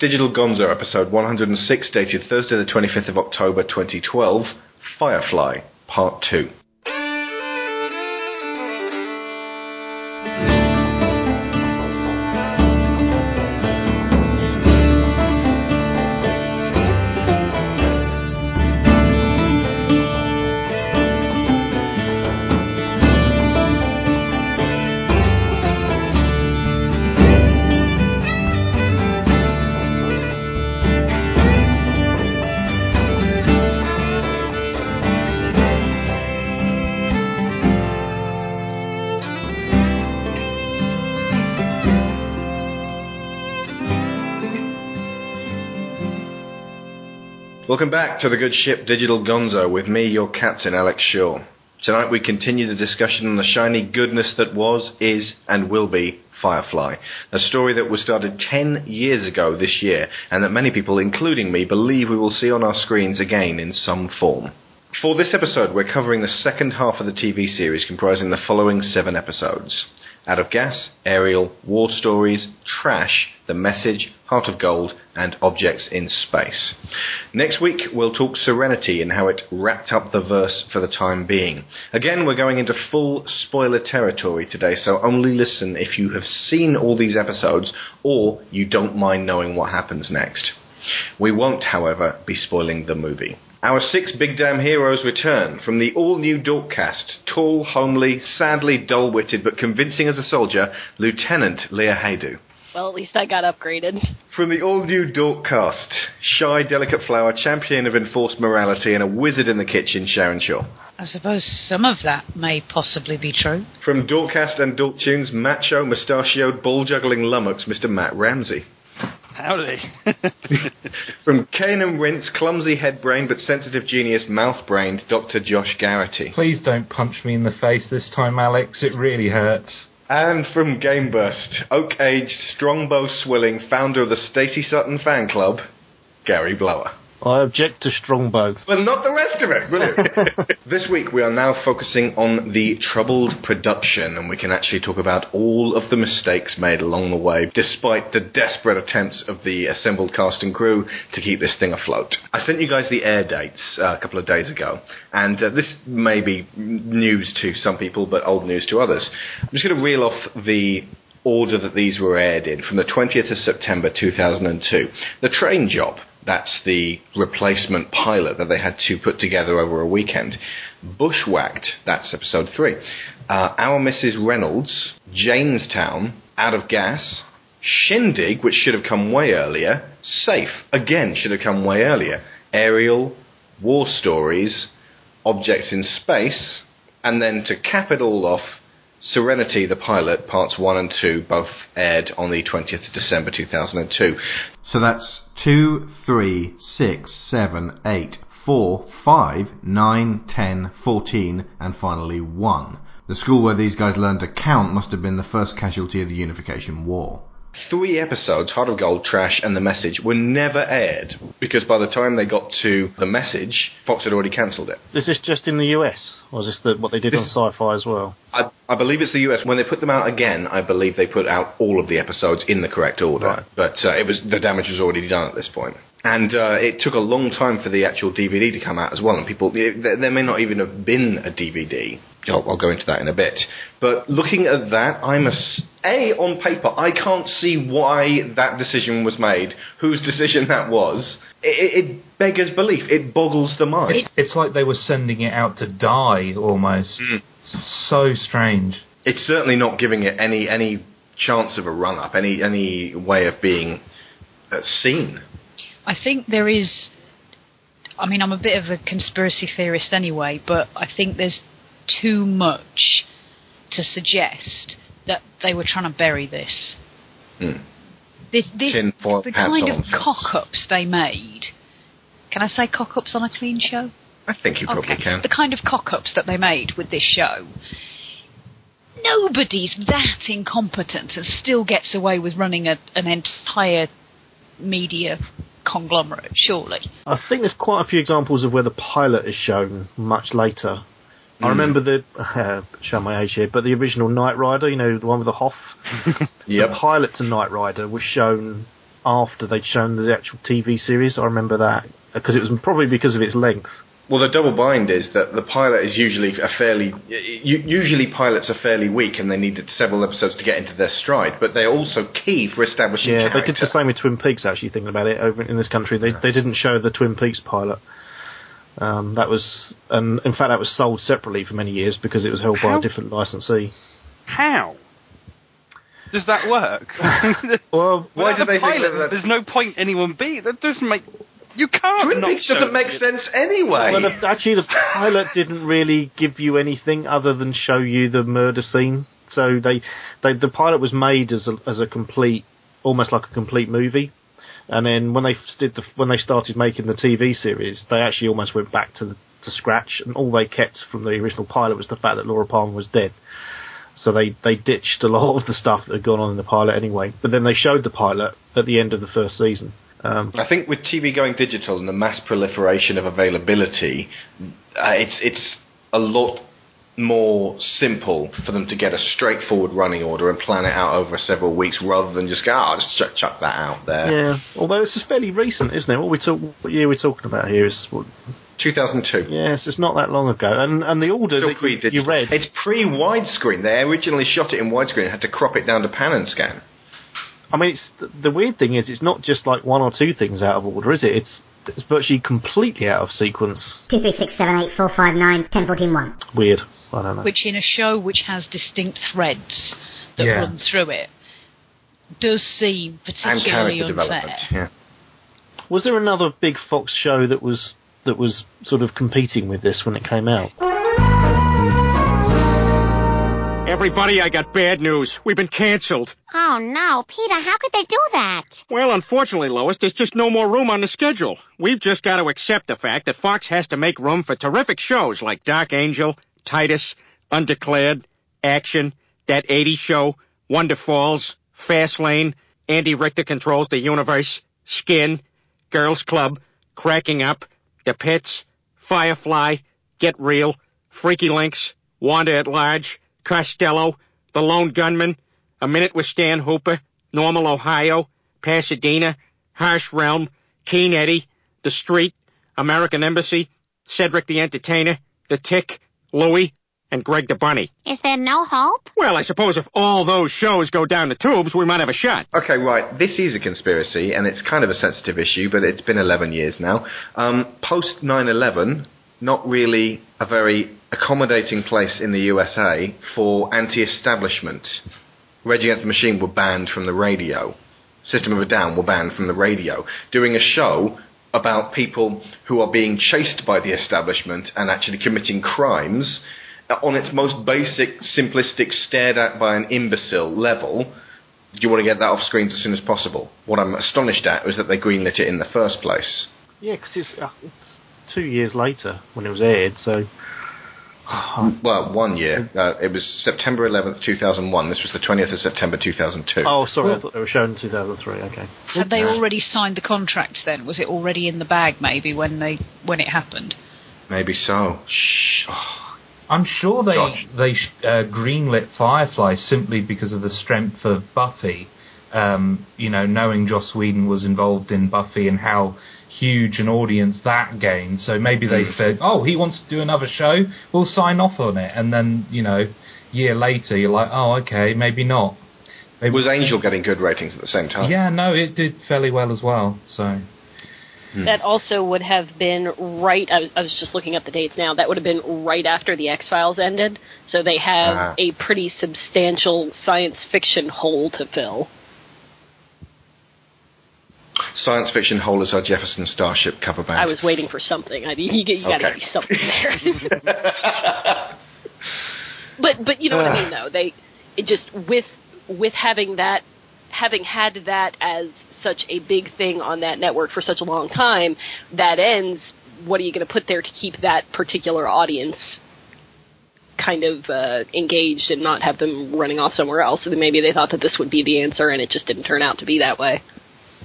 Digital Gonzo, episode 106, dated Thursday, the 25th of October 2012, Firefly, part 2. Welcome back to the good ship Digital Gonzo with me, your captain, Alex Shaw. Tonight we continue the discussion on the shiny goodness that was, is, and will be Firefly. A story that was started 10 years ago this year, and that many people, including me, believe we will see on our screens again in some form. For this episode, we're covering the second half of the TV series comprising the following seven episodes. Out of Gas, Ariel, War Stories, Trash, The Message, Heart of Gold, and Objects in Space. Next week, we'll talk Serenity and how it wrapped up the verse for the time being. Again, we're going into full spoiler territory today, so only listen if you have seen all these episodes or you don't mind knowing what happens next. We won't, however, be spoiling the movie. Our six big damn heroes return from the all new Dorkcast. Tall, homely, sadly dull witted, but convincing as a soldier, Lieutenant Leah Haydu. Well, at least I got upgraded. From the all new Dorkcast, shy, delicate flower, champion of enforced morality, and a wizard in the kitchen, Sharon Shaw. I suppose some of that may possibly be true. From Dorkcast and Dorktunes, macho, mustachioed, ball juggling lummox, Mr. Matt Ramsey. Howdy. From Cane and Rinse, clumsy head brain but sensitive genius, mouth brained, Dr. Josh Garrity. Please don't punch me in the face this time, Alex. It really hurts. And from Gameburst, oak aged, strongbow swilling, founder of the Stacey Sutton fan club, Gary Blower. I object to strongbow. Well, not the rest of it. Brilliant. this week we are now focusing on the troubled production, and we can actually talk about all of the mistakes made along the way, despite the desperate attempts of the assembled cast and crew to keep this thing afloat. I sent you guys the air dates uh, a couple of days ago, and uh, this may be news to some people, but old news to others. I'm just going to reel off the order that these were aired in from the 20th of September 2002. The train job that's the replacement pilot that they had to put together over a weekend. Bushwhacked, that's episode three. Uh, Our Mrs. Reynolds, Jaynestown, Out of Gas, Shindig, which should have come way earlier, Safe, again, should have come way earlier, Ariel, War Stories, Objects in Space, and then to cap it all off, Serenity, the pilot, parts 1 and 2, both aired on the 20th of December 2002. So that's 2, 3, 6, 7, 8, 4, 5, 9, 10, 14, and finally 1. The school where these guys learned to count must have been the first casualty of the Unification War. Three episodes, Heart of Gold, Trash, and The Message, were never aired because by the time they got to The Message, Fox had already cancelled it. Is this just in the US, or is this the, what they did on Sci-Fi as well? I, I believe it's the US. When they put them out again, I believe they put out all of the episodes in the correct order. Right. But uh, it was the damage was already done at this point. And uh, it took a long time for the actual DVD to come out as well. And people, there there may not even have been a DVD. I'll, I'll go into that in a bit. But looking at that, I'm a, a on paper. I can't see why that decision was made. Whose decision that was? It, it beggars belief. It boggles the mind. It's, it's like they were sending it out to die almost. Mm. So strange. it's certainly not giving it any any chance of a run up, any any way of being uh, seen. I think there is. I mean, I'm a bit of a conspiracy theorist anyway, but I think there's too much to suggest that they were trying to bury this. Hmm. This, this Tin foil the kind of cock ups they made. Can I say cock ups on a clean show? I think you probably okay. can. The kind of cock ups that they made with this show. Nobody's that incompetent and still gets away with running a, an entire media conglomerate, surely. I think there's quite a few examples of where the pilot is shown much later. I Mm. remember the uh, show my age here, but the original Knight Rider, you know, the one with the Hoff. Yep. The pilot to Knight Rider was shown after they'd shown the actual TV series. I remember that because it was probably because of its length. Well, the double bind is that the pilot is usually a fairly. Usually, pilots are fairly weak, and they needed several episodes to get into their stride. But they're also key for establishing. Yeah, they did the same with Twin Peaks. Actually, thinking about it, over in this country, they they didn't show the Twin Peaks pilot. Um, that was, and in fact, that was sold separately for many years because it was held by a different licensee. How does that work? Well, Why Without do the they think pilot, that There's no point anyone be. That doesn't make. You can't. Twin Peaks doesn't make it. sense anyway. well, the, actually, the pilot didn't really give you anything other than show you the murder scene. So they, they the pilot was made as a as a complete, almost like a complete movie. And then when they did the when they started making the TV series, they actually almost went back to the, to scratch, and all they kept from the original pilot was the fact that Laura Palmer was dead. So they they ditched a lot of the stuff that had gone on in the pilot anyway. But then they showed the pilot at the end of the first season. Um, I think with TV going digital and the mass proliferation of availability, uh, it's it's a lot more simple for them to get a straightforward running order and plan it out over several weeks rather than just go, oh, just chuck, chuck that out there. yeah, although this is fairly recent, isn't it? What we talk, what year we're talking about here is what, 2002. Yes, it's not that long ago. And and the order that you, you read, It's pre-widescreen. They originally shot it in widescreen and had to crop it down to pan and scan. I mean, it's the, the weird thing is it's not just like one or two things out of order, is it? It's it's virtually completely out of sequence. Two three six seven eight four five nine ten fourteen one. Weird. I don't know. which in a show which has distinct threads that Yeah. run through it does seem particularly character unfair. Yeah. Was there another big Fox show that was that was sort of competing with this when it came out? Everybody, I got bad news. We've been canceled. Oh no, Peter, how could they do that? Well, unfortunately, Lois, there's just no more room on the schedule. We've just got to accept the fact that Fox has to make room for terrific shows like Dark Angel, Titus, Undeclared, Action, That 80 Show, Wonderfalls, Fastlane, Andy Richter Controls the Universe, Skin, Girls Club, Cracking Up, The Pits, Firefly, Get Real, FreakyLinks, Wanda at Large, Costello, The Lone Gunmen, A Minute with Stan Hooper, Normal, Ohio, Pasadena, Harsh Realm, Keen Eddie, The Street, American Embassy, Cedric the Entertainer, The Tick, Louie, and Greg the Bunny. Is there no hope? Well, I suppose if all those shows go down the tubes, we might have a shot. Okay, right. This is a conspiracy, and it's kind of a sensitive issue, but it's been 11 years now. Um, Post 9 11, not really a very accommodating place in the USA for anti establishment. Rage Against the Machine were banned from the radio. System of a Down were banned from the radio. Doing a show about people who are being chased by the establishment and actually committing crimes on its most basic, simplistic, stared at by an imbecile level you want to get that off screens as soon as possible. What I'm astonished at is that they greenlit it in the first place. Yeah, because it's uh, it's two years later when it was aired. So Well, one year. Uh, it was September 11th, 2001. This was the 20th of September 2002. oh, sorry, I thought they were shown in 2003. Okay. Had they already signed the contract then? Was it already in the bag maybe when they when it happened? Maybe so. Shh. Oh, I'm sure they Gosh. they uh, greenlit Firefly simply because of the strength of Buffy. Um, you know, knowing Joss Whedon was involved in Buffy and how huge an audience that gained. So maybe they said, "Oh, he wants to do another show. We'll sign off on it." And then, you know, year later, you're like, "Oh, okay, maybe not." Maybe Was Angel getting good ratings at the same time? Yeah, no, it did fairly well as well. So That also would have been right. I was, I was just looking up the dates now. That would have been right after the X Files ended. So they have Ah. a pretty substantial science fiction hole to fill. Science fiction hole is our Jefferson Starship cover band. I was waiting for something. I, you, you got to Okay. be something there. but but you know what I mean though. They it just with with having that having had that as such a big thing on that network for such a long time, that ends. What are you going to put there to keep that particular audience kind of uh, engaged and not have them running off somewhere else? Then maybe they thought that this would be the answer, and it just didn't turn out to be that way.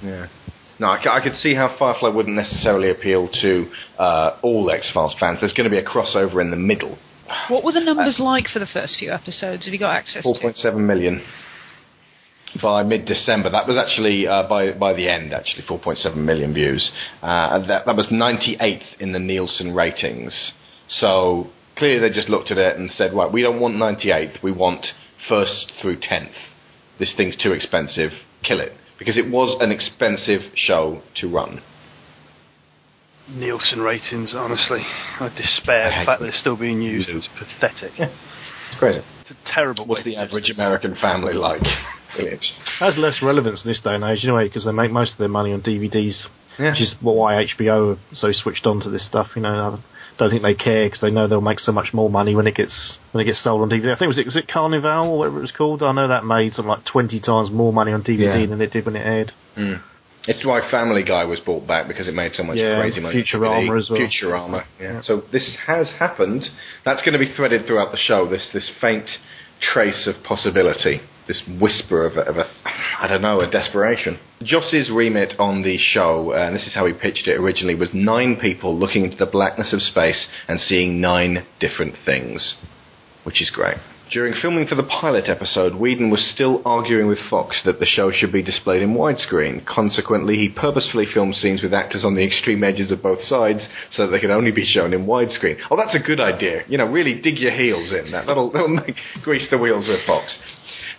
Yeah. No, I, c- I could see how Firefly wouldn't necessarily appeal to uh, all X Files fans. There's going to be a crossover in the middle. What were the numbers like for the first few episodes? Have you got access to? 4.7 million. by mid-December. That was actually uh, by by the end, actually 4.7 million views. Uh, and that that was 98th in the Nielsen ratings. So clearly they just looked at it and said, right, we don't want 98th, we want first through 10th. This thing's too expensive, kill it. Because it was an expensive show to run. Nielsen ratings, honestly. I despair. I The fact that it's still being used is pathetic. It's crazy. It's a terrible What's the average. American family like? Brilliant. Has less relevance in this day and age anyway, because they make most of their money on DVDs, Yeah. which is why HBO are so switched on to this stuff. You know, I don't think they care because they know they'll make so much more money when it gets when it gets sold on DVD. I think was it was it Carnival or whatever it was called. I know that made something like twenty times more money on DVD Yeah. than it did when it aired. Mm. It's why Family Guy was brought back because it made so much Yeah, crazy money. Futurama as well. Futurama, yeah. Yeah. So this has happened. That's going to be threaded throughout the show. This this faint trace of possibility, this whisper of a, of a I don't know, a desperation. Joss's remit on the show, uh, and this is how he pitched it originally, was nine people looking into the blackness of space and seeing nine different things, which is great. During filming for the pilot episode, Whedon was still arguing with Fox that the show should be displayed in widescreen. Consequently, he purposefully filmed scenes with actors on the extreme edges of both sides so that they could only be shown in widescreen. Oh, that's a good idea. You know, really dig your heels in. That, that'll, that'll make, grease the wheels with Fox.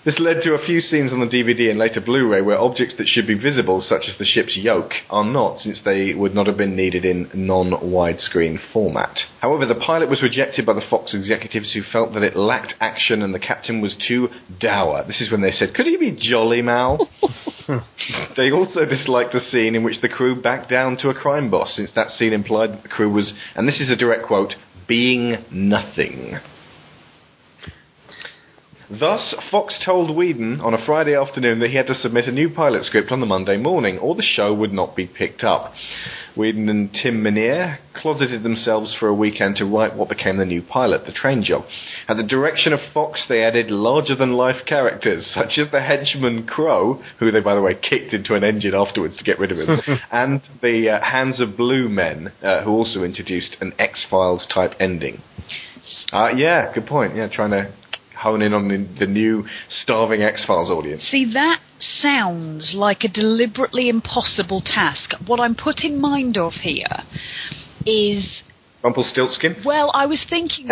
This led to a few scenes on the DVD and later Blu-ray where objects that should be visible, such as the ship's yoke, are not, since they would not have been needed in non-widescreen format. However, the pilot was rejected by the Fox executives who felt that it lacked action and the captain was too dour. This is when they said, "Could he be jolly, Mal?" they also disliked the scene in which the crew backed down to a crime boss, since that scene implied that the crew was, and this is a direct quote, being nothing. Thus, Fox told Whedon on a Friday afternoon that he had to submit a new pilot script on the Monday morning, or the show would not be picked up. Whedon and Tim Minear closeted themselves for a weekend to write what became the new pilot, The Train Job. At the direction of Fox, they added larger than life characters, such as the henchman Crow, who they, by the way, kicked into an engine afterwards to get rid of him, and the uh, Hands of Blue men, uh, who also introduced an X Files type ending. Uh, yeah, good point. Yeah, trying to hone in on the, the new starving X Files audience. See, that sounds like a deliberately impossible task. What I'm put in mind of here is Rumpelstiltskin? Well, I was thinking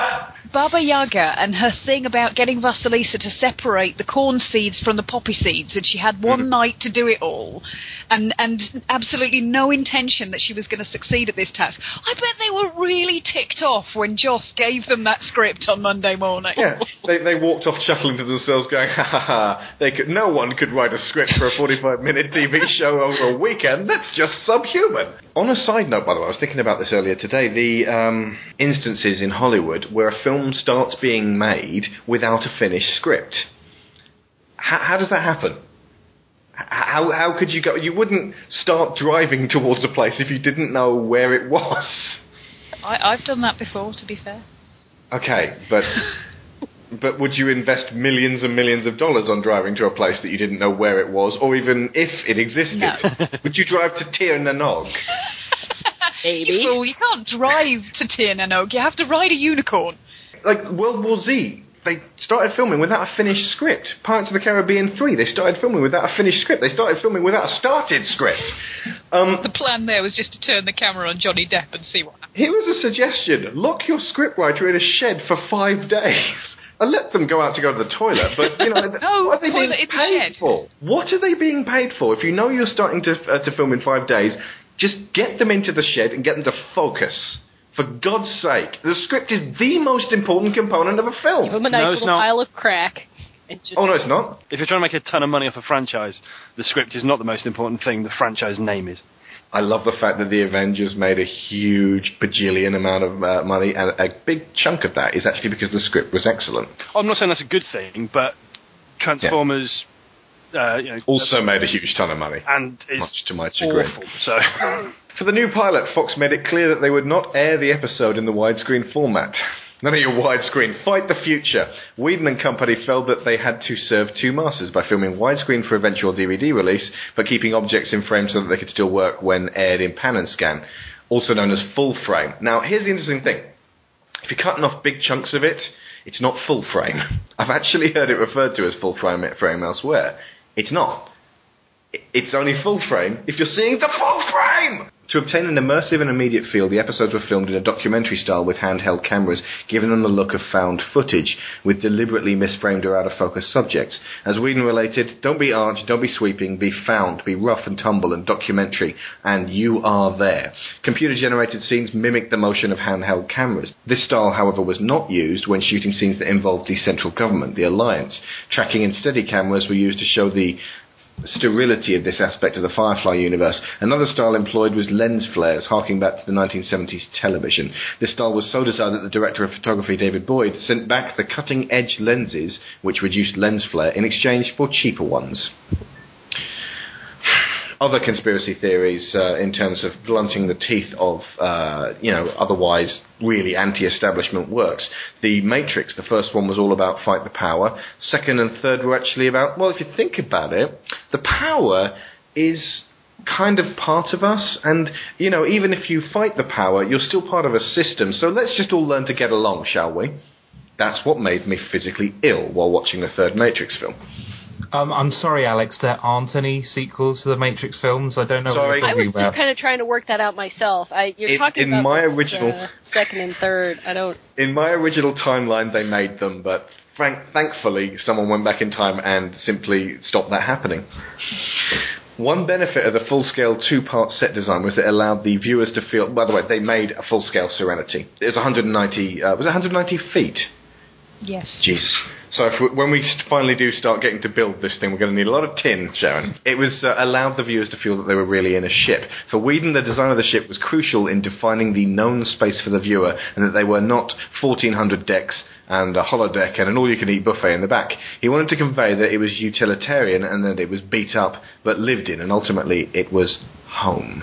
Baba Yaga and her thing about getting Vasilisa to separate the corn seeds from the poppy seeds, and she had one mm-hmm. night to do it all, and and absolutely no intention that she was going to succeed at this task. I bet they were really ticked off when Joss gave them that script on Monday morning. Yeah, they, they walked off chuckling to themselves, going, "Ha ha ha! They could, no one could write a script for a forty-five minute TV show over a weekend. That's just subhuman." On a side note, by the way, I was thinking about this earlier today. The um, instances in Hollywood where a film starts being made without a finished script. How, how does that happen? How how could you go? You wouldn't start driving towards a place if you didn't know where it was. I, I've done that before, to be fair. Okay, but but would you invest millions and millions of dollars on driving to a place that you didn't know where it was, or even if it existed? No. would you drive to Tir na nOg? Maybe. You fool, you can't drive to Tir na nOg, you have to ride a unicorn. Like World War Z, they started filming without a finished script. Pirates of the Caribbean 3, they started filming without a finished script. They started filming without a started script. Um, The plan there was just to turn the camera on Johnny Depp and see what happened. Here was a suggestion. Lock your scriptwriter in a shed for five days. And let them go out to go to the toilet, but you know, No, what are they being toilet the paid for? What are they being paid for? If you know you're starting to uh, to film in five days, just get them into the shed and get them to focus. For God's sake, the script is the most important component of a film. Give him a nice No, it's little not. pile of crack. And just, Oh no, it's not. If you're trying to make a ton of money off a franchise, the script is not the most important thing. The franchise name is. I love the fact that the Avengers made a huge bajillion amount of uh, money, and a big chunk of that is actually because the script was excellent. Oh, I'm not saying that's a good thing, but Transformers, uh, you know, Also made a huge ton of money, and is much to my chagrin. awful. So For the new pilot, Fox made it clear that they would not air the episode in the widescreen format. None of your widescreen. Fight the future. Whedon and company felt that they had to serve two masters by filming widescreen for eventual DVD release, but keeping objects in frame so that they could still work when aired in pan and scan, also known as full frame. Now, here's the interesting thing. If you're cutting off big chunks of it, It's not full frame. I've actually heard it referred to as full frame, frame elsewhere. It's not. It's only full frame if you're seeing the full frame! To obtain an immersive and immediate feel, the episodes were filmed in a documentary style with handheld cameras, giving them the look of found footage, with deliberately misframed or out of focus subjects. As Whedon related, don't be arch, don't be sweeping, be found, be rough and tumble and documentary, and you are there. Computer generated scenes mimic the motion of handheld cameras. This style, however, was not used when shooting scenes that involved the central government, the Alliance. Tracking and steady cameras were used to show the sterility of this aspect of the Firefly universe. Another style employed was lens flares, harking back to the 1970s television. This style was so desired that the director of photography, David Boyd, sent back the cutting edge lenses, which reduced lens flare, in exchange for cheaper ones. Other conspiracy theories uh, in terms of blunting the teeth of, uh, you know, otherwise really anti-establishment works. The Matrix, the first one was all about fight the power. Second and third were actually about, well, if you think about it, the power is kind of part of us and you know even if you fight the power you're still part of a system so let's just all learn to get along shall we that's what made me physically ill while watching the third matrix film Um, I'm sorry, Alex. There aren't any sequels to the Matrix films. I don't know Sorry. what I you're was about. just kind of trying to work that out myself. I, you're In- talking in about my the, original- the second and third. I don't. in my original timeline they made them but frank, thankfully someone went back in time and simply stopped that happening one benefit of the full-scale two-part set design was that it allowed the viewers to feel by the way they made a full-scale serenity it was 190 uh, was it 190 feet Yes. Jesus. So we, when we finally do start getting to build this thing, we're going to need a lot of tin, Sharon. It was uh, allowed the viewers to feel that they were really in a ship. For Whedon, the design of the ship was crucial in defining the known space for the viewer, and that they were not 1,400 decks and a holodeck and an all-you-can-eat buffet in the back. He wanted to convey that it was utilitarian and that it was beat up but lived in, and ultimately it was home.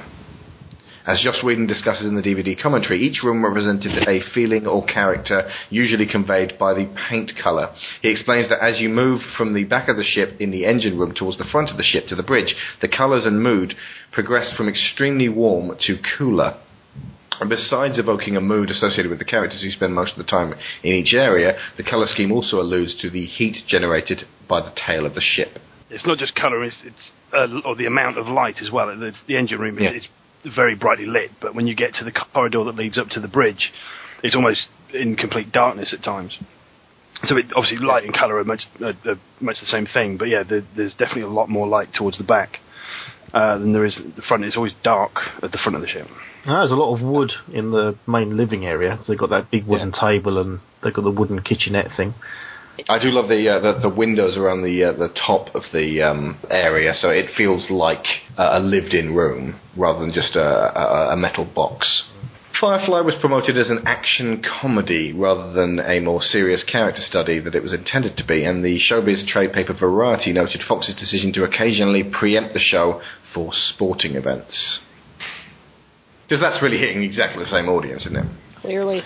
As Joss Whedon discusses in the DVD commentary, each room represented a feeling or character, usually conveyed by the paint colour. He explains that as you move from the back of the ship in the engine room towards the front of the ship to the bridge, the colours and mood progress from extremely warm to cooler. And besides evoking a mood associated with the characters who spend most of the time in each area, the colour scheme also alludes to the heat generated by the tail of the ship. It's not just colour; it's, it's uh, or the amount of light as well. The, the engine room is Yeah. Very brightly lit, but when you get to the corridor that leads up to the bridge, it's almost in complete darkness at times. So it, obviously, light and colour are much uh, are much the same thing. But yeah, the, there's definitely a lot more light towards the back uh, than there is at the front. It's always dark at the front of the ship. Now, there's a lot of wood in the main living area. They've got that big wooden table and they've got the wooden kitchenette thing. I do love the uh, the, the windows around the uh, the top of the um, area, so it feels like a lived-in room rather than just a, a, a metal box. Firefly was promoted as an action comedy rather than a more serious character study that it was intended to be, and the showbiz trade paper Variety noted Fox's decision to occasionally preempt the show for sporting events. Because that's really hitting exactly the same audience, isn't it? Clearly.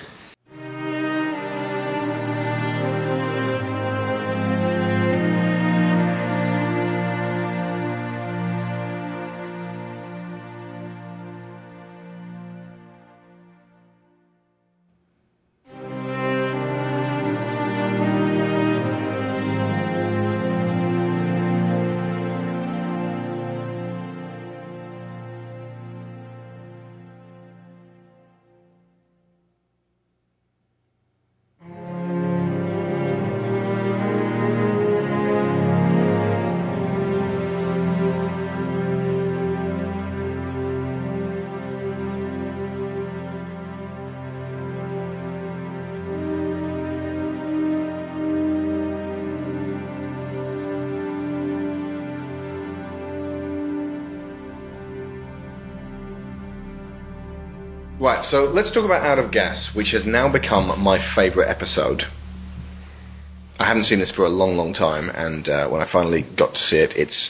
Right, so let's talk about Out of Gas, which has now become my favourite episode. I haven't seen this for a long, long time, and uh, when I finally got to see it, it's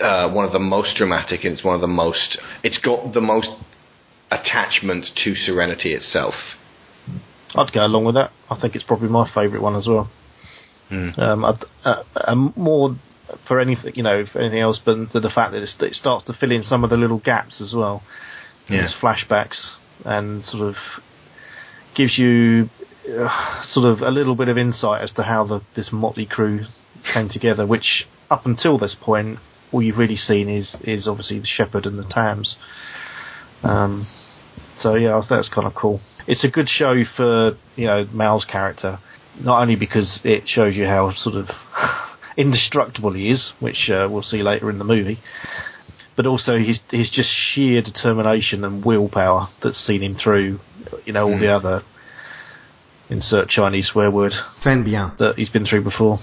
uh, one of the most dramatic, and it's one of the most. It's got the most attachment to Serenity itself. I'd go along with that. I think it's probably my favourite one as well. Mm. Um, I'd, uh, more for anything, you know, for anything else, but the, the fact that it starts to fill in some of the little gaps as well. Yeah. There's flashbacks and sort of gives you uh, sort of a little bit of insight as to how the this motley crew came together, which up until this point, all you've really seen is is obviously the Shepherd and the Tams. Um, so yeah, that's kind of cool. It's a good show for you know Mal's character, not only because it shows you how sort of indestructible he is, which uh, we'll see later in the movie, but also his his just sheer determination and willpower that's seen him through, you know, all the mm. other insert Chinese swear word that he's been through before.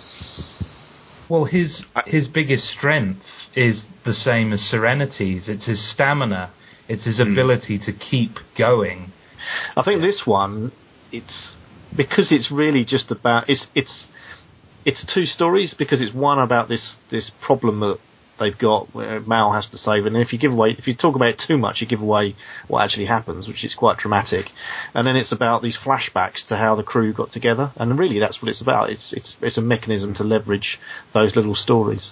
Well, his his biggest strength is the same as Serenity's. It's his stamina. It's his mm. ability to keep going. I think this one, it's because it's really just about it's it's it's two stories because it's one about this this problem that they've got where Mal has to save, it. and if you give away if you talk about it too much, you give away what actually happens, which is quite dramatic. And then it's about these flashbacks to how the crew got together, and really that's what it's about. It's it's it's a mechanism to leverage those little stories.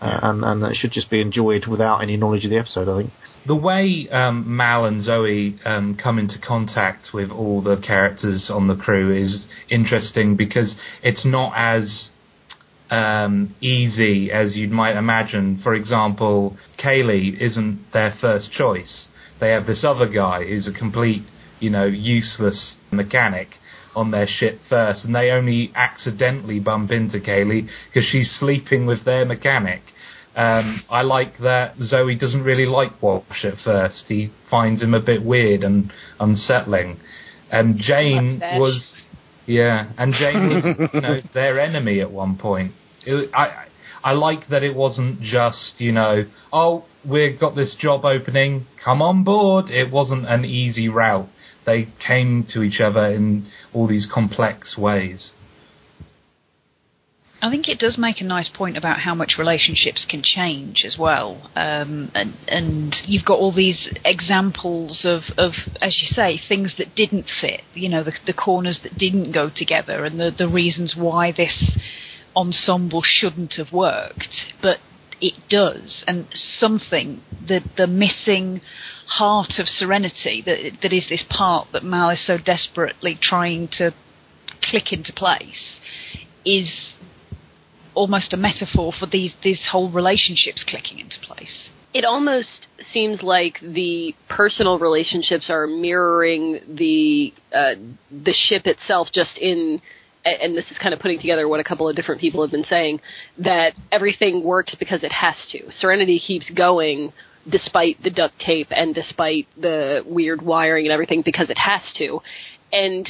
Uh, and and it should just be enjoyed without any knowledge of the episode. I think. The way um, Mal and Zoe um, come into contact with all the characters on the crew is interesting because it's not as um, easy as you might imagine. For example, Kaylee isn't their first choice. They have this other guy who's a complete, you know, useless mechanic on their ship first, and they only accidentally bump into Kaylee because she's sleeping with their mechanic. Um, I like that Zoe doesn't really like Wash at first. He finds him a bit weird and unsettling. And Jayne was, yeah, and Jayne was, you know, their enemy at one point. It, I, I like that it wasn't just, you know, oh, we've got this job opening, come on board. It wasn't an easy route. They came to each other in all these complex ways. I think it does make a nice point about how much relationships can change as well, um, and, and you've got all these examples of, of, as you say, things that didn't fit. You know, the, the corners that didn't go together, and the the reasons why this ensemble shouldn't have worked, but it does, and something the the missing heart of serenity that that is this part that Mal is so desperately trying to click into place is almost a metaphor for these these whole relationships clicking into place. it almost seems like the personal relationships are mirroring the uh, the ship itself, just in. And this is kind of putting together what a couple of different people have been saying that everything works because it has to. Serenity keeps going despite the duct tape and despite the weird wiring and everything because it has to. And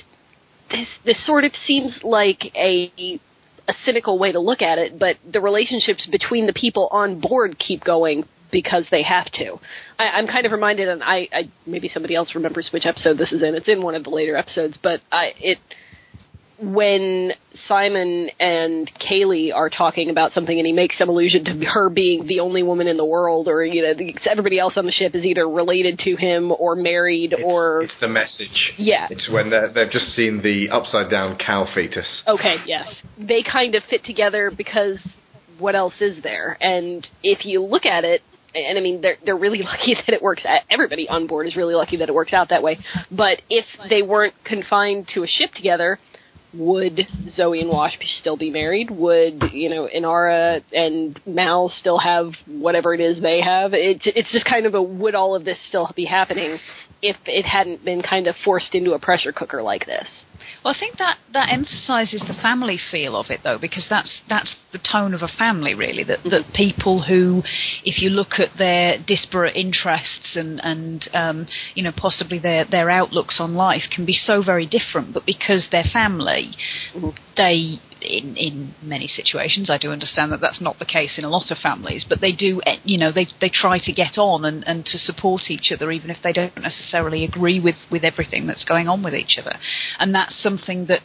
this this sort of seems like a a cynical way to look at it, but the relationships between the people on board keep going because they have to. I, I'm kind of reminded, and I, I maybe somebody else remembers which episode this is in. It's in one of the later episodes, but I it when Simon and Kaylee are talking about something, and he makes some allusion to her being the only woman in the world, or you know, the, everybody else on the ship is either related to him or married, It's, or it's the message. yeah, It's when they're, they've just seen the upside down cow fetus. Okay, yes. They kind of fit together because what else is there? And if you look at it, and I mean, they're they're really lucky that it works. out. Everybody on board is really lucky that it works out that way. But if they weren't confined to a ship together, would Zoe and Wash still be married? Would you know Inara and Mal still have whatever it is they have? It's it's just kind of a would all of this still be happening if it hadn't been kind of forced into a pressure cooker like this? Well, I think that that emphasises the family feel of it, though, because that's that's the tone of a family, really. That that people who, if you look at their disparate interests and and um, you know possibly their their outlooks on life, can be so very different, but because they're family, they. In, in many situations, I do understand that that's not the case in a lot of families, but they do, eh, you know, they they try to get on and, and to support each other, even if they don't necessarily agree with with everything that's going on with each other, and that's something that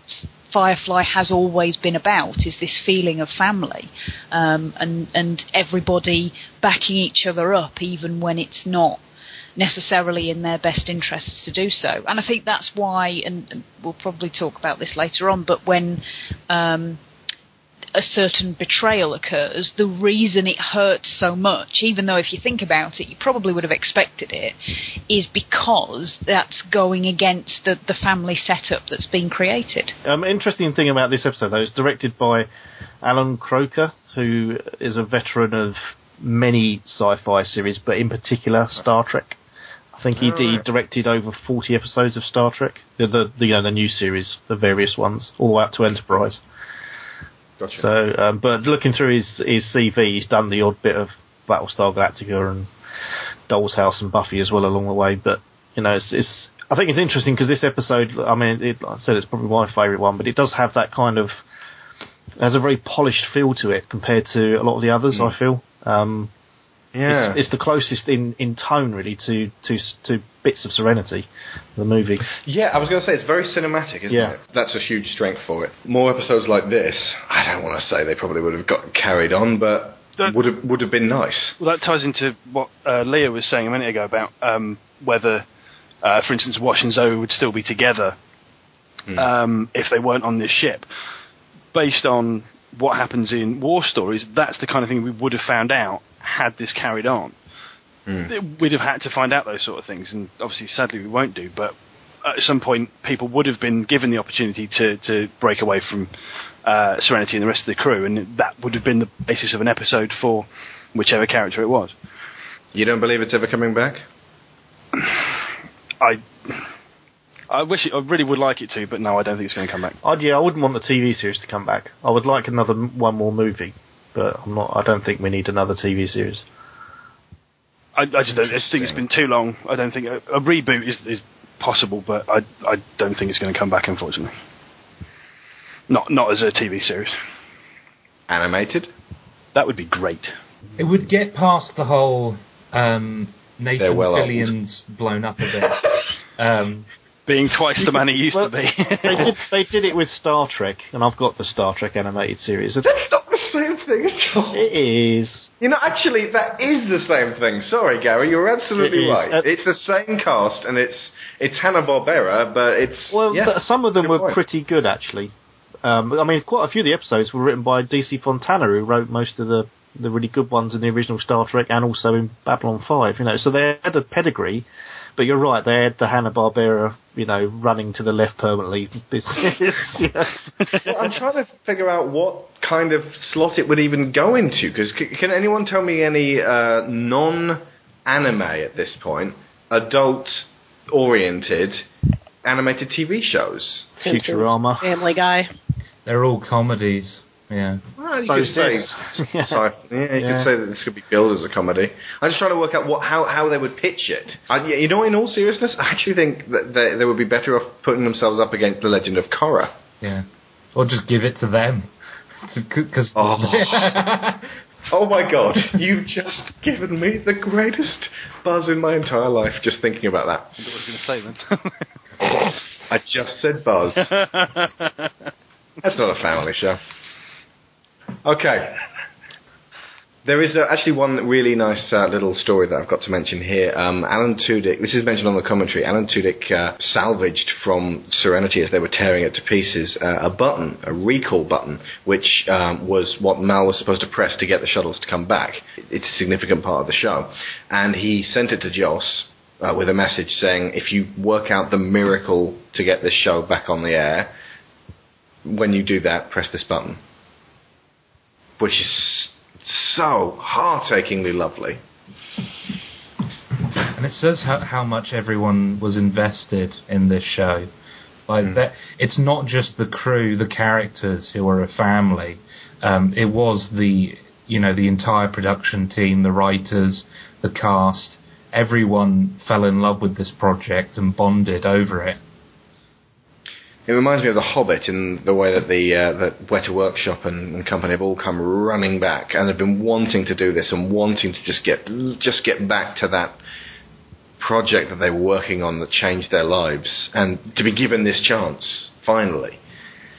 Firefly has always been about is this feeling of family, um, and and everybody backing each other up, even when it's not necessarily in their best interests to do so. And I think that's why, and, we'll probably talk about this later on, but when um, a certain betrayal occurs, the reason it hurts so much, even though if you think about it, you probably would have expected it, is because that's going against the, the family setup that's been created. Um, interesting thing about this episode, though, it's directed by Allan Kroeker, who is a veteran of many sci-fi series, but in particular Star Trek. I think he, he directed over 40 episodes of Star Trek, the, the, the you know the new series, the various ones, all the way up to Enterprise. Gotcha. So, um, but looking through his his CV, he's done the odd bit of Battlestar Galactica and Dollhouse and Buffy as well along the way. But you know, it's, it's I think it's interesting because this episode, I mean, it, like I said, it's probably my favourite one, but it does have that kind of it has a very polished feel to it compared to a lot of the others. I feel. Um, yeah. it's, it's the closest in, in tone really to, to to bits of Serenity, the movie. Yeah, I was going to say it's very cinematic, isn't Yeah. it? That's a huge strength for it. More episodes like this, I don't want to say they probably would have got carried on, but That- would have would have been nice. Well, that ties into what uh, Leah was saying a minute ago about um, whether, uh, for instance, Wash and Zoe would still be together um, if they weren't on this ship. Based on what happens in war stories, that's the kind of thing we would have found out had this carried on. We'd have had to find out those sort of things, and obviously, sadly, we won't do. But at some point, people would have been given the opportunity to, to break away from uh, Serenity and the rest of the crew, and that would have been the basis of an episode for whichever character it was. You don't believe it's ever coming back? I I wish it, I really would like it to, but no, I don't think it's going to come back. I'd, yeah, I wouldn't want the TV series to come back. I would like another one more movie, but I'm not. I don't think we need another TV series. I, I just don't, I just think it's been too long. I don't think a, a reboot is, is possible, but I I don't think it's going to come back, unfortunately. Not not as a TV series. Animated? That would be great. It would get past the whole um, They're Nathan well old. Blown up a bit. Um, Being twice the man he used Well, to be. they did. They did it with Star Trek, and I've got the Star Trek animated series. It That's not the same thing at all. is. You know, actually, that is the same thing. Sorry, Gary, you're absolutely It is. right. Uh, it's the same cast, and it's it's Hanna Barbera, but it's Well, yeah, th- some of them were point. pretty good actually. Um, I mean, quite a few of the episodes were written by DC Fontana, who wrote most of the the really good ones in the original Star Trek and also in Babylon Five. You know, so they had a pedigree. But you're right, they had the Hanna Barbera, you know, running to the left permanently business. yes. Well, I'm trying to figure out what kind of slot it would even go into. Because c- can anyone tell me any uh, non-anime at this point, adult-oriented animated TV shows? Futurama. Family Guy. they're all comedies. Yeah. Well, you So could say, this. Yeah. sci- yeah, you Yeah. could say that this could be billed as a comedy. I'm just trying to work out what how, how they would pitch it. I, you know, in all seriousness, I actually think that they, they would be better off putting themselves up against the Legend of Korra. Yeah. Or just give it to them. Because Oh. Oh my god, you've just given me the greatest buzz in my entire life just thinking about that. I was going to say then. I just said buzz. That's not a family show. Okay. There is uh, actually one really nice uh, little story that I've got to mention here. Um, Alan Tudyk, this is mentioned on the commentary, Alan Tudyk uh, salvaged from Serenity as they were tearing it to pieces uh, a button, a recall button, which um, was what Mal was supposed to press to get the shuttles to come back. It's a significant part of the show. And he sent it to Joss uh, with a message saying, if you work out the miracle to get this show back on the air, when you do that, press this button. Which is so heart-achingly lovely. And it says how, how much everyone was invested in this show. Like that, it's not just the crew, the characters who are a family. Um, it was the you know the entire production team, the writers, the cast. Everyone fell in love with this project and bonded over it. It reminds me of The Hobbit in the way that the uh, that Weta Workshop and, and company have all come running back and have been wanting to do this and wanting to just get just get back to that project that they were working on that changed their lives and to be given this chance finally.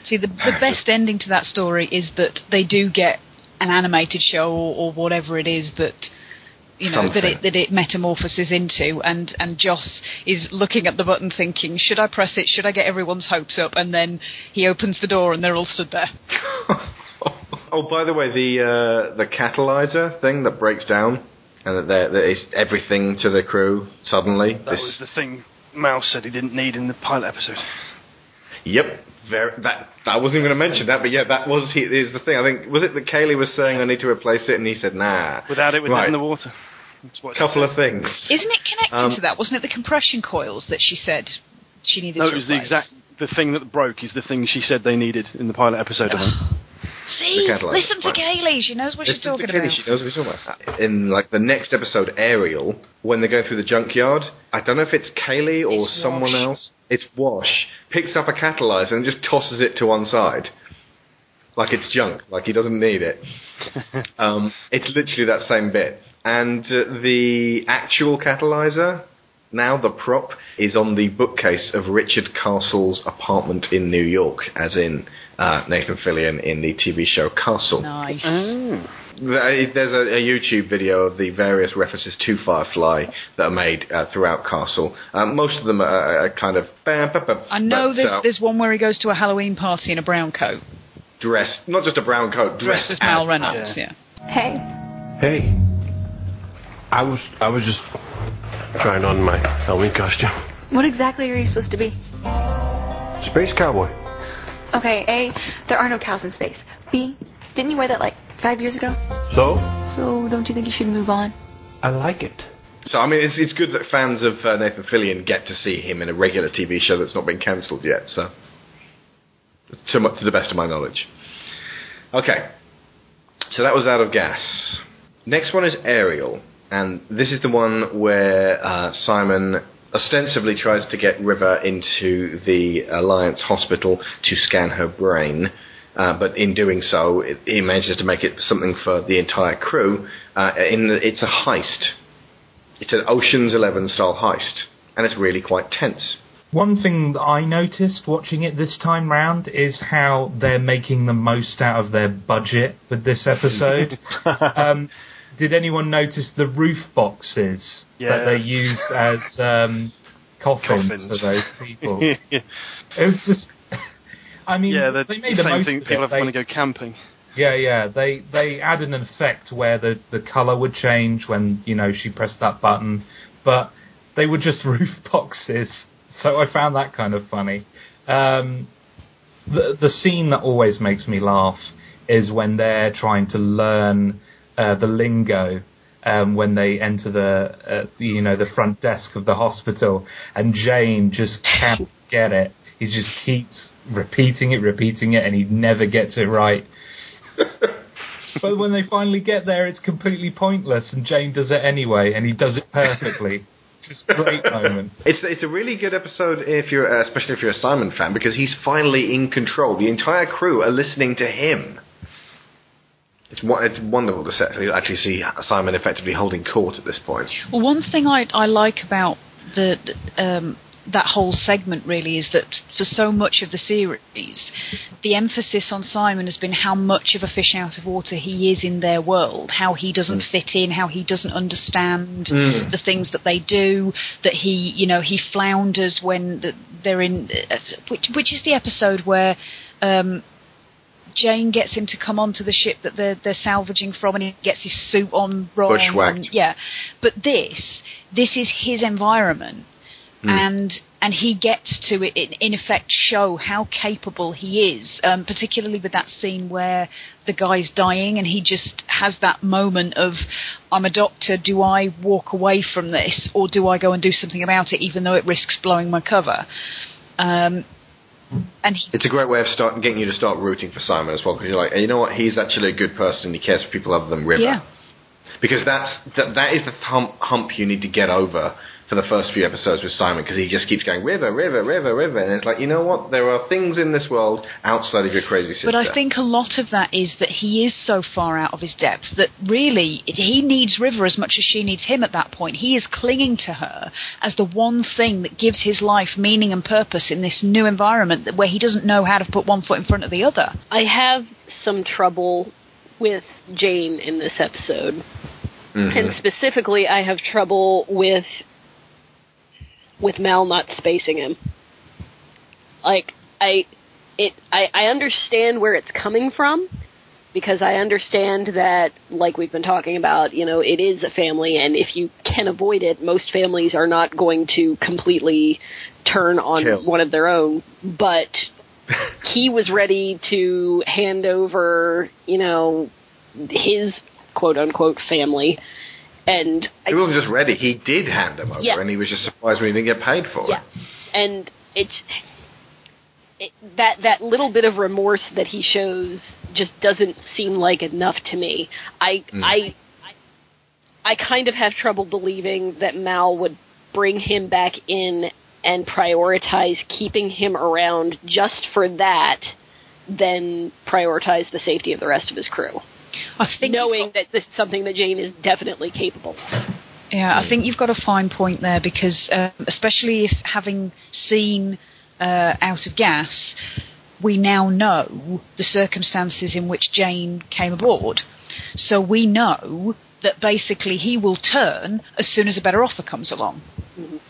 See, the, the best ending to that story is that they do get an animated show or, or whatever it is that you know that it that it metamorphoses into, and and Joss is looking at the button, thinking, should I press it? Should I get everyone's hopes up? And then he opens the door, and they're all stood there. oh, by the way, the uh, the catalyzer thing that breaks down and that, there- that is everything to the crew suddenly. That this, was the thing Mouse said he didn't need in the pilot episode. Yep. Very, that I wasn't even going to mention that, but yeah, that was he, is the thing. I think was it that Kaylee was saying I need to replace it, and he said nah. Without it, with right. it in the water. That's what she couple of things. Isn't it connected Um, to that? Wasn't it the compression coils that she said she needed No, to it was the exact. The thing that broke is the thing she said they needed in the pilot episode. I think. See, The catalyzer, listen to right. Kaylee. She knows what she's Listen to talking Kaylee, about. She knows what she's talking about. In like the next episode, Ariel, when they go through the junkyard, I don't know if it's Kaylee or It's someone Wash. else. It's Wash picks up a catalyzer and just tosses it to one side, like it's junk, like he doesn't need it. um, it's literally that same bit, and uh, the actual catalyzer. Now the prop is on the bookcase of Richard Castle's apartment in New York, as in uh, Nathan Fillion in the TV show Castle. Nice. Oh. There's a, a YouTube video of the various references to Firefly that are made uh, throughout Castle. Um, most of them are, are kind of bam, bam, bam, I know but, there's uh, there's one where he goes to a Halloween party in a brown coat, dressed, not just a brown coat, dressed, dressed as Mal as- Reynolds. Yeah. Hey, Hey, I was I was just trying on my Halloween costume. what exactly are you supposed to be? Space cowboy. Okay, A, there are no cows in space. B, didn't you wear that like five years ago? So So don't you think you should move on? I like it. So I mean, it's it's good that fans of uh, Nathan Fillion get to see him in a regular TV show that's not been cancelled yet. So, to, my, to the best of my knowledge. Okay, so that was out of gas. Next one is Ariel, and this is the one where uh, Simon ostensibly tries to get River into the Alliance hospital to scan her brain. Uh, but in doing so, it, he manages to make it something for the entire crew. Uh, in the, it's a heist. It's an Ocean's Eleven style heist, and it's really quite tense. One thing that I noticed watching it this time round is how they're making the most out of their budget with this episode. um, did anyone notice the roof boxes that they used as um, coffins, Coffins. for those people? yeah, it was just. I mean, the, they made the same most thing. of People it. have They- to go camping. yeah, yeah. They they added an effect where the the color would change when you know she pressed that button, but they were just roof boxes. So I found that kind of funny. Um, the the scene that always makes me laugh is when they're trying to learn uh, the lingo. Um, when they enter the, uh, the you know the front desk of the hospital, and Jayne just can't get it. He just keeps repeating it, repeating it, and he never gets it right. but when they finally get there, it's completely pointless, and Jayne does it anyway, and he does it perfectly. It's just a great moment. It's it's a really good episode if you're uh, especially if you're a Simon fan because he's finally in control. The entire crew are listening to him. It's it's wonderful to actually see Simon effectively holding court at this point. Well, one thing I I like about the um, that whole segment really is that for so much of the series, the emphasis on Simon has been how much of a fish out of water he is in their world, how he doesn't fit in, how he doesn't understand Mm. the things that they do, that he you know he flounders when the, they're in uh, which which is the episode where. Um, Jayne gets him to come onto the ship that they're they're salvaging from, and he gets his suit on wrong. Bushwhacked. and- yeah, but this this is his environment, Hmm. and and he gets to in, in effect show how capable he is. Um, particularly with that scene where the guy's dying, and he just has that moment of, "I'm a doctor. Do I walk away from this, or do I go and do something about it, even though it risks blowing my cover?" Um, and he It's a great way of start, getting you to start rooting for Simon as well because you're like, you know what, he's actually a good person. He cares for people other than River. Yeah. Because that's that, that is the hump, hump you need to get over for the first few episodes with Simon because he just keeps going river, river, river, river, and it's like you know what? There are things in this world outside of your crazy sister. But I think a lot of that is that he is so far out of his depth that really he needs River as much as she needs him at that point. He is clinging to her as the one thing that gives his life meaning and purpose in this new environment where he doesn't know how to put one foot in front of the other. I have some trouble with Jayne in this episode. Mhm. And specifically, I have trouble with with Mal not spacing him. Like I, it, I, I understand where it's coming from, because I understand that, like we've been talking about, you know, it is a family, and if you can avoid it, most families are not going to completely turn on Kill. one of their own. But he was ready to hand over, you know, his quote unquote family, and He wasn't just ready; he did hand him over, Yeah. and he was just surprised when he didn't get paid for Yeah, it. and it's it, that that little bit of remorse that he shows just doesn't seem like enough to me. I Mm. I I kind of have trouble believing that Mal would bring him back in and prioritize keeping him around just for that than prioritize the safety of the rest of his crew. I think knowing that this is something that Jayne is definitely capable of. Yeah, I think you've got a fine point there because, uh, especially if having seen uh, Out of Gas, we now know the circumstances in which Jayne came aboard. So we know that basically he will turn as soon as a better offer comes along.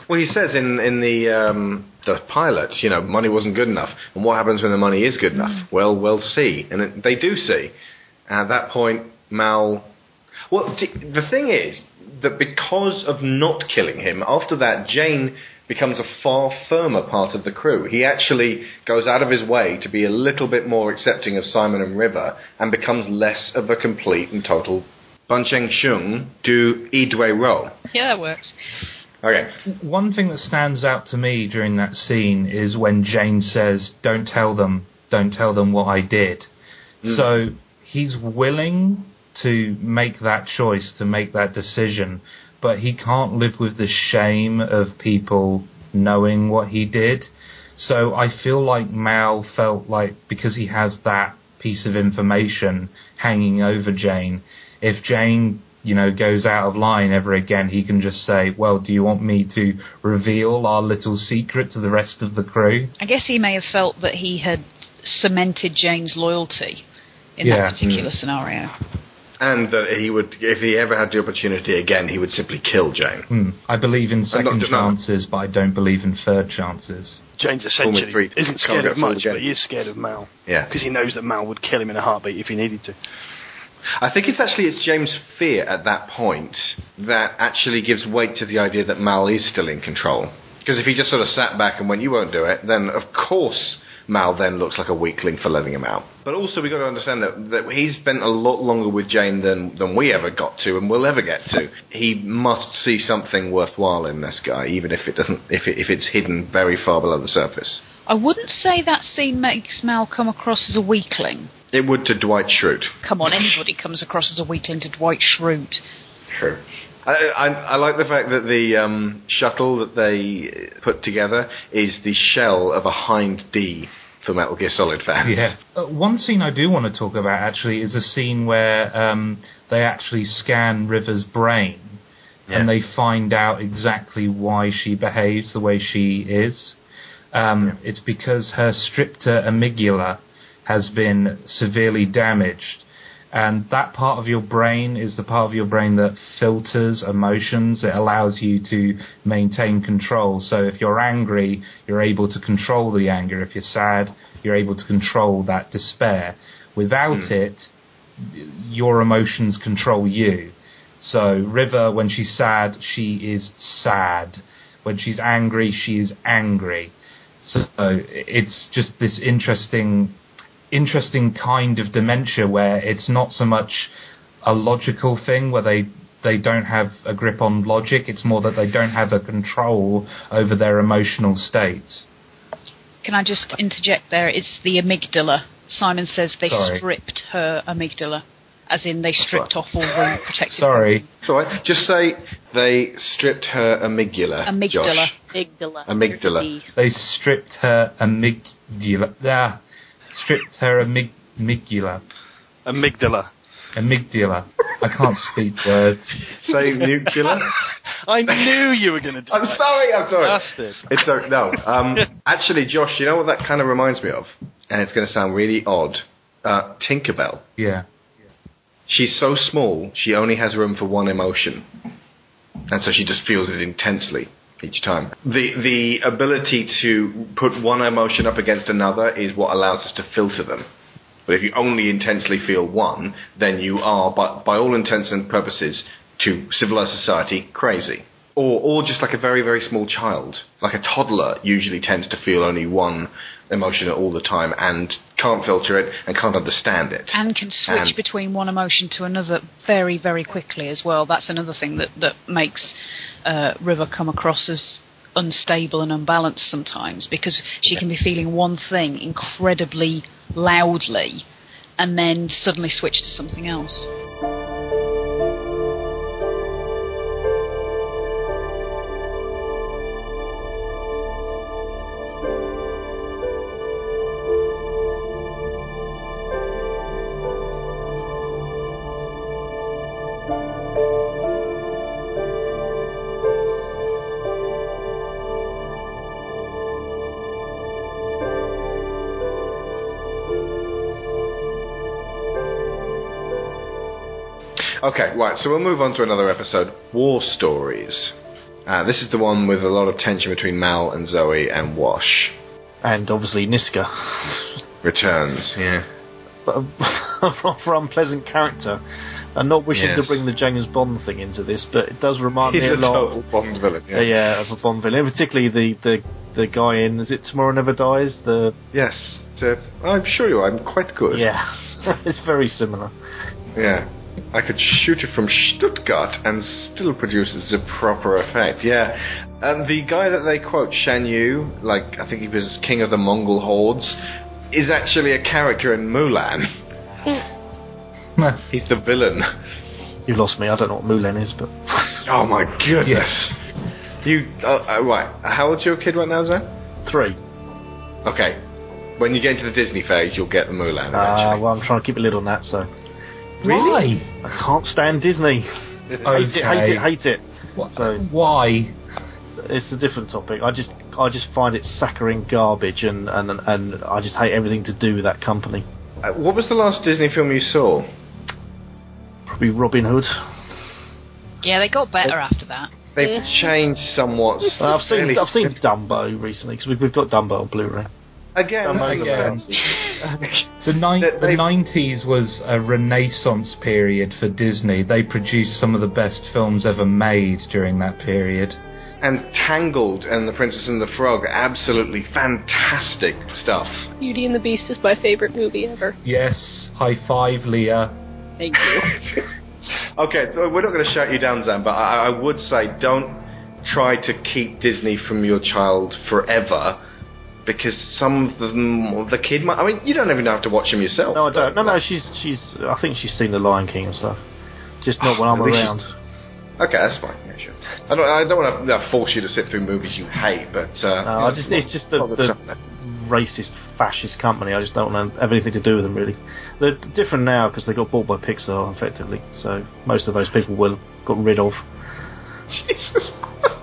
Well, he says in in the um, the pilot, you know, money wasn't good enough, and what happens when the money is good enough? Well, we'll see, and it, they do see. At that point, Mal. Well, t- the thing is that because of not killing him, after that, Jayne becomes a far firmer part of the crew. He actually goes out of his way to be a little bit more accepting of Simon and River, and becomes less of a complete and total Buncheng Shung do Idway Ro. Yeah, that works. Okay. One thing that stands out to me during that scene is when Jayne says, "Don't tell them, don't tell them what I did." Mm. So he's willing to make that choice, to make that decision, but he can't live with the shame of people knowing what he did. So I feel like Mal felt like because he has that piece of information hanging over Jayne, if Jayne, you know, goes out of line ever again, he can just say, "Well, do you want me to reveal our little secret to the rest of the crew?" I guess he may have felt that he had cemented Jayne's loyalty in Yeah, that particular mm. scenario. And that he would, if he ever had the opportunity again, he would simply kill Jayne. Hmm. I believe in not- second no. chances, but I don't believe in third chances. James essentially three- isn't scared of much, but he is scared of Mal Yeah. because he knows that Mal would kill him in a heartbeat if he needed to. I think it's actually it's Jayne's fear at that point that actually gives weight to the idea that Mal is still in control. Because if he just sort of sat back and went, "You won't do it," then of course Mal then looks like a weakling for letting him out. But also we've got to understand that, that he's spent a lot longer with Jayne than than we ever got to and will ever get to. He must see something worthwhile in this guy, even if it doesn't, if it, if it's hidden very far below the surface. I wouldn't say that scene makes Mal come across as a weakling. It would to Dwight Schrute. Come on, anybody comes across as a weakling to Dwight Schrute. True. I, I, I like the fact that the um, shuttle that they put together is the shell of a Hind D for Metal Gear Solid fans. Yeah. Uh, one scene I do want to talk about actually is a scene where um, they actually scan River's brain and they find out exactly why she behaves the way she is. Um, It's because her stricter amygdala has been severely damaged. And that part of your brain is the part of your brain that filters emotions. It allows you to maintain control. So if you're angry, you're able to control the anger. If you're sad, you're able to control that despair. Without hmm. it, your emotions control you. So River, when she's sad, she is sad. When she's angry, she is angry. So it's just this interesting, interesting kind of dementia where it's not so much a logical thing where they they don't have a grip on logic. It's more that they don't have a control over their emotional states. Can I just interject there? It's the amygdala. Simon says they Sorry. stripped her amygdala, as in they stripped off all the protective. Sorry. It's all right. Just say they stripped her amygdala. Amygdala. Josh. Amygdala. Amygdala. They stripped her amygdala. Ah, stripped her amyg- amygdala. Amygdala. Amygdala. I can't speak words. Say nuclear. I knew you were going to do I'm that. sorry. I'm sorry. Bastard. It's a, no. Um, actually, Josh, you know what that kind of reminds me of, and it's going to sound really odd. Uh, Tinkerbell. Yeah. She's so small, she only has room for one emotion, and so she just feels it intensely each time. The the ability to put one emotion up against another is what allows us to filter them. But if you only intensely feel one, then you are, by, by all intents and purposes, to civilized society, crazy. Or, or just like a very, very small child. Like a toddler usually tends to feel only one emotion all the time and can't filter it and can't understand it. and can switch And- between one emotion to another very, very quickly as well. That's another thing that that makes uh, River come across as unstable and unbalanced sometimes because she can be feeling one thing incredibly loudly and then suddenly switch to something else. Okay, right, so we'll move on to another episode War Stories. Uh, this is the one with a lot of tension between Mal and Zoe and Wash. And obviously Niska. Returns, yeah. But a rather unpleasant character. I'm not wishing Yes. to bring the James Bond thing into this, but it does remind He's me a lot. He's a lot. total Bond villain, yeah. Uh, yeah, of a Bond villain, particularly the, the the guy in Is It Tomorrow Never Dies? The Yes, so I'm sure you are. I'm quite good. yeah, it's very similar. Yeah. I could shoot it from Stuttgart and still produce the proper effect. Yeah. And the guy that they quote, Shan Yu, like, I think he was king of the Mongol hordes, is actually a character in Mulan. He's the villain. You lost me. I don't know what Mulan is, but Oh my goodness. You, uh, uh, right. How old's your kid right now, Zach? three. Okay. When you get into the Disney phase, you'll get the Mulan Ah, eventually. well, I'm trying to keep a lid on that, so Why? I can't stand Disney. Hate it, hate it, hate it. So Why? it's a different topic. I just, I just find it saccharine garbage, and and and I just hate everything to do with that company. Uh, what was the last Disney film you saw? Probably Robin Hood. Yeah, they got better after that. They've changed somewhat. Well, I've seen, I've seen Dumbo recently because we've, we've got Dumbo on Blu-ray. Again, again. The, ni- They- the they- 90s was a renaissance period for Disney. They produced some of the best films ever made during that period. and Tangled and The Princess and the Frog, absolutely fantastic stuff. Beauty and the Beast is my favorite movie ever. Yes, high five, Leah. Thank you. Okay, so we're not going to shut you down, Zan, but I, I would say don't try to keep Disney from your child forever. Because some of them, the kid might. I mean, you don't even have to watch them yourself. No, I don't. No, no, she's she's. I think she's seen The Lion King and stuff. Just not when I'm around. Okay, that's fine. Yeah, sure. I don't. I don't want to force you to sit through movies you hate, but uh, No, I just it's just the, the racist fascist company. I just don't want to have anything to do with them really. They're different now because they got bought by Pixar effectively. So most of those people were got rid of. Jesus.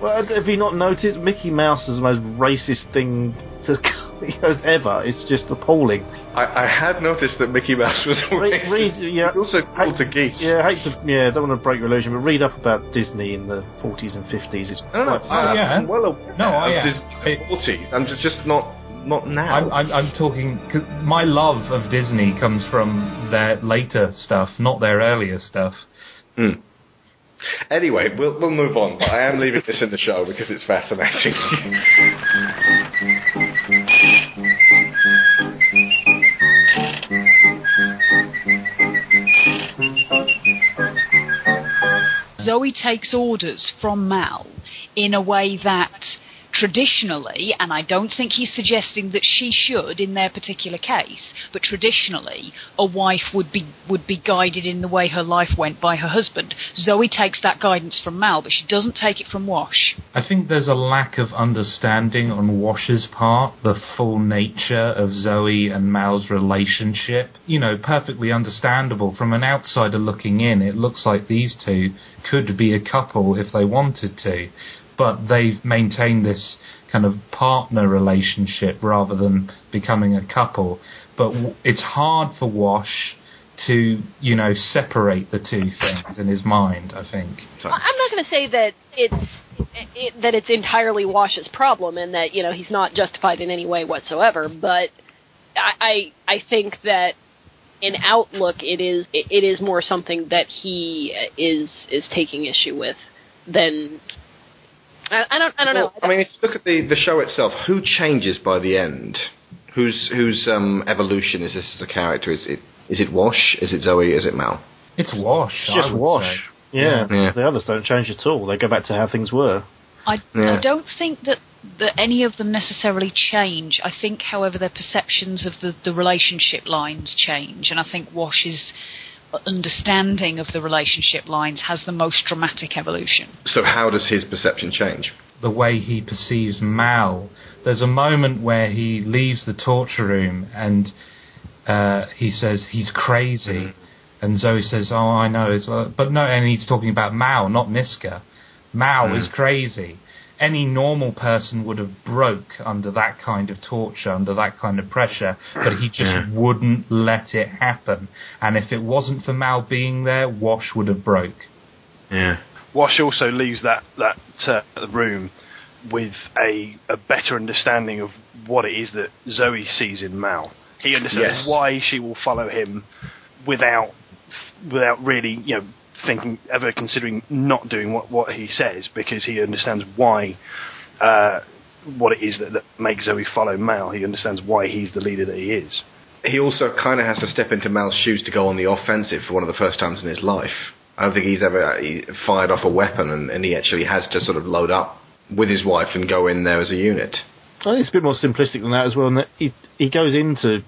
Well, have you not noticed Mickey Mouse is the most racist thing to ever? It's just appalling. I, I had noticed that Mickey Mouse was Read, read, yeah, He's also called to geese. Yeah, I hate to. Yeah, don't want to break your illusion, but read up about Disney in the 40s and 50s. It's No, no, quite I, yeah. I'm well aware No, I of am. this forties. I'm just, just not not now. I'm, I'm, I'm talking. 'cause My love of Disney comes from their later stuff, not their earlier stuff. Hmm. Anyway, we'll we'll move on. But I am leaving this in the show because it's fascinating. Zoe takes orders from Mal in a way that traditionally, and I don't think he's suggesting that she should in their particular case, but traditionally a wife would be would be guided in the way her life went by her husband. Zoe takes that guidance from Mal, but she doesn't take it from Wash. I think there's a lack of understanding on Wash's part, the full nature of Zoe and Mal's relationship. You know, perfectly understandable. From an outsider looking in, it looks like these two could be a couple if they wanted to. But they've maintained this kind of partner relationship rather than becoming a couple. But it's hard for Wash to, you know, separate the two things in his mind, I think. I- I'm not going to say that it's it, that it's entirely Wash's problem and that you know he's not justified in any way whatsoever, but I I, I think that in outlook, it is it, it is more something that he is is taking issue with than. I, I don't. I don't know. I mean, if you look at the, the show itself, who changes by the end? Whose whose um, evolution is this as a character? Is it is it Wash? Is it Zoe? Is it Mal? It's Wash. It's just wash. say. Yeah. Yeah. the others don't change at all. They go back to how things were. I, Yeah. I don't think that, that any of them necessarily change. I think, however, their perceptions of the, the relationship lines change, and I think Wash's understanding of the relationship lines has the most dramatic evolution. So how does his perception change? the way he perceives Mal. There's a moment where he leaves the torture room and uh, he says he's crazy, and Zoe says, "Oh, I know," it's, uh, but no, and he's talking about Mal, not Niska. Mal is crazy. Any normal person would have broke under that kind of torture, under that kind of pressure, but he just wouldn't let it happen. And if it wasn't for Mal being there, Wash would have broke. Yeah. Wash also leaves that that uh, room with a a better understanding of what it is that Zoe sees in Mal. He understands Yes. why she will follow him without without really you know thinking ever considering not doing what what he says because he understands why. Uh, what it is that, that makes Zoe follow Mal. He understands why he's the leader that he is. He also kind of has to step into Mal's shoes to go on the offensive for one of the first times in his life. I don't think he's ever uh, he fired off a weapon, and, and he actually has to sort of load up with his wife and go in there as a unit. I think it's a bit more simplistic than that as well. And that he he goes into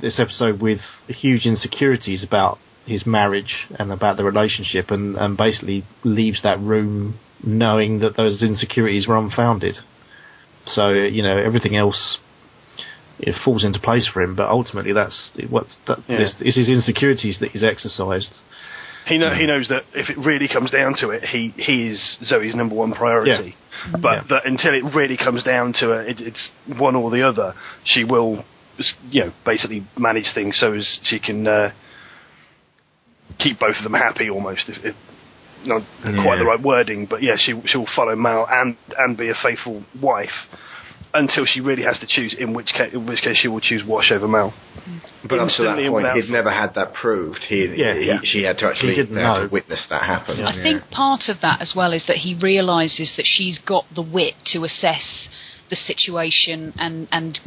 this episode with huge insecurities about his marriage and about the relationship, and, and basically leaves that room knowing that those insecurities were unfounded. So you know everything else it falls into place for him, but ultimately that's what's that Yeah. is, is his insecurities that he's exercised. He know, he knows that if it really comes down to it, he he is Zoe's number one priority. But Yeah. that until it really comes down to it, it, it's one or the other. She will, you know, basically manage things so as she can uh, keep both of them happy, almost. If, if not quite the right wording, but yeah, she she'll follow Mal and and be a faithful wife until she really has to choose. In which case, in which case, she will choose Wash over Mal. But up to that point, without he'd never had that proved. He, Yeah, he, yeah. she had to actually didn't they had to witness that happen. I think part of that as well is that he realizes that she's got the wit to assess the situation and and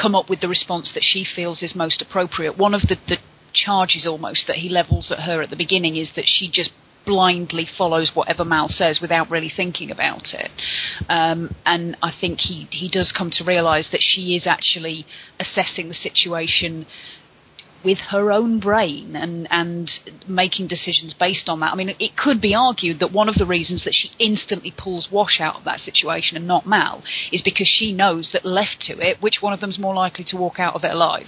come up with the response that she feels is most appropriate. One of the, the charges almost that he levels at her at the beginning is that she just blindly follows whatever Mal says without really thinking about it. Um, and I think he, he does come to realise that she is actually assessing the situation with her own brain and and making decisions based on that. I mean, it could be argued that one of the reasons that she instantly pulls Wash out of that situation and not Mal is because she knows that left to it, which one of them's more likely to walk out of it alive.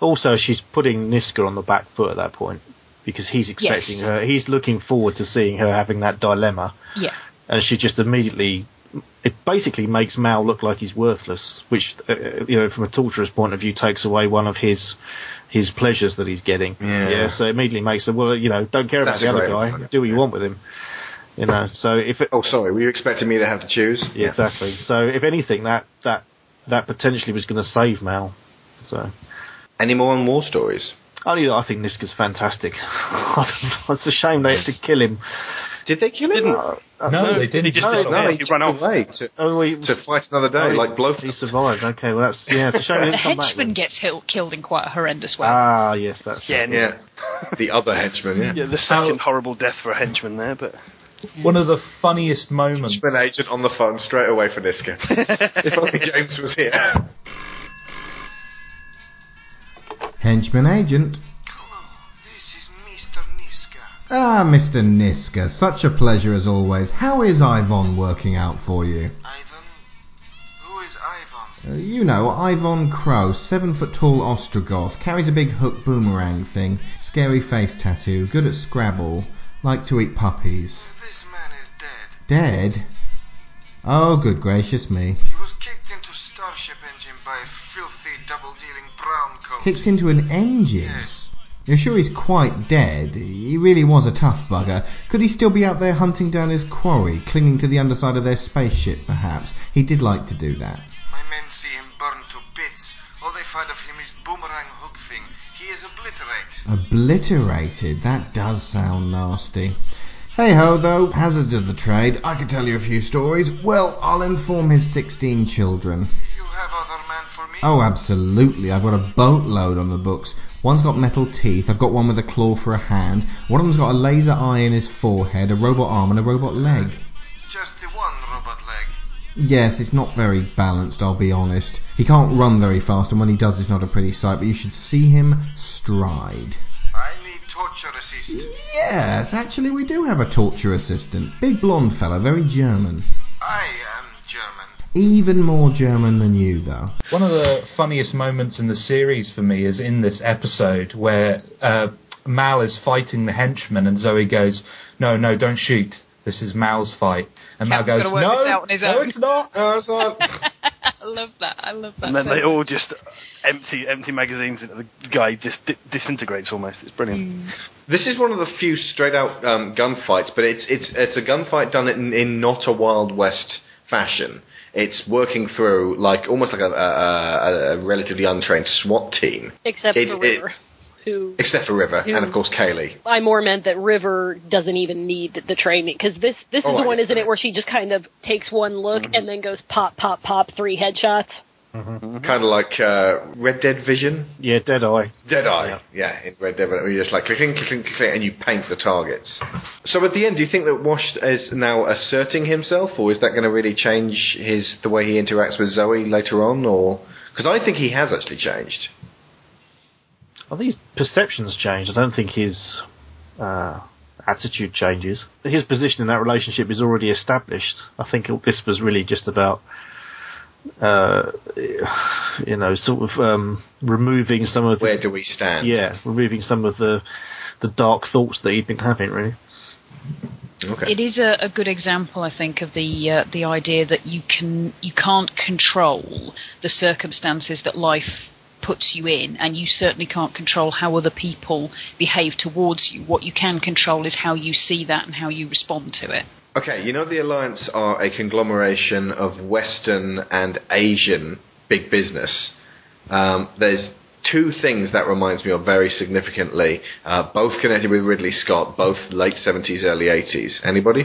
Also, she's putting Niska on the back foot at that point because he's expecting Yes. her. He's looking forward to seeing her having that dilemma, Yeah. and she just immediately. It basically makes Mal look like he's worthless, which uh, you know, from a torturer's point of view, takes away one of his his pleasures that he's getting. Yeah. so it immediately makes her well, you know, don't care That's about the other guy. point. Do what you want with him. You know, so if it, Oh, sorry. Were you expecting me to have to choose? yeah, exactly. So if anything, that that that potentially was going to save Mal. So. Any more on war stories? Only that I think Niska's fantastic. it's a shame they had to kill him. Did they kill him? Didn't. Uh, No, they didn't. He just No, disappeared. no, he ran off. away to, Oh, he, to fight another day, oh, like Blofeld. He survived. Okay, well that's yeah. It's a shame he The didn't come back. henchman gets hil- killed in quite a horrendous way. Ah, yes, that's Yeah, it. Yeah, the other henchman. Yeah, Yeah, the second horrible death for a henchman there, but One of the funniest moments. henchman agent on the phone straight away for Niska. if only James was here. Henchman agent. This is Mr. Niska. Ah, Mr. Niska, such a pleasure as always. How is Ivan working out for you? Ivan? Who is Ivan? Uh, you know, Ivan Crow, seven foot tall Ostrogoth, carries a big hook boomerang thing, scary face tattoo, good at Scrabble, like to eat puppies. This man is dead. Dead? Oh, good gracious me. He was kicked into Starship engine by a filthy double-dealing brown coat. Kicked into an engine? Yes. You're sure he's quite dead? He really was a tough bugger. Could he still be out there hunting down his quarry, clinging to the underside of their spaceship, perhaps? He did like to do that. My men see him burned to bits. All they find of him is boomerang hook thing. He is obliterate. Obliterated? That does sound nasty. Hey ho, though, hazards of the trade. I could tell you a few stories. Well, I'll inform his 16 children. You have other man for me? Oh, absolutely. I've got a boatload on the books. One's got metal teeth. I've got one with a claw for a hand. One of them's got a laser eye in his forehead, a robot arm, and a robot leg. Just the one robot leg. Yes, it's not very balanced, I'll be honest. He can't run very fast, and when he does, it's not a pretty sight, but you should see him stride. I need torture assist. Yes, actually, we do have a torture assistant. Big blonde fella, very German. I am German. Even more German than you, though. One of the funniest moments in the series for me is in this episode where uh, Mal is fighting the henchman, and Zoe goes, "No, no, don't shoot. This is Mal's fight." And Mal Cap's goes, "No, this out on his no, it's not. No, it's not." I love that. I love that. And then so they much. all just empty empty magazines. into The guy just di- disintegrates almost. It's brilliant. Mm. This is one of the few straight out um, gunfights, but it's it's it's a gunfight done in, in not a Wild West fashion. It's working through like almost like a, a, a, a relatively untrained SWAT team, Except It- for it- River, who except for River Who- and of course Kaylee. I more meant that River doesn't even need the, the training because this this Oh, is the I one, isn't it, where she just kind of takes one look Mm-hmm. and then goes pop pop pop three headshots. Kind of like uh, Red Dead Vision, Yeah, Dead Eye. Dead Eye. Yeah, in Red Dead, where you just like click, click, click, click, click, and you paint the targets. So at the end, do you think that Wash is now asserting himself, or is that going to really change his the way he interacts with Zoe later on, or because I think he has actually changed. I think his perceptions changed. I don't think his uh, attitude changes. His position in that relationship is already established. I think this was really just about, uh, you know, sort of um, removing some of the, Where do we stand? yeah, removing some of the the dark thoughts that he'd been having. Really, Okay. It is a, a good example, I think, of the uh, the idea that you can you can't control the circumstances that life puts you in, and you certainly can't control how other people behave towards you. What you can control is how you see that and how you respond to it. Okay, you know the Alliance are a conglomeration of Western and Asian big business. Um, there's two things that reminds me of very significantly, uh, both connected with Ridley Scott, both late 70s, early 80s. Anybody?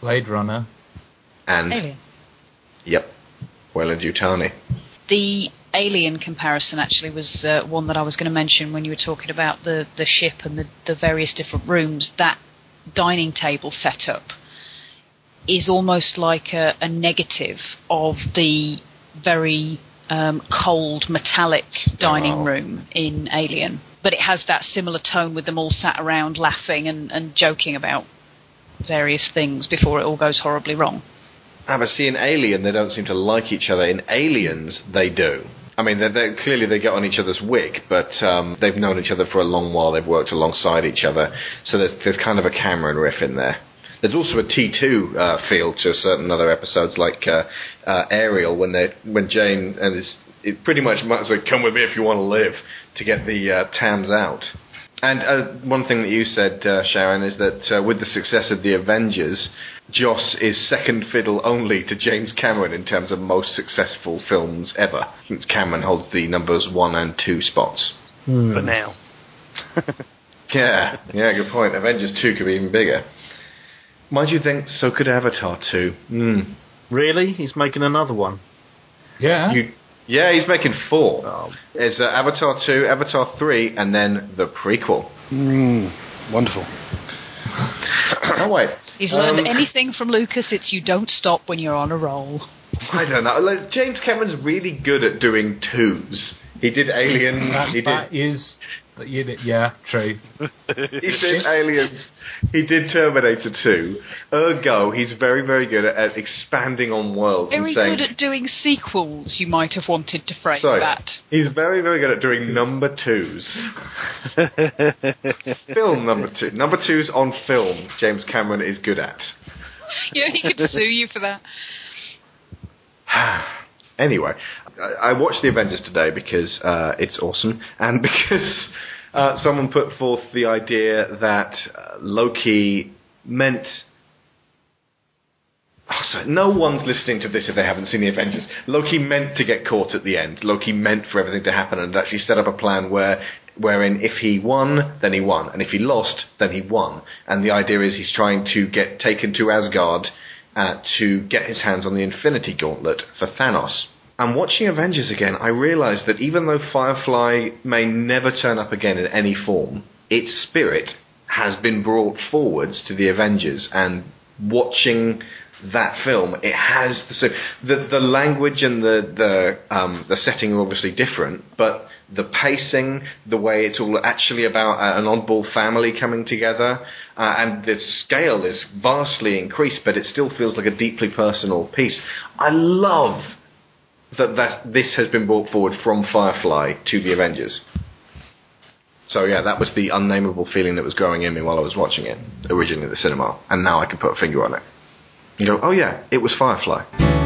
Blade Runner. And Alien. yep, Weyland Yutani. The alien comparison actually was uh, one that I was going to mention when you were talking about the, the ship and the, the various different rooms. That dining table setup is almost like a, a negative of the very um, cold metallic dining Oh. room in Alien. But it has that similar tone with them all sat around laughing and, and joking about various things before it all goes horribly wrong. Ah, but see, in Alien, they don't seem to like each other. In Aliens, they do. I mean, they're, they're, clearly they get on each other's wick, but um, they've known each other for a long while. They've worked alongside each other, so there's, there's kind of a Cameron riff in there. There's also a T2 uh, feel to certain other episodes, like uh, uh, Ariel, when they when Jayne and his, it pretty much might say, "Come with me if you want to live," to get the uh, Tams out. And uh, one thing that you said, uh, Sharon, is that with the success of the Avengers, Joss is second fiddle only to James Cameron in terms of most successful films ever. Since Cameron holds the numbers one and two spots. But now, Yeah, yeah, good point. Avengers 2 could be even bigger. Mind you think, so could Avatar 2. Mm. really, he's making another one. Yeah. You, yeah, he's making four. Oh. There's uh, Avatar 2, Avatar 3, and then the prequel. mm, wonderful. Oh, wait. He's learned Um, anything from Lucas, it's you don't stop when you're on a roll. I don't know. Like, James Cameron's really good at doing twos. He did Alien. That, he did. that is, you did- yeah, true. He did Aliens. He did Terminator 2. Ergo, he's very, very good at, at expanding on worlds Very and saying. good at doing sequels, you might have wanted to phrase Sorry. that. He's very, very good at doing number twos. film number two. Number twos on film, James Cameron is good at. Yeah, he could sue you for that. anyway, I, I watched the Avengers today because uh, it's awesome, and because uh, someone put forth the idea that uh, Loki meant. Oh, so no one's listening to this if they haven't seen the Avengers. Loki meant to get caught at the end. Loki meant for everything to happen and actually set up a plan where wherein if he won, then he won, and if he lost, then he won. And the idea is he's trying to get taken to Asgard uh, to get his hands on the Infinity Gauntlet for Thanos. And watching Avengers again, I realised that even though Firefly may never turn up again in any form, its spirit has been brought forwards to the Avengers, and watching that film, it has the so the the language and the the um, the setting are obviously different, but the pacing, the way it's all actually about uh, an oddball family coming together, uh, and the scale is vastly increased, but it still feels like a deeply personal piece. I love that that this has been brought forward from Firefly to the Avengers. So yeah, that was the unnameable feeling that was growing in me while I was watching it originally at the cinema, and now I can put a finger on it and go, oh yeah, it was Firefly.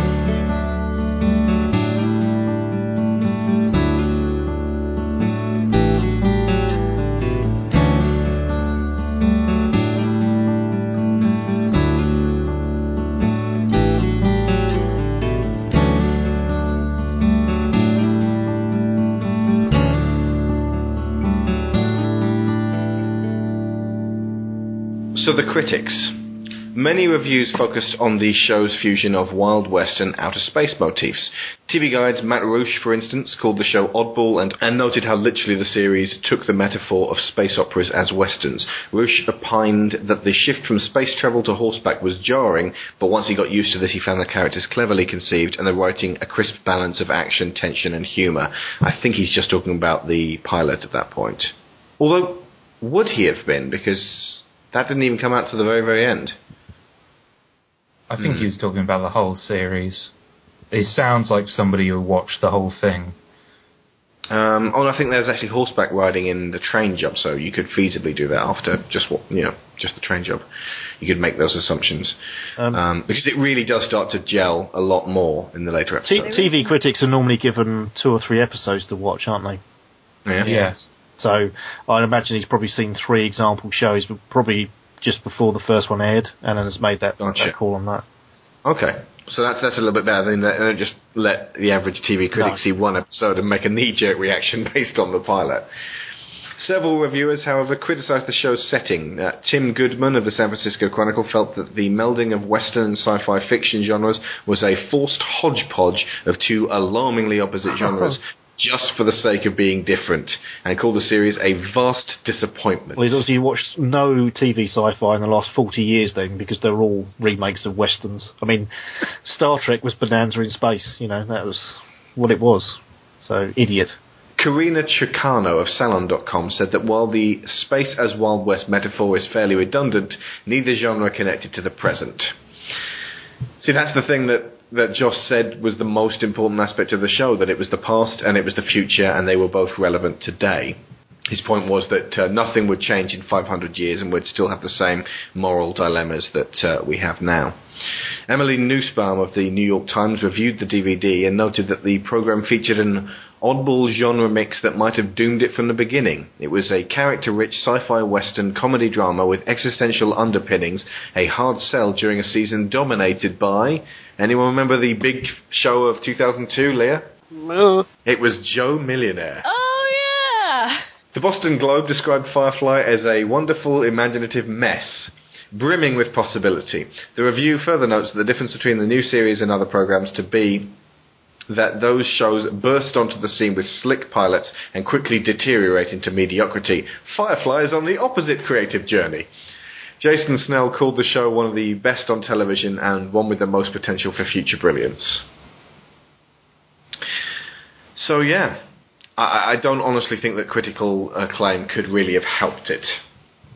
Critics. Many reviews focused on the show's fusion of Wild West and outer space motifs. TV Guide's Matt Roush, for instance, called the show oddball and, and noted how literally the series took the metaphor of space operas as westerns. Roush opined that the shift from space travel to horseback was jarring, but once he got used to this, he found the characters cleverly conceived and the writing a crisp balance of action, tension, and humour. I think he's just talking about the pilot at that point. Although, would he have been? Because that didn't even come out to the very, very end. I think he was talking about the whole series. It sounds like somebody who watched the whole thing. Um, oh, I think there's actually horseback riding in the train job, so you could feasibly do that after just what you know, just the train job. You could make those assumptions Um, um, because it really does start to gel a lot more in the later T- episodes. TV critics are normally given two or three episodes to watch, aren't they? Yeah. Yes. So I'd imagine he's probably seen three example shows, but probably just before the first one aired, and then has made that, Gotcha. that call on that. Okay, so that's that's a little bit better than that. Don't just let the average TV critic No. see one episode and make a knee-jerk reaction based on the pilot. Several reviewers, however, criticised the show's setting. Uh, Tim Goodman of the San Francisco Chronicle felt that the melding of Western and sci-fi fiction genres was a forced hodgepodge of two alarmingly opposite genres, just for the sake of being different, and called the series a vast disappointment. Well, he's obviously watched no TV sci-fi in the last 40 years then, because they're all remakes of westerns. I mean, Star Trek was Bonanza in space, you know, that was what it was. So, idiot. Carina Chocano of Salon.com said that while the space as Wild West metaphor is fairly redundant, neither genre connected to the present. See, that's the thing that, that Josh said was the most important aspect of the show, that it was the past and it was the future, and they were both relevant today. His point was that uh, nothing would change in 500 years and we'd still have the same moral dilemmas that uh, we have now. Emily Nussbaum of the New York Times reviewed the DVD and noted that the program featured an oddball genre mix that might have doomed it from the beginning. It was a character rich sci fi western comedy drama with existential underpinnings, a hard sell during a season dominated by. Anyone remember the big show of 2002, Leah? No. It was Joe Millionaire. Oh yeah. The Boston Globe described Firefly as a wonderful, imaginative mess, brimming with possibility. The review further notes that the difference between the new series and other programs to be that those shows burst onto the scene with slick pilots and quickly deteriorate into mediocrity. Firefly is on the opposite creative journey. Jason Snell called the show one of the best on television and one with the most potential for future brilliance. So yeah, I, I don't honestly think that critical acclaim could really have helped it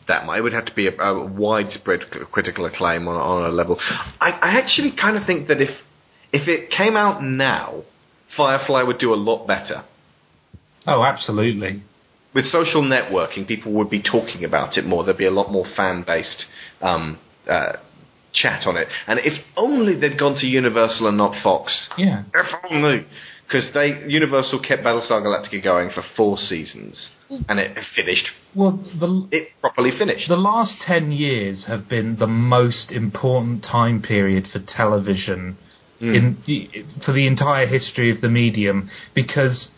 that much. It would have to be a, a widespread critical acclaim on, on a level. I, I actually kind of think that if if it came out now, Firefly would do a lot better. Oh, absolutely. With social networking, people would be talking about it more. There'd be a lot more fan based um, uh, chat on it. And if only they'd gone to Universal and not Fox. Yeah. If only. Because they Universal kept Battlestar Galactica going for four seasons. and it finished. Well, the it properly finished. The last ten years have been the most important time period for television Hmm. in the, for the entire history of the medium because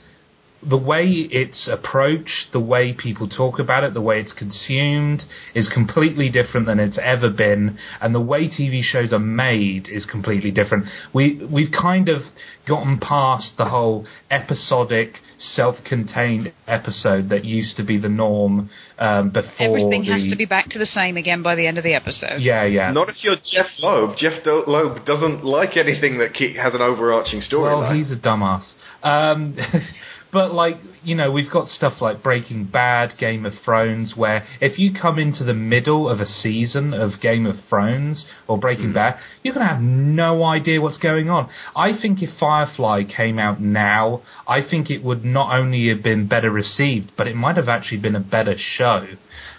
the way it's approached, the way people talk about it, the way it's consumed is completely different than it's ever been, and the way TV shows are made is completely different. We we've kind of gotten past the whole episodic, self-contained episode that used to be the norm um, before Everything the, has to be back to the same again by the end of the episode. Yeah, yeah. Not if you're Jeph Loeb. Jeff Do- Loeb doesn't like anything that has an overarching story. Well, he's a dumbass. Um, but like you know, we've got stuff like Breaking Bad, Game of Thrones, where if you come into the middle of a season of Game of Thrones or Breaking mm. Bad, you're gonna have no idea what's going on. I think if Firefly came out now, I think it would not only have been better received, but it might have actually been a better show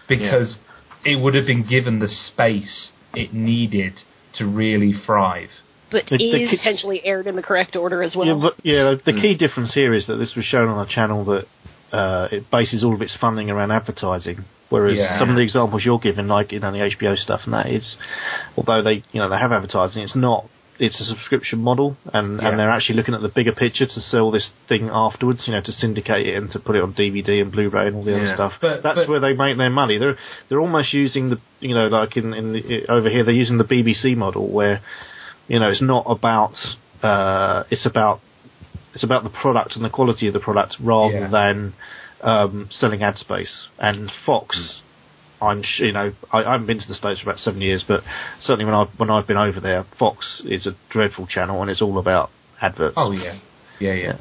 because it would have been given the space it needed to really thrive. But The- the is kids- potentially aired in the correct order as well. Yeah, but yeah, the Hmm. key difference here is that this was shown on a channel that uh, it bases all of its funding around advertising. Whereas Yeah. some of the examples you're giving, like you know the HBO stuff, and that is, although they you know they have advertising, it's not. It's a subscription model, and, Yeah. and they're actually looking at the bigger picture to sell this thing afterwards. You know, to syndicate it and to put it on DVD and Blu-ray and all the other stuff. But- That's but- where they make their money. They're they're almost using the you know like in in the, over here they're using the BBC model where you know it's not about uh, it's about it's about the product and the quality of the product rather Yeah. than um, selling ad space. And Fox, I'm sh- you know I, I haven't been to the states for about seven years, but certainly when I when I've been over there, Fox is a dreadful channel and it's all about adverts. Oh yeah, yeah, yeah.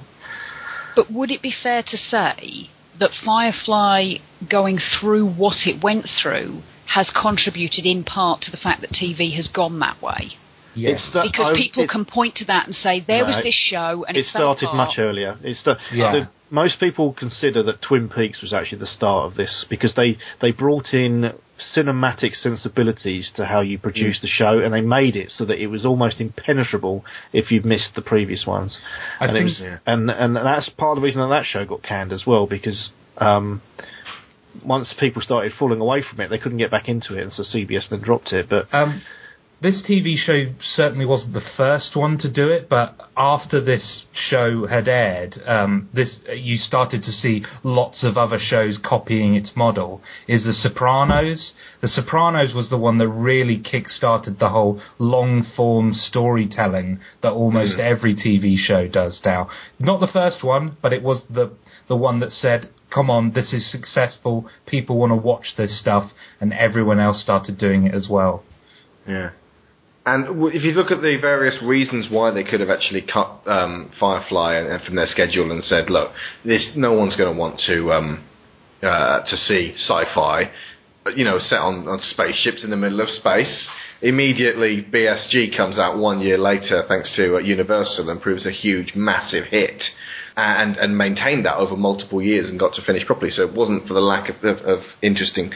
But would it be fair to say that Firefly going through what it went through has contributed in part to the fact that TV has gone that way? Yes. It's, Because I- people it- can point to that and say, there was this show and it it, started apart. much earlier. It sta- Yeah. the- most people consider that Twin Peaks was actually the start of this because they they brought in cinematic sensibilities to how you produce Mm. the show, and they made it so that it was almost impenetrable if you missed the previous ones. I and think- was, Yeah. and and that's part of the reason that that show got canned as well because. Um, once people started falling away from it, they couldn't get back into it, and so CBS then dropped it. But Um, this TV show certainly wasn't the first one to do it, but after this show had aired, um, this you started to see lots of other shows copying its model. Is The Sopranos? The Sopranos was the one that really kick-started the whole long-form storytelling that almost every TV show does now. Not the first one, but it was the the one that said. Come on, this is successful. People want to watch this stuff, and everyone else started doing it as well. Yeah. And if you look at the various reasons why they could have actually cut um, Firefly from their schedule and said, look, this no one's going to want to um, uh, to see sci-fi, you know, set on, on spaceships in the middle of space. Immediately, BSG comes out one year later, thanks to uh, Universal, and proves a huge, massive hit, and and maintained that over multiple years and got to finish properly. So it wasn't for the lack of, of, of interesting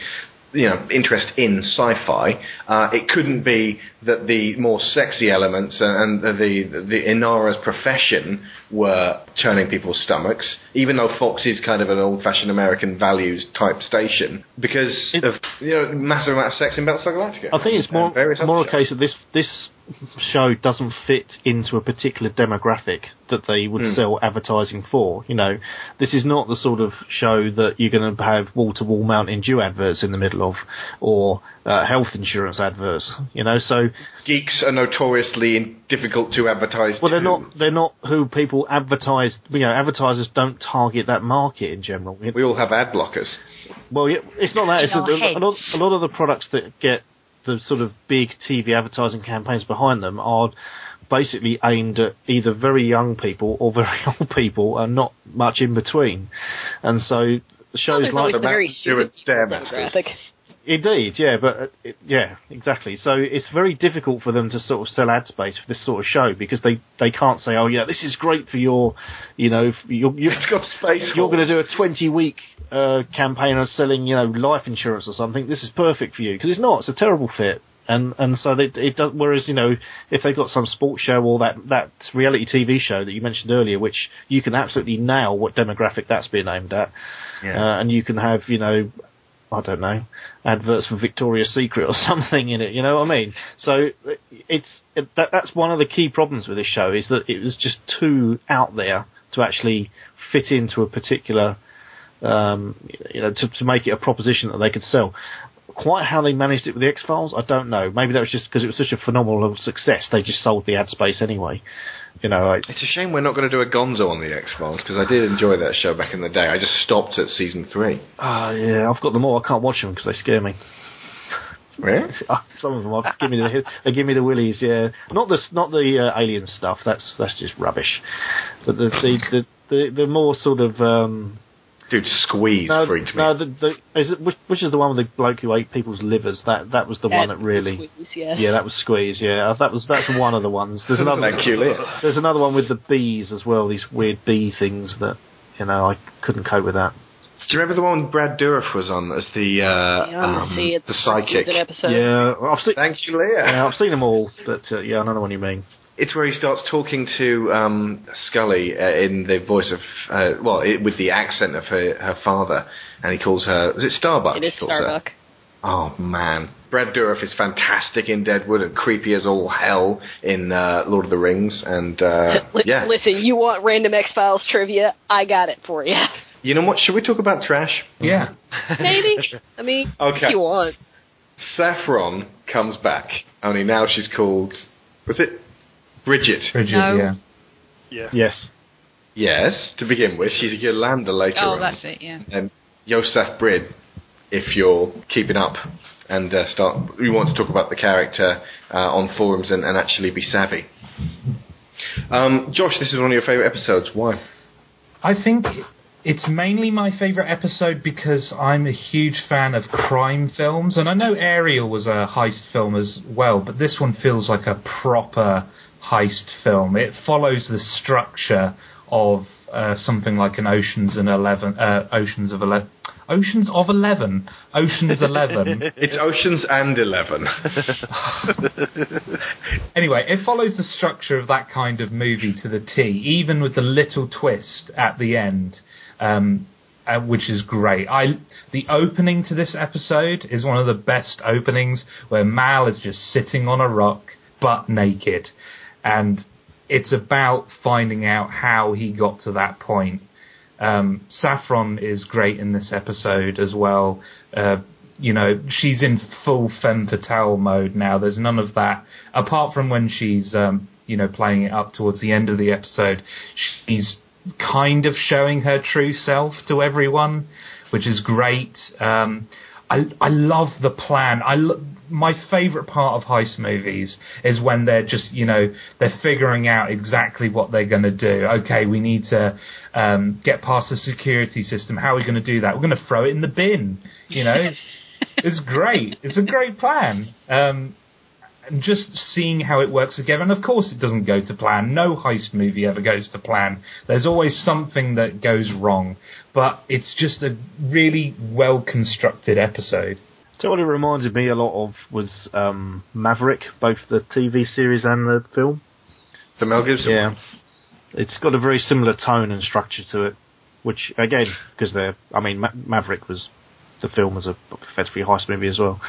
you know interest in sci-fi. Uh, it couldn't be that the more sexy elements and the the, the Inara's profession were turning people's stomachs, even though Fox is kind of an old-fashioned American values type station because of you know massive amount of sex in Battlestar Galactica. I think it's more more a case of this this show doesn't fit into a particular demographic that they would Hmm. sell advertising for. You know, this is not the sort of show that you're going to have wall to wall Mountain Dew adverts in the middle of, or uh, health insurance adverts. You know, so geeks are notoriously difficult to advertise. well they're not they're not who people advertise. You know, advertisers don't target that market in general. We all have ad blockers. Well, yeah, it's not that. It's a, a, lot, a lot of the products that get the sort of big TV advertising campaigns behind them are basically aimed at either very young people or very old people, and not much in between. And so shows there's like always the Matt very Stewart stupid Stairmasters. Indeed, yeah, but uh, it, yeah, exactly. So it's very difficult for them to sort of sell ad space for this sort of show because they, they can't say, oh yeah, this is great for your, you know, you're, you're, It's got space. you're going to do a 20 week uh, campaign of selling, you know, life insurance or something. This is perfect for you because it's not. It's a terrible fit. And and so that it does. Whereas you know, if they've got some sports show or that that reality TV show that you mentioned earlier, which you can absolutely nail what demographic that's being aimed at, Yeah. uh, and you can have you know, I don't know, adverts for Victoria's Secret or something in it. You know what I mean? So it's it, that that's one of the key problems with this show is that it was just too out there to actually fit into a particular um, you know, to, to make it a proposition that they could sell. Quite how they managed it with the X Files, I don't know. Maybe that was just because it was such a phenomenal success. They just sold the ad space anyway. You know, I, It's a shame we're not going to do a Gonzo on the X Files because I did enjoy that show back in the day. I just stopped at season three. ah, yeah, I've got them all. I can't watch them because they scare me. Really? Some of them, are, give me the they give me the willies. Yeah, not the not the uh, alien stuff. That's that's just rubbish. But the the the, the, the more sort of um, Dude, Squeeze no, freaked me. no, the, the is it which, which is the one with the bloke who ate people's livers? That that was the one that really. Squeeze, yeah. Yeah, that was Squeeze. Yeah, that was that's one of the ones. There's another. Thank you, There's another one with the bees as well. These weird bee things that you know I couldn't cope with that. Do you remember the one Brad Dourif was on as the uh, Yeah, I um, the first season sidekick? Yeah, I've seen. Thank you, Leah. Yeah, I've seen them all, but uh, yeah, I know the one you mean. It's where he starts talking to um, Scully uh, in the voice of, uh, well, it, with the accent of her, her father, and he calls her, is it Starbuck? It is he calls her? Oh man, Brad Dourif is fantastic in Deadwood and creepy as all hell in uh, Lord of the Rings, and uh, Li- yeah. Listen, you want random X Files trivia? I got it for you. You know what? Should we talk about trash? Yeah. Maybe. I mean, Okay. if you want. Saffron comes back, only now she's called, was it Bridget? Bridget, No. yeah. Yeah. Yes. Yes, to begin with. She's a Yolanda later Oh, on. that's it. Yeah. and YoSaffBridge, if you're keeping up and uh, start, you want to talk about the character uh, on forums and, and actually be savvy. Um, Josh, this is one of your favourite episodes. Why? I think it's mainly my favourite episode because I'm a huge fan of crime films, and I know Ariel was a heist film as well, but this one feels like a proper heist film. It follows the structure of uh, something like an Ocean's and Eleven, uh, Ocean's of Eleven, Oceans of Eleven, Ocean's Eleven. It's Oceans and Eleven. Anyway, it follows the structure of that kind of movie to the T, even with the little twist at the end, um, uh, which is great. I the opening to this episode is one of the best openings, where Mal is just sitting on a rock, butt naked, and it's about finding out how he got to that point. Um, Saffron is great in this episode as well. Uh, you know, she's in full femme fatale mode now. There's none of that apart from when she's, um, you know, playing it up towards the end of the episode. She's kind of showing her true self to everyone, which is great. Um, I I love the plan. I lo- my favorite part of heist movies is when they're just you know they're figuring out exactly what they're going to do. Okay, we need to um, get past the security system. How are we going to do that? We're going to throw it in the bin. You know, it's great. It's a great plan. Um, and just seeing how it works together. And of course, it doesn't go to plan. No heist movie ever goes to plan. There's always something that goes wrong. But it's just a really well constructed episode. So what it reminded me a lot of was um, Maverick, both the TV series and the film. The Mel Gibson Yeah, one. it's got a very similar tone and structure to it. Which again, because they're, I mean, Ma- Maverick was the film was a effectively heist movie as well.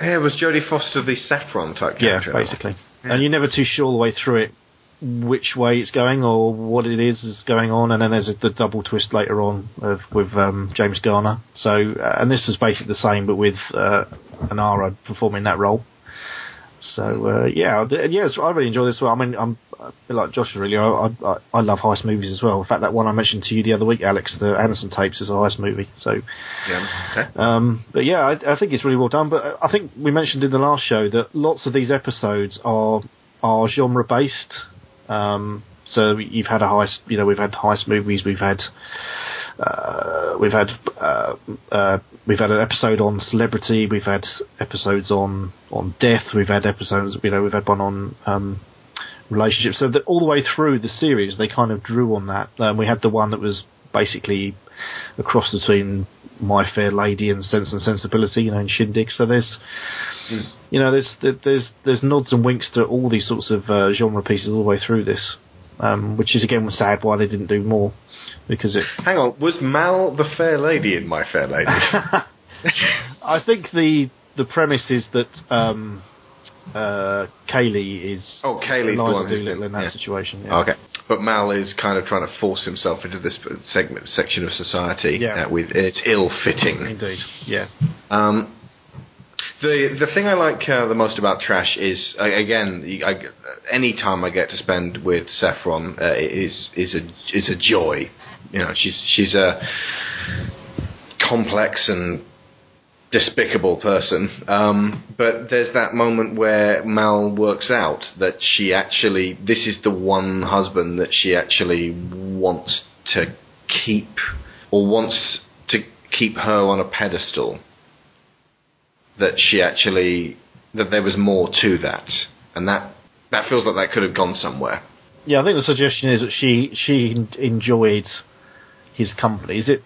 Yeah, it was Jodie Foster the Saffron type character? Yeah, basically. And you're never too sure the way through it which way it's going or what it is is going on, and then there's a, the double twist later on of, with um, James Garner. So, uh, and this was basically the same, but with uh, Inara performing that role. So uh, yeah, yes, I really enjoy this. Well, I mean, I'm a bit like Josh really. I, I I love heist movies as well. In fact, that one I mentioned to you the other week, Alex, the Anderson tapes, is a heist movie. So Yeah. Okay. um, but yeah, I, I think it's really well done. But I think we mentioned in the last show that lots of these episodes are are genre based. Um, so you've had a heist, you know, we've had heist movies, we've had uh, we've had uh, uh, we've had an episode on celebrity, we've had episodes on on death, we've had episodes, you know, we've had one on um, relationships. So that all the way through the series, they kind of drew on that. Um, we had the one that was basically a cross between My Fair Lady and Sense and Sensibility, you know, in Shindig. So there's You know, there's there's there's nods and winks to all these sorts of uh, genre pieces all the way through this, um, which is again sad why they didn't do more because it. Hang on, was Mal the fair lady in My Fair Lady? I think the the premise is that um, uh, Kaylee is Oh, Kaylee's the Eliza Doolittle in that yeah. situation. Yeah. Okay. But Mal is kind of trying to force himself into this segment section of society Yeah. uh, with it's ill fitting. Indeed. Yeah. Um, the the thing I like uh, the most about Trash is again, I, any time I get to spend with Saffron uh, is is a is a joy. You know, she's she's a complex and despicable person. Um, but there's that moment where Mal works out that she actually this is the one husband that she actually wants to keep or wants to keep her on a pedestal that she actually that there was more to that, and that that feels like that could have gone somewhere. Yeah, I think the suggestion is that she she enjoyed his company. Is it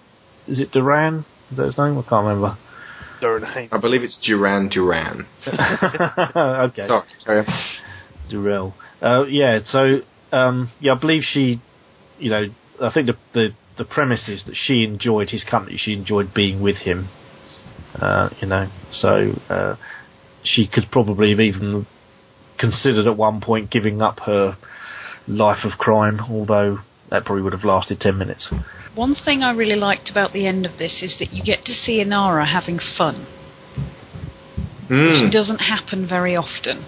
is it Durran? Is that his name? I can't remember. Durran I believe it's Duran Duran. okay. Sorry, sorry. Durrell. Uh, yeah, so um, yeah, I believe she, you know, I think the, the the premise is that she enjoyed his company. She enjoyed being with him. Uh, you know, so uh, she could probably have even considered at one point giving up her life of crime, although that probably would have lasted ten minutes. One thing I really liked about the end of this is that you get to see Inara having fun, Mm. which doesn't happen very often.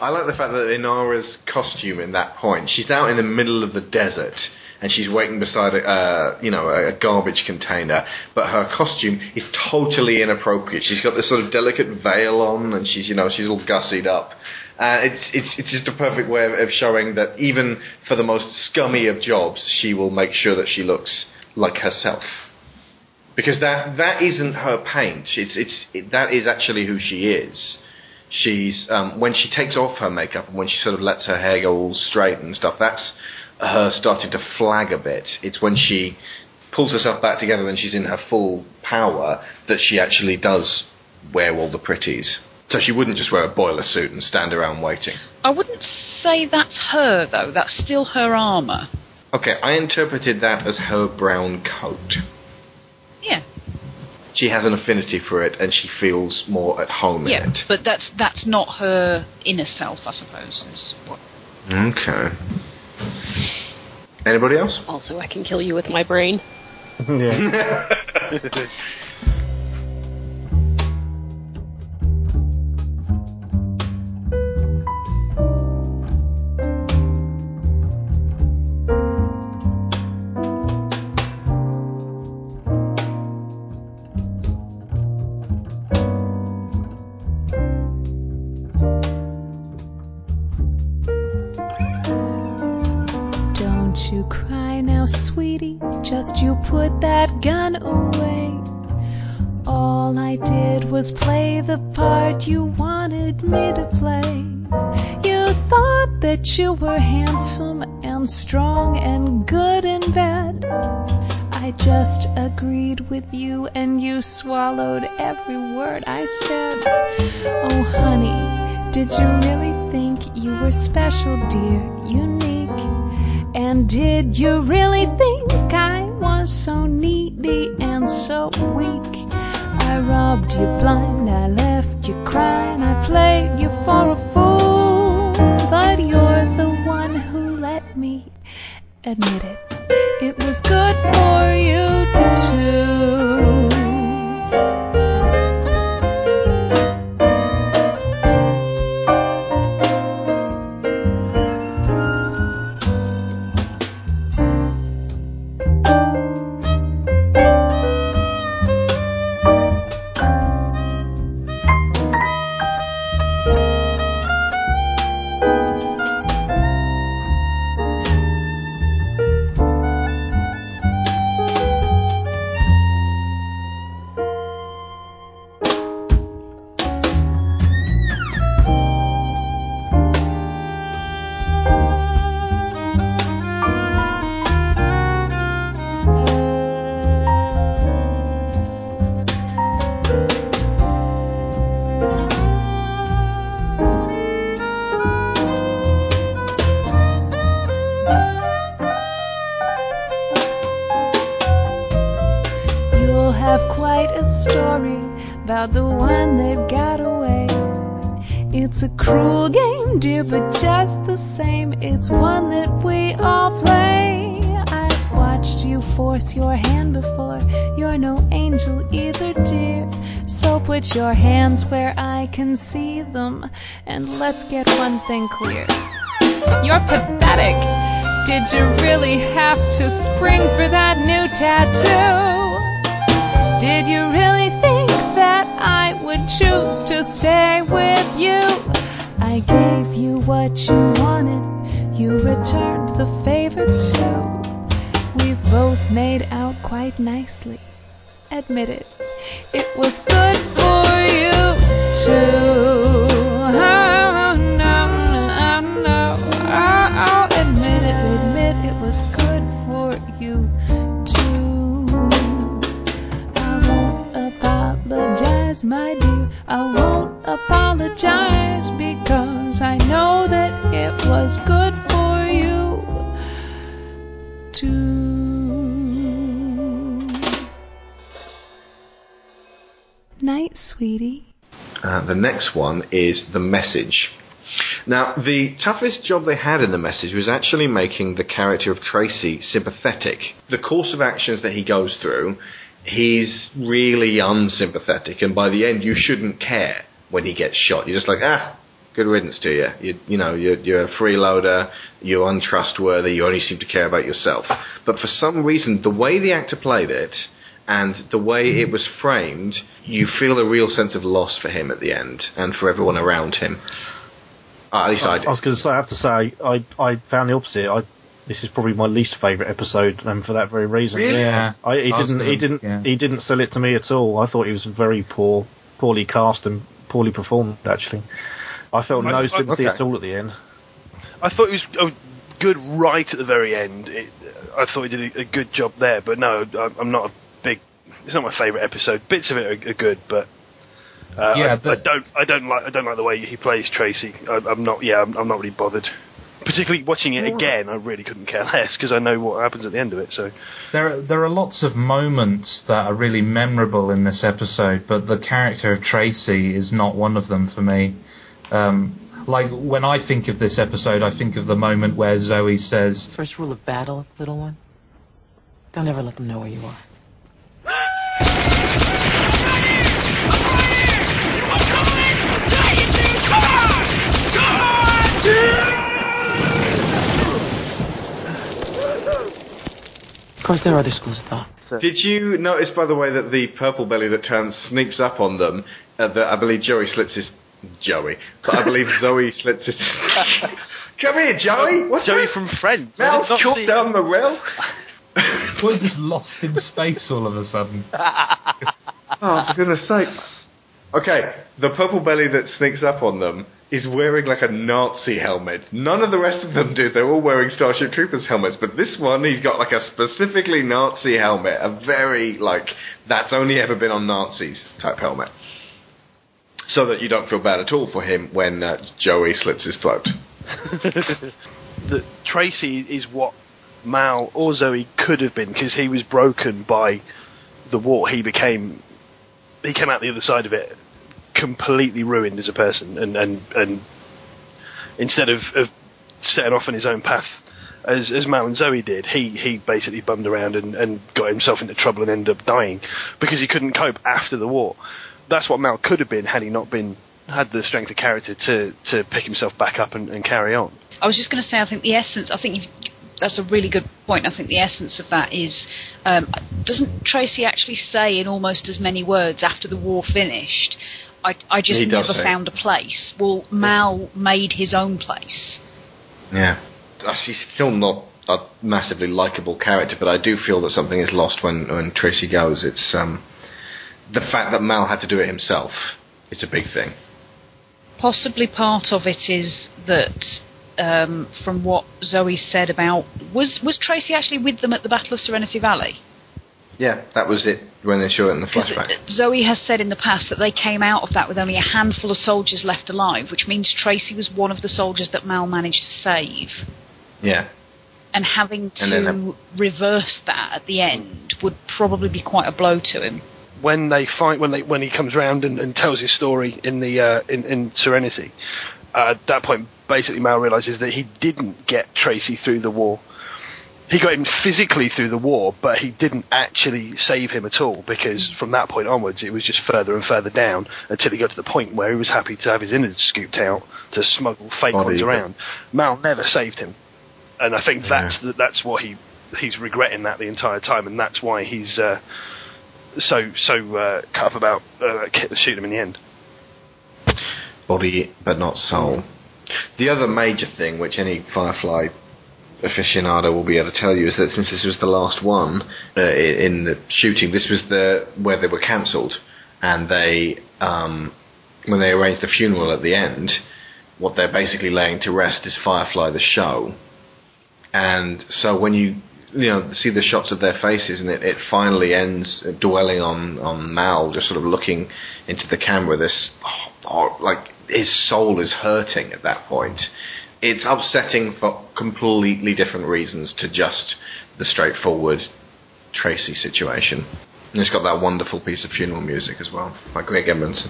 I like the fact that Inara's costume in that point, she's out in the middle of the desert and she's waiting beside a, uh, you know, a garbage container, but her costume is totally inappropriate. She's got this sort of delicate veil on and she's, you know, she's all gussied up. Uh, it's, it's, it's just a perfect way of, of showing that even for the most scummy of jobs, she will make sure that she looks like herself. Because that, that isn't her paint. It's, it's, it, that is actually who she is she's um, when she takes off her makeup and when she sort of lets her hair go all straight and stuff. That's her starting to flag a bit. It's when she pulls herself back together and she's in her full power that she actually does wear all the pretties. So she wouldn't just wear a boiler suit and stand around waiting. I wouldn't say that's her though. That's still her armor. Okay, I interpreted that as her brown coat. Yeah, She has an affinity for it and she feels more at home yeah, in it. Yeah, but that's that's not her inner self, I suppose. Is what. Okay. Anybody else? Also, I can kill you with my brain. yeah. Just you put that gun away. All I did was play the part you wanted me to play. You thought that you were handsome and strong and good and bad. I just agreed with you and you swallowed every word I said. Oh, honey, did you really think you were special, dear, unique? And did you really think So needy and so weak? I robbed you blind, I left you crying, I played you for a fool. But you're the one who let me admit it. It was good for you too. Let's get one thing clear. You're pathetic. Did you really have to spring for that new tattoo? Did you really think that I would choose to stay with you? I gave you what you wanted, you returned the favor too. We've both made out quite nicely. Admit it, it was good for you too. Apologize because I know that it was good for you. Night, sweetie. Uh, the next one is the message. Now, the toughest job they had in the message was actually making the character of Tracy sympathetic. The course of actions that he goes through, he's really unsympathetic, and by the end, you shouldn't care when he gets shot. You're just like, ah, good riddance to you. You, you know, you're, you're a freeloader, you're untrustworthy, you only seem to care about yourself. But for some reason, the way the actor played it, and the way it was framed, you feel a real sense of loss for him at the end, and for everyone around him. Uh, at least I, I, did. I was going to say, I have to say, I I found the opposite. I this is probably my least favourite episode, and for that very reason. Really? Yeah. I, he I was didn't. gonna- he didn't. yeah. He didn't sell it to me at all. I thought he was very poor, poorly cast and poorly performed. Actually, I felt I- no I- sympathy okay. at all at the end. I thought it was uh, good right at the very end. It, I thought he did a, a good job there, but no, I, I'm not a big. It's not my favourite episode. Bits of it are, are good, but uh, Yeah, I, the- I don't. I don't like. I don't like the way he plays Tracy. I, I'm not. Yeah, I'm, I'm not really bothered. Particularly watching it again, I really couldn't care less because I know what happens at the end of it. So There, there are lots of moments that are really memorable in this episode, but the character of Tracy is not one of them for me. Um, like when I think of this episode, I think of the moment where Zoe says, First rule of battle, little one. Don't ever let them know where you are. Of course, there are other schools of thought. Did you notice, by the way, that the purple belly that turns sneaks up on them? Uh, that I believe Joey slits his Joey, but I believe Zoe slits his. Come here, Joey. What's Joey that? from Friends. I Mal's did not chalked see- down the rail. "Was just lost in space all of a sudden." Oh, for goodness sake. Okay, the purple belly that sneaks up on them is wearing like a Nazi helmet. None of the rest of them do. They're all wearing Starship Troopers helmets, but this one, he's got like a specifically Nazi helmet. A very, like, that's only ever been on Nazis type helmet. So that you don't feel bad at all for him when uh, Joey slits his throat. that Tracy is what Mal or Zoe could have been because he was broken by the war. He became he came out the other side of it completely ruined as a person, and and and instead of, of setting off on his own path. As, as Mal and Zoe did, he, he basically bummed around and, and got himself into trouble and ended up dying because he couldn't cope after the war. That's what Mal could have been had he not been had the strength of character to, to pick himself back up and, and carry on. I was just going to say, I think the essence. I think that's a really good point. I think the essence of that is, um, doesn't Tracy actually say in almost as many words after the war finished? I, I just He never found a place. Well, Mal made his own place. Yeah. Uh, She's still not a massively likable character, but I do feel that something is lost when, when Tracy goes. It's um, the fact that Mal had to do it himself. It's a big thing. Possibly part of it is that, um, from what Zoe said about was was Tracy actually with them at the Battle of Serenity Valley? Yeah, that was it when they show it in the flashback. Zoe has said in the past that they came out of that with only a handful of soldiers left alive, which means Tracy was one of the soldiers that Mal managed to save. Yeah. And having to And then, reverse that at the end would probably be quite a blow to him. when they find when they when he comes round and, and tells his story in the uh, in, in Serenity, uh, at that point, basically, Mal realizes that he didn't get Tracy through the war. He got him physically through the war, but he didn't actually save him at all because from that point onwards, it was just further and further down until he got to the point where he was happy to have his innards scooped out to smuggle fake ones around. Mal never saved him, and I think Yeah. that's the, that's what he he's regretting that the entire time, and that's why he's uh, so so uh, cut up about uh, shooting him in the end. body but not soul. The other major thing, which any Firefly aficionado will be able to tell you, is that since this was the last one uh, in the shooting, this was the where they were cancelled, and they um, when they arranged the funeral at the end, what they're basically laying to rest is Firefly the show, and so when you you know see the shots of their faces and it, it finally ends dwelling on on Mal just sort of looking into the camera this oh, oh, like his soul is hurting at that point it's upsetting for completely different reasons to just the straightforward Tracy situation. And it's got that wonderful piece of funeral music as well by Greg Edmonds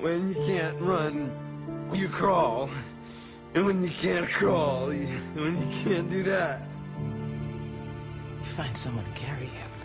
When you can't run, you crawl. And when you can't crawl, you, when you can't do that, You find someone to carry you.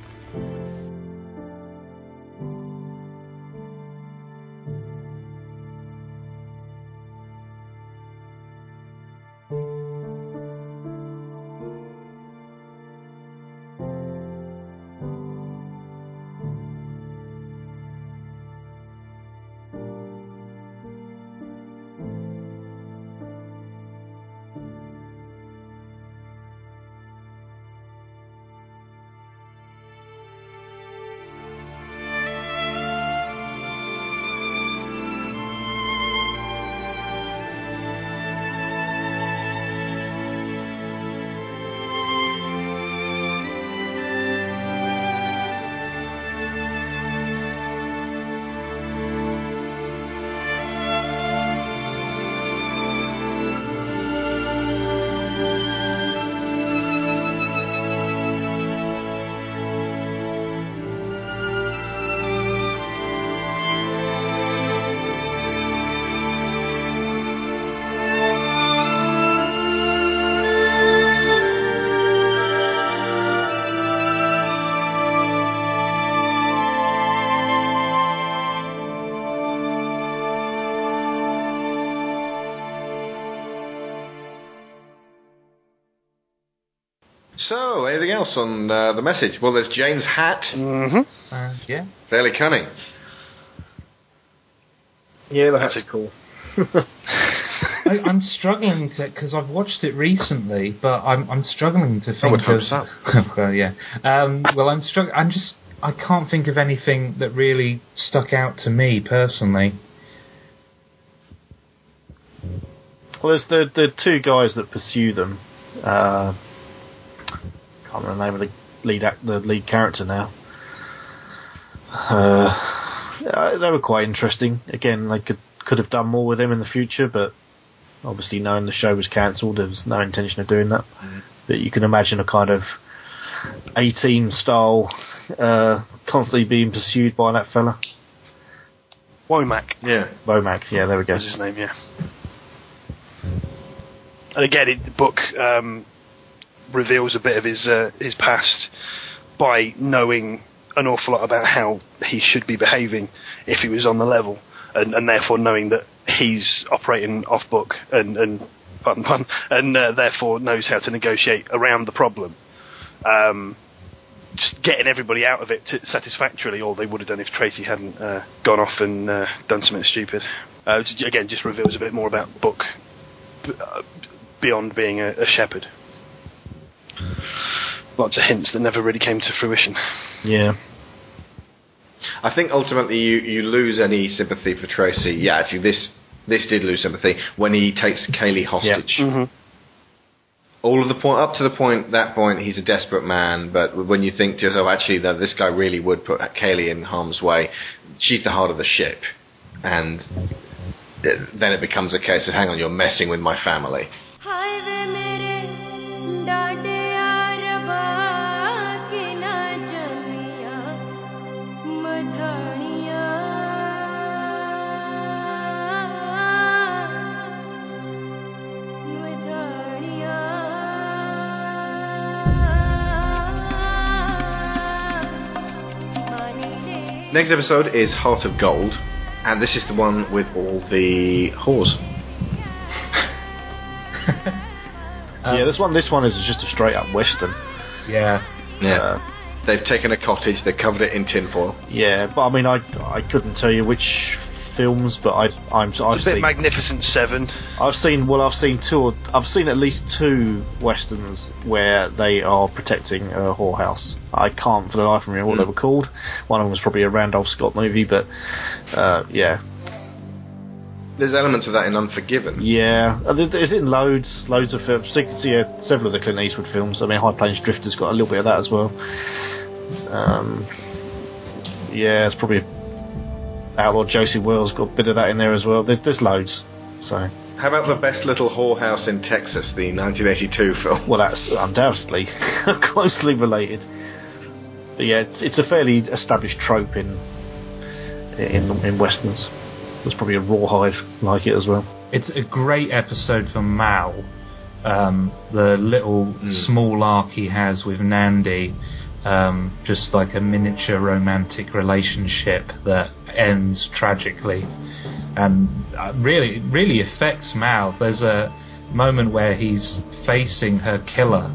Else on uh, the message well there's Jayne's hat mm-hmm. Uh, yeah. fairly cunning Yeah, that's cool. I, I'm struggling to because I've watched it recently, but I'm I'm struggling to think I would hope of. so. well, yeah. Um, well, I'm struggling. I'm just I can't think of anything that really stuck out to me personally. Well, there's the the two guys that pursue them. Uh, can't remember the name of the lead act, the lead character now. Uh, they were quite interesting. Again, they could could have done more with them in the future, but obviously, knowing the show was cancelled, there was no intention of doing that. But you can imagine a kind of A-Team style, uh, constantly being pursued by that fella. Womack yeah Womack, yeah, there we go. was his name, yeah. And again, it, the book um, reveals a bit of his uh, his past by knowing an awful lot about how he should be behaving if he was on the level. and, and therefore knowing that he's operating off book and and pun pun, and uh, therefore knows how to negotiate around the problem. Um, just getting everybody out of it to satisfactorily, or they would have done if Tracy hadn't uh, gone off and uh, done something stupid. Uh, again, just reveals a bit more about Book b- uh, beyond being a, a shepherd. Lots of hints that never really came to fruition. Yeah. I think ultimately you, you lose any sympathy for Tracy. Yeah, actually, this this did lose sympathy when he takes Kaylee hostage. Mm-hmm. All of the point up to the point that point he's a desperate man, but when you think to yourself, actually, that this guy really would put Kaylee in harm's way. She's the heart of the ship, and it- then it becomes a case of, hang on, you're messing with my family. Next episode is Heart of Gold, and this is the one with all the whores. yeah, this one this one is just a straight up western. Yeah. Yeah. Uh, they've taken a cottage, they've covered it in tinfoil. Yeah, but I mean, I I couldn't tell you which films, but I I'm I've It's a bit seen Magnificent Seven. I've seen well I've seen two or, I've seen at least two westerns where they are protecting a whorehouse. I can't for the life of me remember what Mm. they were called. One of them was probably a Randolph Scott movie, but uh, yeah, There's elements of that in Unforgiven. yeah. Uh, there- There's in loads, loads of films. So you can see uh, several of the Clint Eastwood films. I mean, High Plains Drifter's got a little bit of that as well. Um, yeah, it's probably Outlaw Josey Wales got a bit of that in there as well. There's, there's loads. So How about the best little whorehouse in Texas, the 1982 film? Well, that's undoubtedly closely related. But yeah, it's, it's a fairly established trope in in in westerns. There's probably a rawhide like it as well. It's a great episode for Mal. Um, the little small arc he has with Nandi, um, just like a miniature romantic relationship that ends tragically, and uh, really, really affects Mal. There's a moment where he's facing her killer,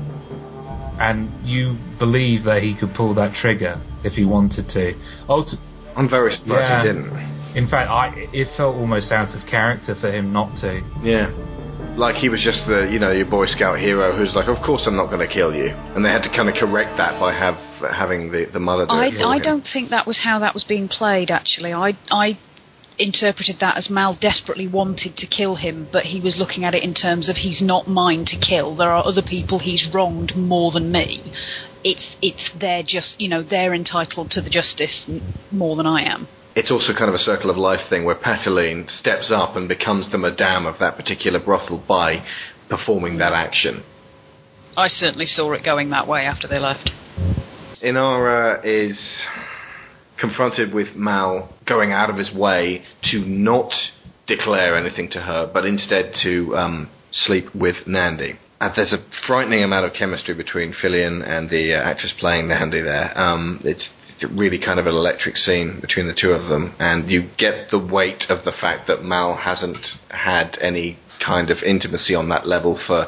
and you believe that he could pull that trigger if he wanted to. Ulti- I'm very surprised he didn't. In fact, I it felt almost out of character for him not to. Yeah. Like he was just the, you know, your Boy Scout hero who's like, of course I'm not going to kill you. And they had to kind of correct that by have having the, the mother do I, it I don't think that was how that was being played. Actually, I I interpreted that as Mal desperately wanted to kill him, but he was looking at it in terms of he's not mine to kill. There are other people he's wronged more than me. It's it's they're just you know they're entitled to the justice more than I am. It's also kind of a circle of life thing where Petaline steps up and becomes the madame of that particular brothel by performing that action. I certainly saw it going that way after they left. Inara is confronted with Mal going out of his way to not declare anything to her, but instead to um, sleep with Nandi. And there's a frightening amount of chemistry between Fillion and the uh, actress playing Nandi there. Um, it's really kind of an electric scene between the two of them, and you get the weight of the fact that Mal hasn't had any kind of intimacy on that level for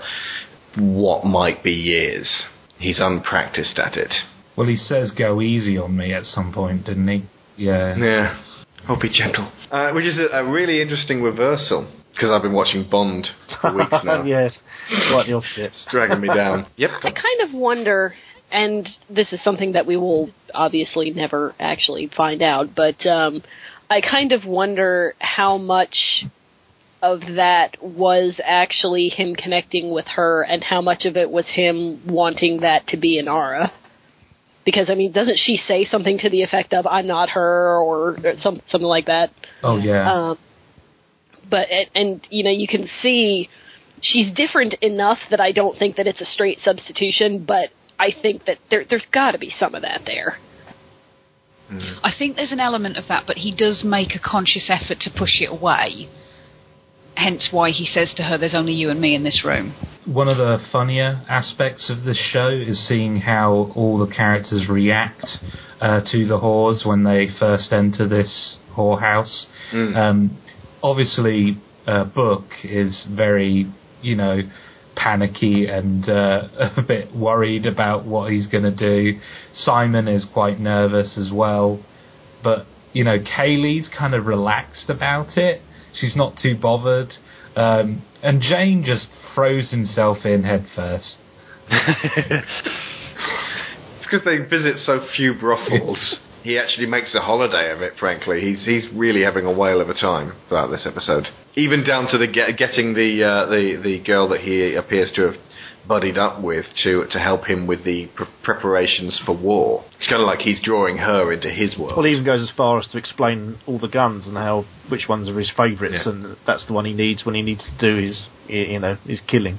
what might be years. He's unpracticed at it. Well, he says go easy on me at some point, didn't he? Yeah. Yeah. I'll be gentle. Uh, which is a, a really interesting reversal because I've been watching Bond for weeks now. yes, quite the opposite. It's dragging me down. Yep. I kind of wonder, and this is something that we will obviously never actually find out, but um, I kind of wonder how much of that was actually him connecting with her, and how much of it was him wanting that to be Inara. Because I mean, doesn't she say something to the effect of "I'm not her" or, or some, something like that? Oh yeah. Um, but and, and you know you can see she's different enough that I don't think that it's a straight substitution, but I think that there there's got to be some of that there. I think there's an element of that, but he does make a conscious effort to push it away. Hence why he says to her, "There's only you and me in this room." One of the funnier aspects of this show is seeing how all the characters react uh, to the whores when they first enter this whorehouse. Mm. Um, obviously, uh, Book is very, you know, panicky and uh, a bit worried about what he's going to do. Simon is quite nervous as well, but you know, Kaylee's kind of relaxed about it. She's not too bothered, um, and Jayne just throws himself in headfirst. It's because they visit so few brothels. he actually makes a holiday of it. Frankly, he's he's really having a whale of a time throughout this episode. Even down to the get, getting the uh, the the girl that he appears to have buddied up with to to help him with the pre- preparations for war. It's kind of like he's drawing her into his world. Well, he even goes as far as to explain all the guns and how which ones are his favourites, Yeah. and that's the one he needs when he needs to do his, you know, his killing.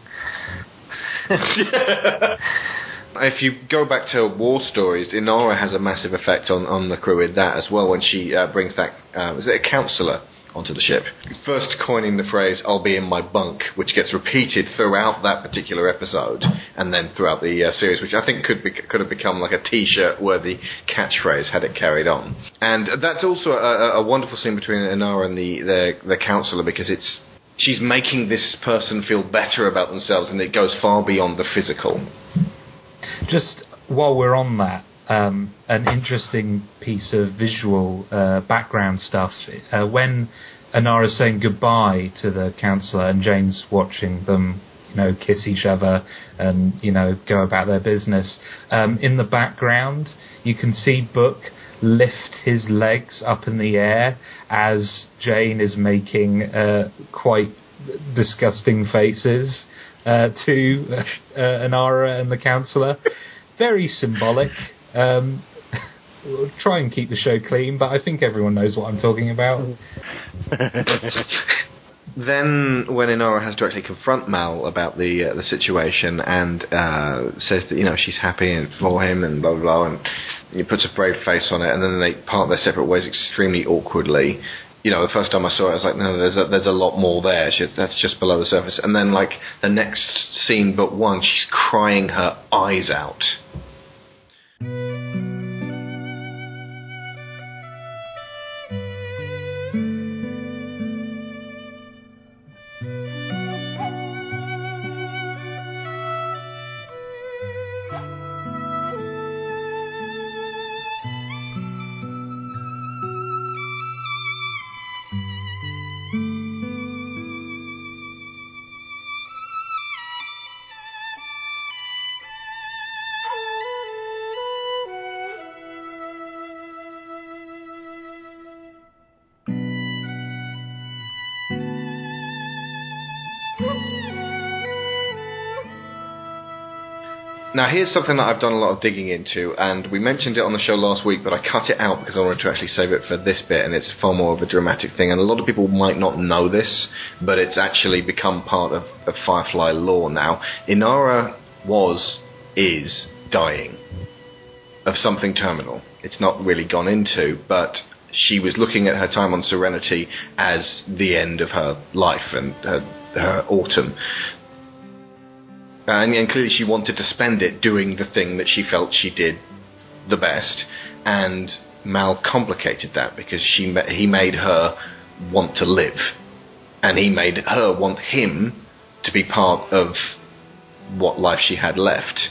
If you go back to war stories, Inara has a massive effect on, on the crew in that as well when she uh, brings that, uh, is it a counsellor onto the ship? First coining the phrase, I'll be in my bunk, which gets repeated throughout that particular episode and then throughout the uh, series, which I think could, be, could have become like a t shirt worthy catchphrase had it carried on. And that's also a, a- a wonderful scene between Inara and the, the, the counsellor because it's she's making this person feel better about themselves and it goes far beyond the physical. Just while we're on that, um, an interesting piece of visual uh, background stuff. Uh, when Inara's saying goodbye to the counsellor and Jayne's watching them, you know, kiss each other and you know go about their business. Um, in the background, you can see Book lift his legs up in the air as Jane is making uh, quite disgusting faces uh, to uh, Anara and the counsellor. Very symbolic. Um, we'll try and keep the show clean, but I think everyone knows what I'm talking about. Then, when Inara has to actually confront Mal about the uh, the situation and uh, says that you know she's happy and for him and blah blah blah, and he puts a brave face on it, and then they part their separate ways extremely awkwardly. You know, the first time I saw it, I was like, no, there's a, there's a lot more there. She, that's just below the surface. And then, like the next scene, but one, she's crying her eyes out. Música Now, here's something that I've done a lot of digging into, and we mentioned it on the show last week, but I cut it out because I wanted to actually save it for this bit, and it's far more of a dramatic thing. And a lot of people might not know this, but it's actually become part of, of Firefly lore now. Inara was, is dying of something terminal. It's not really gone into, but she was looking at her time on Serenity as the end of her life and her, her autumn. Uh, and, and clearly she wanted to spend it doing the thing that she felt she did the best. And Mal complicated that because she he made her want to live. And he made her want him to be part of what life she had left.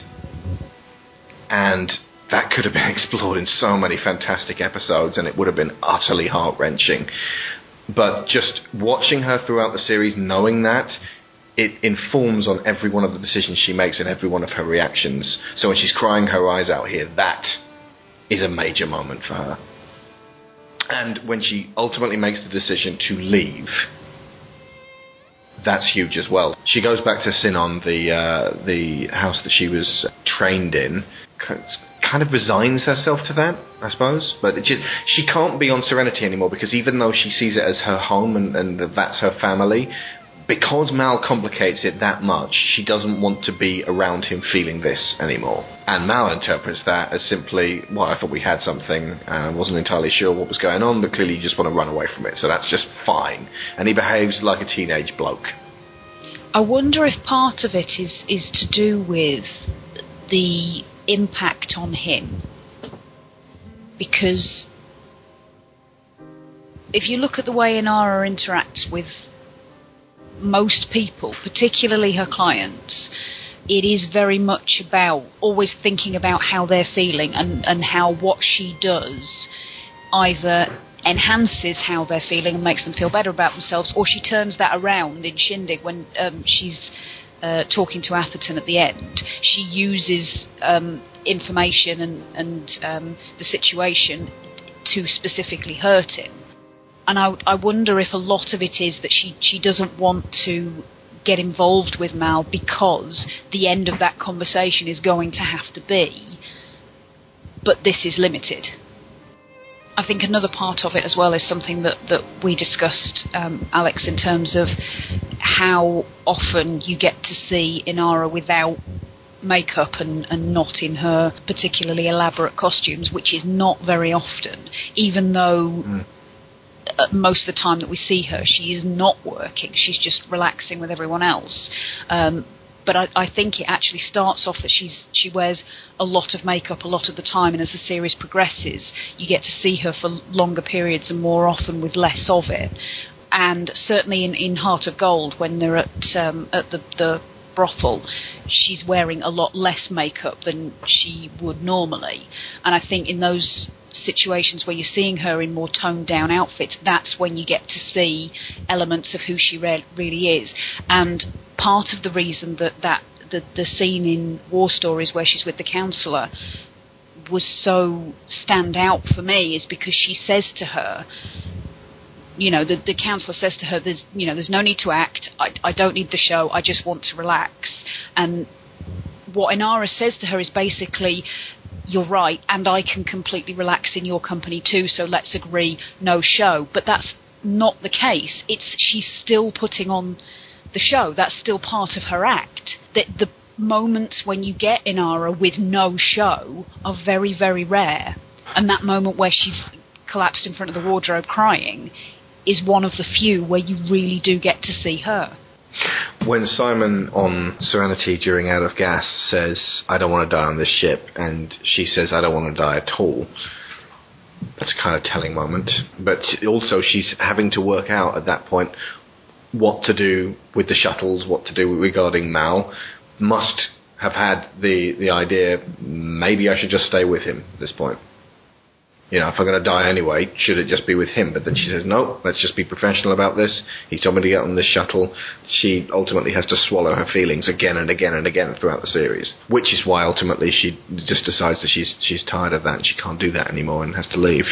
And that could have been explored in so many fantastic episodes and it would have been utterly heart wrenching. But just watching her throughout the series, knowing that, it informs on every one of the decisions she makes and every one of her reactions. So when she's crying her eyes out here, that is a major moment for her. And when she ultimately makes the decision to leave, that's huge as well. She goes back to Sihnon, the uh, the house that she was trained in, kind of resigns herself to that, I suppose. But just, she can't be on Serenity anymore because even though she sees it as her home and, and that's her family, because Mal complicates it that much, she doesn't want to be around him feeling this anymore. And Mal interprets that as simply, well, I thought we had something, and I wasn't entirely sure what was going on, but clearly you just want to run away from it, so that's just fine. And he behaves like a teenage bloke. I wonder if part of it is is to do with the impact on him, because if you look at the way Inara interacts with most people, particularly her clients, it is very much about always thinking about how they're feeling and, and how what she does either enhances how they're feeling and makes them feel better about themselves, or she turns that around in Shindig when um, she's uh, talking to Atherton at the end. She uses um, information and, and um, the situation to specifically hurt him. And I, I wonder if a lot of it is that she, she doesn't want to get involved with Mal because the end of that conversation is going to have to be, but this is limited. I think another part of it as well is something that, that we discussed, um, Alex, in terms of how often you get to see Inara without makeup and, and not in her particularly elaborate costumes, which is not very often, even though. Mm. Uh, most of the time that we see her, she is not working. She's just relaxing with everyone else. Um, but I, I, think it actually starts off that she's she wears a lot of makeup a lot of the time, and as the series progresses, you get to see her for longer periods and more often with less of it. And certainly in, in Heart of Gold, when they're at um, at the, the brothel, she's wearing a lot less makeup than she would normally. And I think in those situations where you're seeing her in more toned down outfits, that's when you get to see elements of who she re- really is. And part of the reason that, that the, the scene in War Stories where she's with the counselor was so stand out for me is because she says to her, you know, the, the counselor says to her, "There's, you know, there's no need to act. I, I don't need the show. I just want to relax." And what Inara says to her is basically, "You're right, and I can completely relax in your company too. So let's agree, no show." But that's not the case. It's she's still putting on the show. That's still part of her act. That the moments when you get Inara with no show are very, very rare. And that moment where she's collapsed in front of the wardrobe crying is one of the few where you really do get to see her. When Simon on Serenity during Out of Gas says, I don't want to die on this ship, and she says, I don't want to die at all, that's a kind of telling moment. But also, she's having to work out at that point what to do with the shuttles, what to do regarding Mal. Must have had the, the idea, maybe I should just stay with him at this point you know, if I'm going to die anyway, should it just be with him? But then she says, no, let's just be professional about this. He told me to get on this shuttle. She ultimately has to swallow her feelings again and again and again throughout the series, which is why ultimately she just decides that she's she's tired of that and she can't do that anymore and has to leave.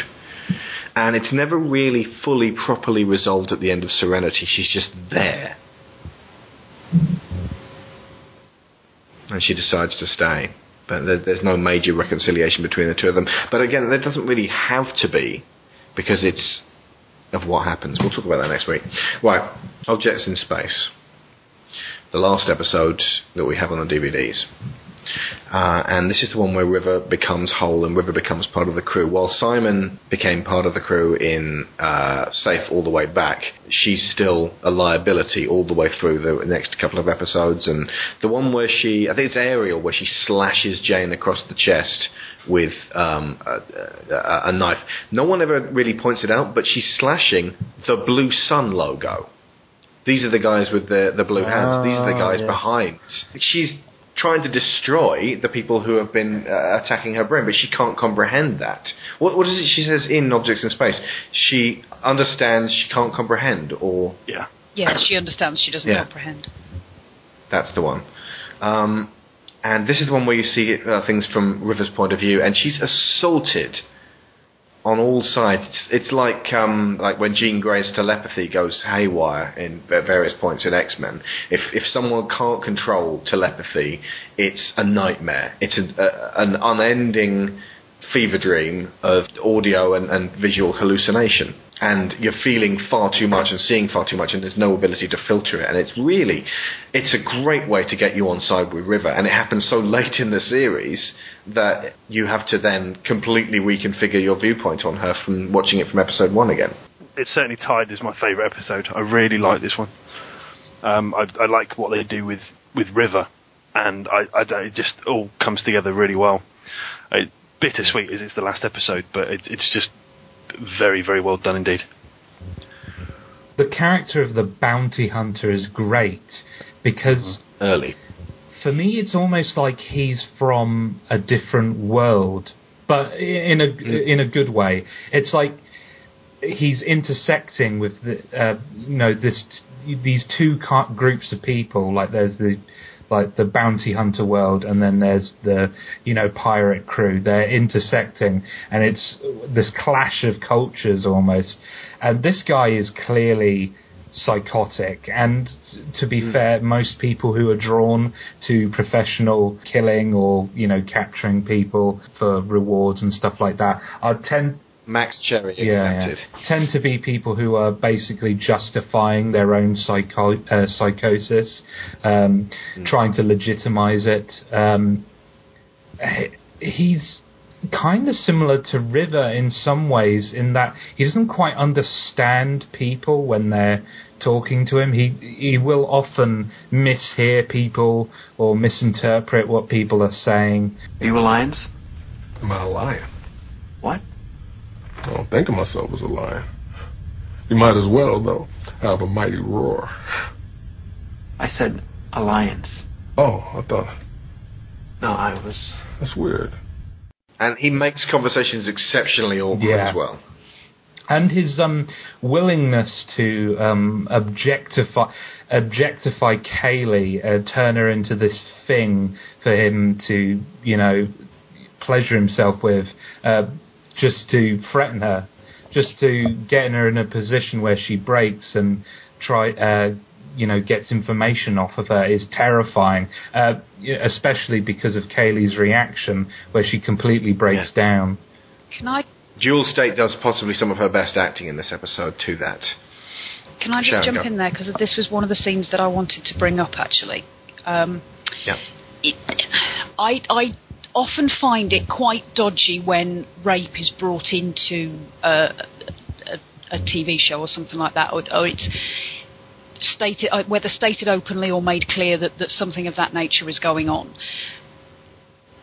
And it's never really fully properly resolved at the end of Serenity. She's just there. And she decides to stay but there's no major reconciliation between the two of them. But again, there doesn't really have to be because it's of what happens. We'll talk about that next week. Right, objects in space. The last episode that we have on the DVDs. Uh, and this is the one where River becomes whole and River becomes part of the crew. While Simon became part of the crew in uh, Safe all the way back, she's still a liability all the way through the next couple of episodes. And the one where she, I think it's Ariel, where she slashes Jayne across the chest with um, a, a, a knife. No one ever really points it out, but she's slashing the Blue Sun logo. These are the guys with the the blue hands. These are the Ah, guys yes. behind. She's trying to destroy the people who have been uh, attacking her brain, but she can't comprehend that. What, what is it she says in Objects in Space? She understands, she can't comprehend, or yeah, Yeah, she understands. She doesn't Yeah. comprehend. that's the one. Um, and this is the one where you see uh, things from River's point of view, and she's assaulted on all sides. It's, it's like um, like when Jean Grey's telepathy goes haywire in va- various points in X Men. If if someone can't control telepathy, it's a nightmare. It's a, a, an unending fever dream of audio and, and visual hallucination. And you're feeling far too much and seeing far too much, and there's no ability to filter it. And it's really, it's a great way to get you on side with River. And it happens so late in the series that you have to then completely reconfigure your viewpoint on her from watching it from episode one again. It's certainly tied as my favourite episode. I really like this one. Um, I, I like what they do with, with River, and I, I, it just all comes together really well. It, bittersweet as it's the last episode, but it, it's just very, very well done indeed. The character of the bounty hunter is great because Early. For me it's almost like he's from a different world, but in a in a good way. It's like he's intersecting with the uh, you know this these two groups of people. Like there's the like the bounty hunter world, and then there's the you know pirate crew. They're intersecting, and it's this clash of cultures almost. And this guy is clearly psychotic and to be fair most people who are drawn to professional killing or you know capturing people for rewards and stuff like that are tend Max Cherry yeah, accepted. yeah. tend to be people who are basically justifying their own psycho- uh, psychosis, um, trying to legitimize it. Um, he's kind of similar to River in some ways, in that he doesn't quite understand people when they're talking to him. He he will often mishear people or misinterpret what people are saying. Are you a lions? Am I a lion? What? I don't think of myself as a lion. You might as well, though, have a mighty roar. I said alliance. Oh, I thought. No, I was. That's weird. And he makes conversations exceptionally awkward Yeah. as well. and his um, willingness to um, objectify objectify Kaylee, uh, turn her into this thing for him to, you know, pleasure himself with, uh, just to threaten her, just to get her in a position where she breaks and try. Uh, you know, gets information off of her is terrifying, uh, especially because of Kaylee's reaction, where she completely breaks down. Can I Jewel Staite does possibly some of her best acting in this episode to that. can I just Sharon, jump go. in there because this was one of the scenes that I wanted to bring up actually. Um, Yeah. it, I I often find it quite dodgy when rape is brought into a, a, a TV show or something like that, or, or it's stated uh, whether stated openly or made clear that, that something of that nature is going on.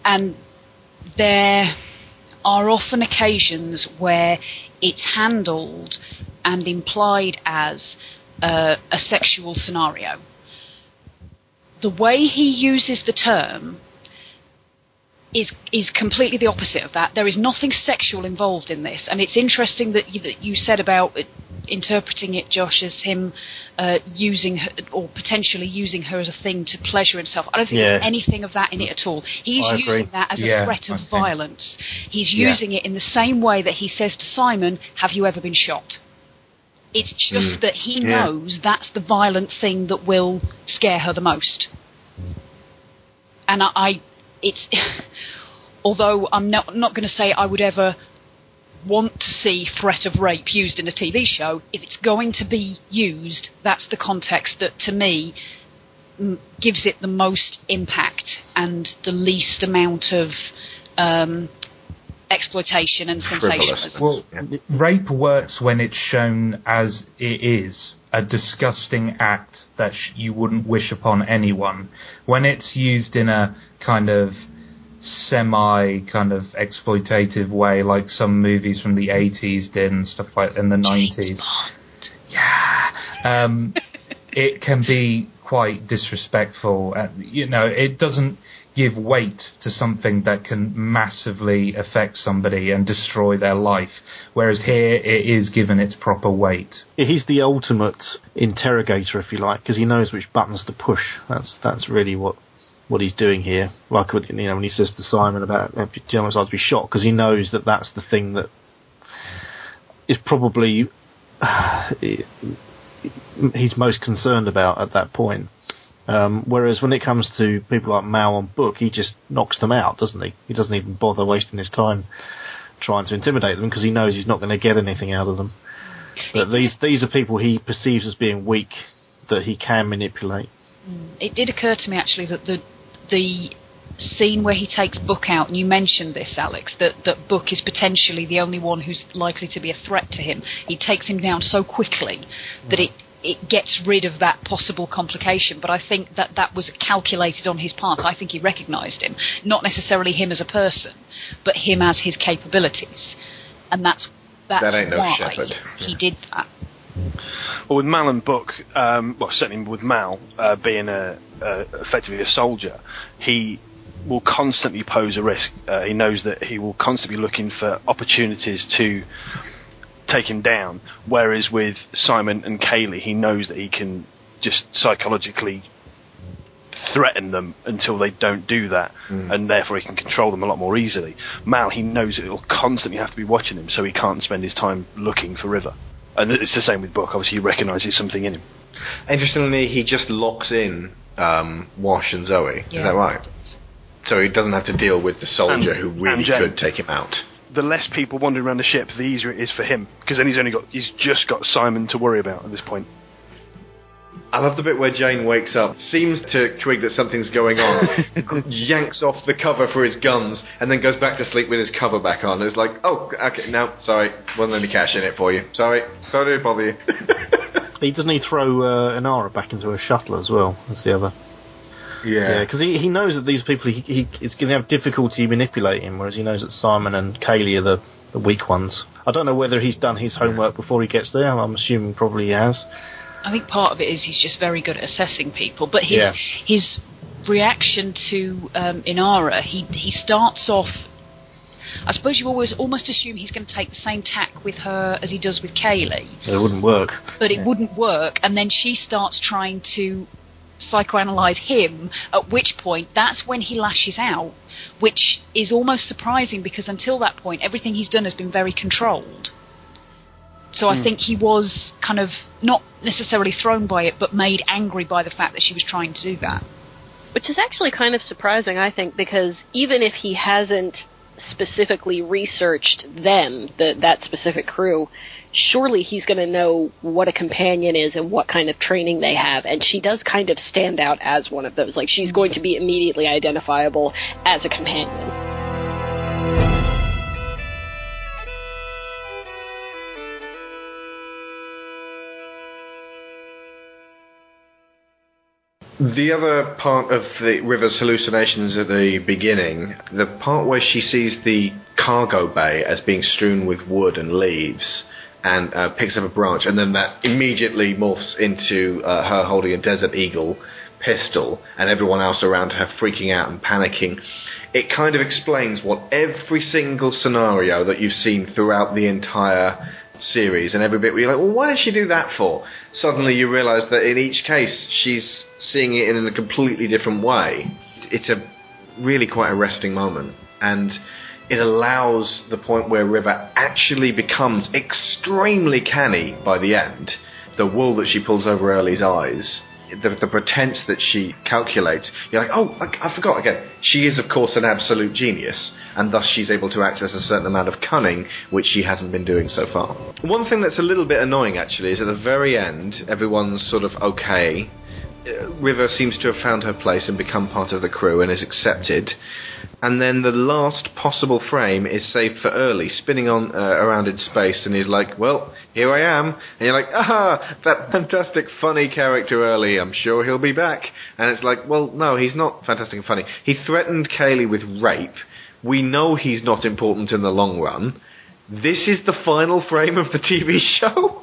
And there are often occasions where it's handled and implied as uh, a sexual scenario. The way he uses the term is is completely the opposite of that. There is nothing sexual involved in this, and it's interesting that you, that you said about interpreting it, Josh, as him uh, using her, or potentially using her as a thing to pleasure himself. I don't think Yeah. there's anything of that in it at all. He's I agree. using that as Yeah, a threat of violence. He's Yeah. using it in the same way that he says to Simon, "Have you ever been shot?" It's just Mm. that he Yeah. knows that's the violent thing that will scare her the most. And I, I it's although I'm not not going to say I would ever want to see threat of rape used in a TV show. If it's going to be used, that's the context that to me mm, gives it the most impact and the least amount of um, exploitation and sensationalism. Well, rape works when it's shown as it is a disgusting act that sh- you wouldn't wish upon anyone. When it's used in a kind of semi kind of exploitative way, like some movies from the 80s did and stuff like in the 90s. Yeah. Um, it can be quite disrespectful. Uh, you know, it doesn't give weight to something that can massively affect somebody and destroy their life. Whereas here, it is given its proper weight. He's the ultimate interrogator, if you like, because he knows which buttons to push. That's that's really what what he's doing here. Like you know when he says to Simon about you like to be shot because he knows that that's the thing that is probably he's most concerned about at that point. Um, whereas when it comes to people like Mal and Book, he just knocks them out, doesn't he? He doesn't even bother wasting his time trying to intimidate them because he knows he's not going to get anything out of them. But these these are people he perceives as being weak that he can manipulate. It did occur to me actually that the the scene where he takes Book out, and you mentioned this, Alex, that, that Book is potentially the only one who's likely to be a threat to him. He takes him down so quickly that it it gets rid of that possible complication. But I think that that was calculated on his part. I think he recognised him, not necessarily him as a person, but him as his capabilities, and that's that's That ain't no why shepherd. he did that. Well, with Mal and Book, um, well, certainly with Mal uh, being a, effectively a soldier, he will constantly pose a risk. Uh, he knows that he will constantly be looking for opportunities to take him down. Whereas with Simon and Kaylee, he knows that he can just psychologically threaten them until they don't do that, and therefore he can control them a lot more easily. Mal, he knows that he'll constantly have to be watching him, so he can't spend his time looking for River. And it's the same with Book. Obviously, he recognises something in him. Interestingly, he just locks in um, Wash and Zoe. Is that right? So he doesn't have to deal with the soldier And- who really and Jen. could take him out. The less people wandering around the ship, the easier it is for him, because then he's only got he's just got Simon to worry about at this point. I love the bit where Jayne wakes up, seems to twig that something's going on, yanks off the cover for his guns, and then goes back to sleep with his cover back on. It's like, oh, okay, no, sorry, wasn't any cash in it for you. Sorry, sorry to bother you. He doesn't he throw uh, Inara back into a shuttle as well? That's the other. Yeah. because he, he knows that these people he, he is going to have difficulty manipulating, whereas he knows that Simon and Kaylee are the, the weak ones. I don't know whether he's done his homework before he gets there. I'm assuming probably he has. I think part of it is he's just very good at assessing people, but his Yeah. his reaction to um, Inara, he he starts off. I suppose you always almost assume he's going to take the same tack with her as he does with Kaylee, It wouldn't work. but it wouldn't work. And then she starts trying to psychoanalyze him. At which point, that's when he lashes out, which is almost surprising because until that point, everything he's done has been very controlled. So I Hmm. think he was kind of not necessarily thrown by it, but made angry by the fact that she was trying to do that. Which is actually kind of surprising, I think, because even if he hasn't specifically researched them, the, that specific crew, surely he's going to know what a companion is and what kind of training they have. And she does kind of stand out as one of those. Like, she's going to be immediately identifiable as a companion. The other part of the River's hallucinations at the beginning, the part where she sees the cargo bay as being strewn with wood and leaves, and uh, picks up a branch, and then that immediately morphs into uh, her holding a Desert Eagle pistol, and everyone else around her freaking out and panicking. It kind of explains what every single scenario that you've seen throughout the entire series and every bit where you're like, well, why did she do that for? Suddenly you realise that in each case she's seeing it in a completely different way. It's a really quite arresting moment, and it allows the point where River actually becomes extremely canny by the end. The wool that she pulls over Early's eyes. The, the pretense that she calculates, you're like, oh, I, I forgot again. She is, of course, an absolute genius, and thus she's able to access a certain amount of cunning, which she hasn't been doing so far. One thing that's a little bit annoying, actually, is at the very end, everyone's sort of okay. Uh, River seems to have found her place and become part of the crew and is accepted. And then the last possible frame is saved for Early, spinning on uh, around in space, and he's like, "Well, here I am." And you're like, "Ah, that fantastic, funny character Early. I'm sure he'll be back." And it's like, "Well, no, he's not fantastic and funny. He threatened Kaylee with rape. We know he's not important in the long run. This is the final frame of the TV show."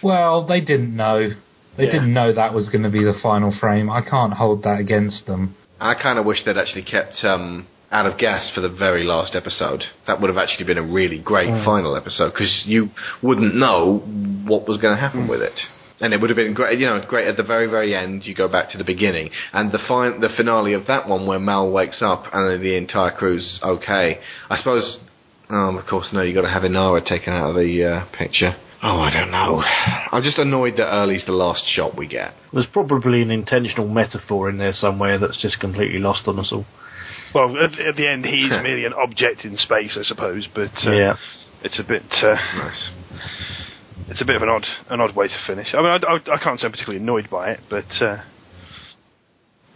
Well, they didn't know. They Yeah. didn't know that was going to be the final frame. I can't hold that against them. I kind of wish they'd actually kept um, out of gas for the very last episode. That would have actually been a really great Mm. final episode because you wouldn't know what was going to happen with it. And it would have been great, you know, great at the very, very end. You go back to the beginning, and the fi- the finale of that one, where Mal wakes up and the entire crew's okay. I suppose, um, of course, no, you have got to have Inara taken out of the uh, picture. Oh, I don't know. I'm just annoyed that early's the last shot we get. There's probably an intentional metaphor in there somewhere that's just completely lost on us all. Well, at, at the end, he's merely an object in space, I suppose. But uh, Yeah. it's a bit uh, nice. It's a bit of an odd, an odd way to finish. I mean, I, I, I can't say I'm particularly annoyed by it, but uh,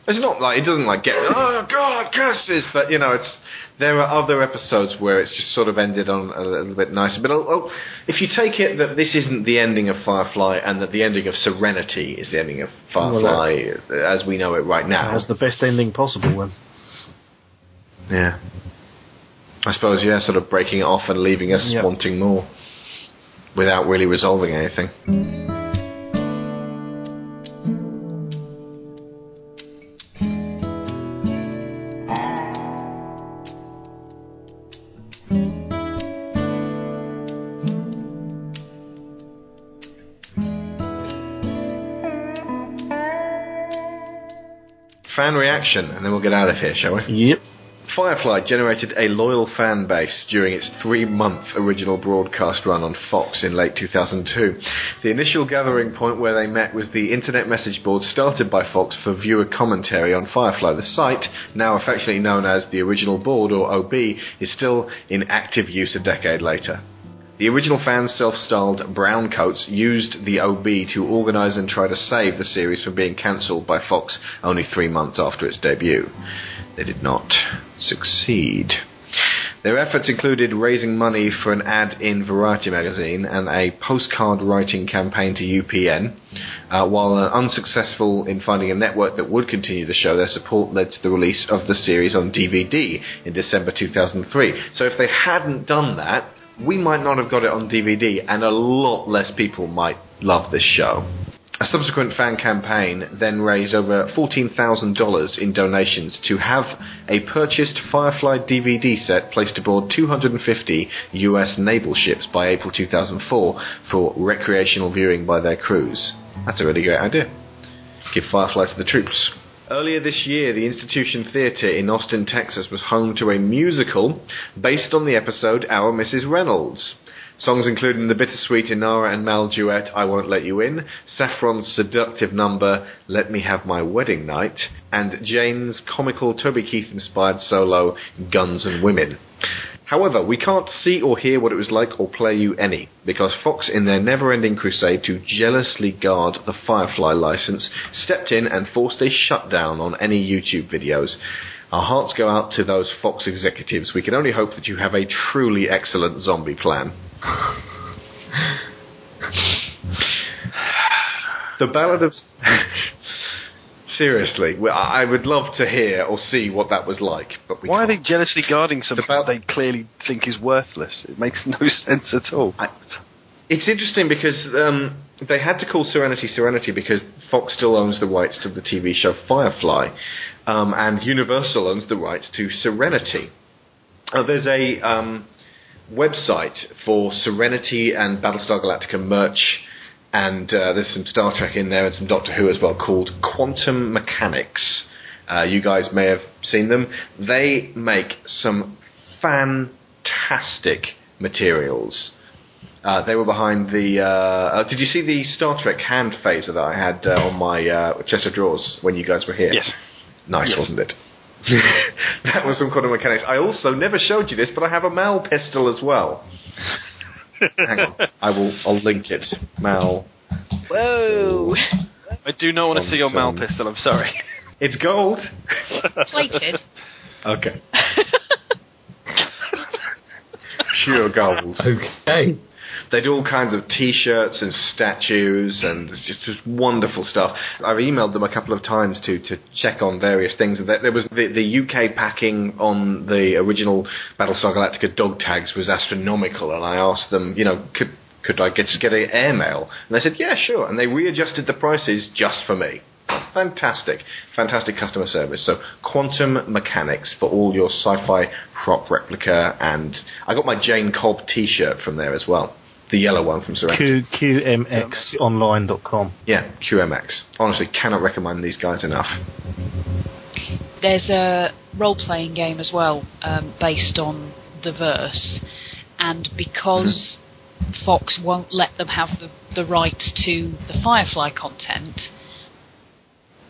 It's not like it doesn't like get oh god curses, but you know it's there are other episodes where it's just sort of ended on a little bit nicer. But oh, oh, if you take it that this isn't the ending of Firefly and that the ending of Serenity is the ending of Firefly uh, as we know it right now, That's the best ending possible then. Yeah. I suppose yeah, sort of breaking it off and leaving us Yep. wanting more without really resolving anything. Fan reaction, and then we'll get out of here, shall we? Yep. Firefly generated a loyal fan base during its three month original broadcast run on Fox in late 2002. The initial gathering point where they met was the internet message board started by Fox for viewer commentary on Firefly. The site, now affectionately known as the Original Board or OB, is still in active use a decade later. The original fans, self styled Browncoats, used the OB to organise and try to save the series from being cancelled by Fox only three months after its debut. They did not succeed. Their efforts included raising money for an ad in Variety magazine and a postcard writing campaign to UPN. Uh, while unsuccessful in finding a network that would continue the show, their support led to the release of the series on DVD in December 2003. So if they hadn't done that, we might not have got it on DVD, and a lot less people might love this show. A subsequent fan campaign then raised over $14,000 in donations to have a purchased Firefly DVD set placed aboard 250 US naval ships by April 2004 for recreational viewing by their crews. That's a really great idea. Give Firefly to the troops. Earlier this year, the Institution Theatre in Austin, Texas was home to a musical based on the episode Our Mrs. Reynolds. Songs including the bittersweet Inara and Mal duet I Won't Let You In, Saffron's seductive number Let Me Have My Wedding Night, and Jayne's comical Toby Keith inspired solo Guns and Women. However, we can't see or hear what it was like or play you any, because Fox, in their never ending crusade to jealously guard the Firefly license, stepped in and forced a shutdown on any YouTube videos. Our hearts go out to those Fox executives. We can only hope that you have a truly excellent zombie plan. the Ballad of. Seriously, well, I I would love to hear or see what that was like, but we why are they jealously guarding something that they clearly think is worthless? It makes no sense at all. It's interesting because um, they had to call Serenity Serenity because Fox still owns the rights to the TV show Firefly, um, and Universal owns the rights to Serenity. Uh, there's a um, website for Serenity and Battlestar Galactica merch, and uh, there's some Star Trek in there and some Doctor Who as well called Quantum Mechanics. Uh, you guys may have seen them. They make some fantastic materials. Uh, they were behind the. Uh, uh, did you see the Star Trek hand phaser that I had uh, on my uh, chest of drawers when you guys were here? Yes. Nice, Yes. wasn't it? that was some quantum mechanics. I also never showed you this, but I have a Mal pistol as well. Hang on, I will. I'll link it. Mal. Whoa. I do not want to see your Mal pistol. I'm sorry. It's gold. Plated. Okay. Pure gold. Okay. They do all kinds of T-shirts and statues, and it's just, just wonderful stuff. I've emailed them a couple of times to to check on various things. There was the, the UK packing on the original Battlestar Galactica dog tags was astronomical, and I asked them, you know, could could I get get a airmail? And they said, yeah, sure. And they readjusted the prices just for me. Fantastic, fantastic customer service. So, quantum mechanics for all your sci-fi prop replica, and I got my Jayne Cobb T-shirt from there as well, the yellow one from Serenity. Q, QMXonline.com. Yeah, QMX. Honestly, cannot recommend these guys enough. There's a role playing game as well um, based on the verse, and because Fox won't let them have the, the rights to the Firefly content.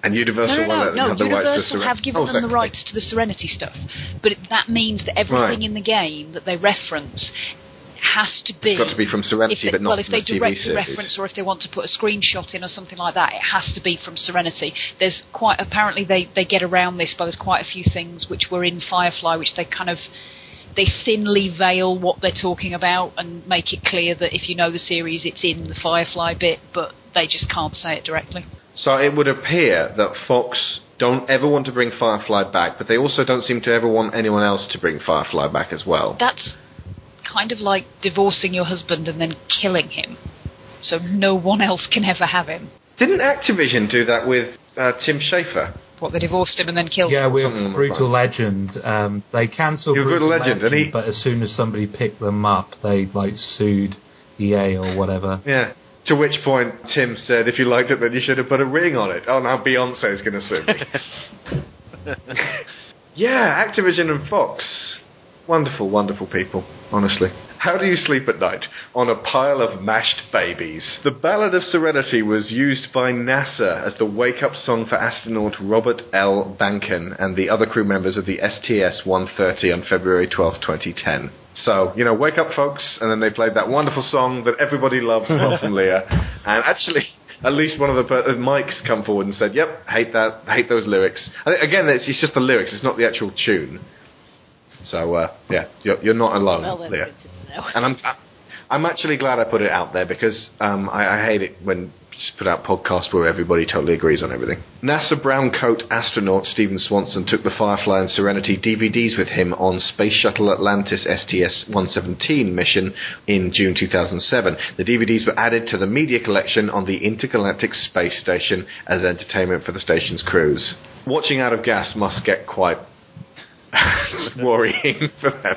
And Universal no, no, won't no, let them no. have the rights to Universal have given Oh, them the rights to the Serenity stuff, but it, that means that everything Right. in the game that they reference has to be. It's got to be from Serenity, they, but not well, if they the TV directly reference or if they want to put a screenshot in or something like that, it has to be from Serenity. There's quite apparently they they get around this, but there's quite a few things which were in Firefly which they kind of they thinly veil what they're talking about and make it clear that if you know the series, it's in the Firefly bit, but they just can't say it directly. So it would appear that Fox don't ever want to bring Firefly back, but they also don't seem to ever want anyone else to bring Firefly back as well. That's kind of like divorcing your husband and then killing him, so no one else can ever have him. Didn't Activision do that with uh, Tim Schafer? What they divorced him and then killed Yeah, him. with Something along those Brutal lines. Legend, um, they cancelled Yeah, Brutal, Brutal Legend, and he- but as soon as somebody picked them up, they like sued EA or whatever. Yeah. To which point Tim said, "If you liked it, then you should have put a ring on it." Oh, now Beyonce's going to sue me. yeah, Activision and Fox, wonderful, wonderful people. Honestly, how do you sleep at night on a pile of mashed babies? The Ballad of Serenity was used by NASA as the wake-up song for astronaut Robert L. Behnken and the other crew members of the STS-130 on February 12, 2010. So, you know, wake up, folks, and then they played that wonderful song that everybody loves, apart from Leah. And actually, at least one of the per- uh, mics come forward and said, "Yep, hate that, hate those lyrics." Again, it's, it's just the lyrics; it's not the actual tune. So, uh, yeah, you're, you're not alone, Well, Leah. good to know. And I'm, I'm actually glad I put it out there because um, I, I hate it when put out podcasts where everybody totally agrees on everything. NASA brown coat astronaut Steven Swanson took the Firefly and Serenity DVDs with him on Space Shuttle Atlantis STS-117 mission in June 2007. The DVDs were added to the media collection on the Intergalactic Space Station as entertainment for the station's crews. Watching Out of Gas must get quite worrying for them.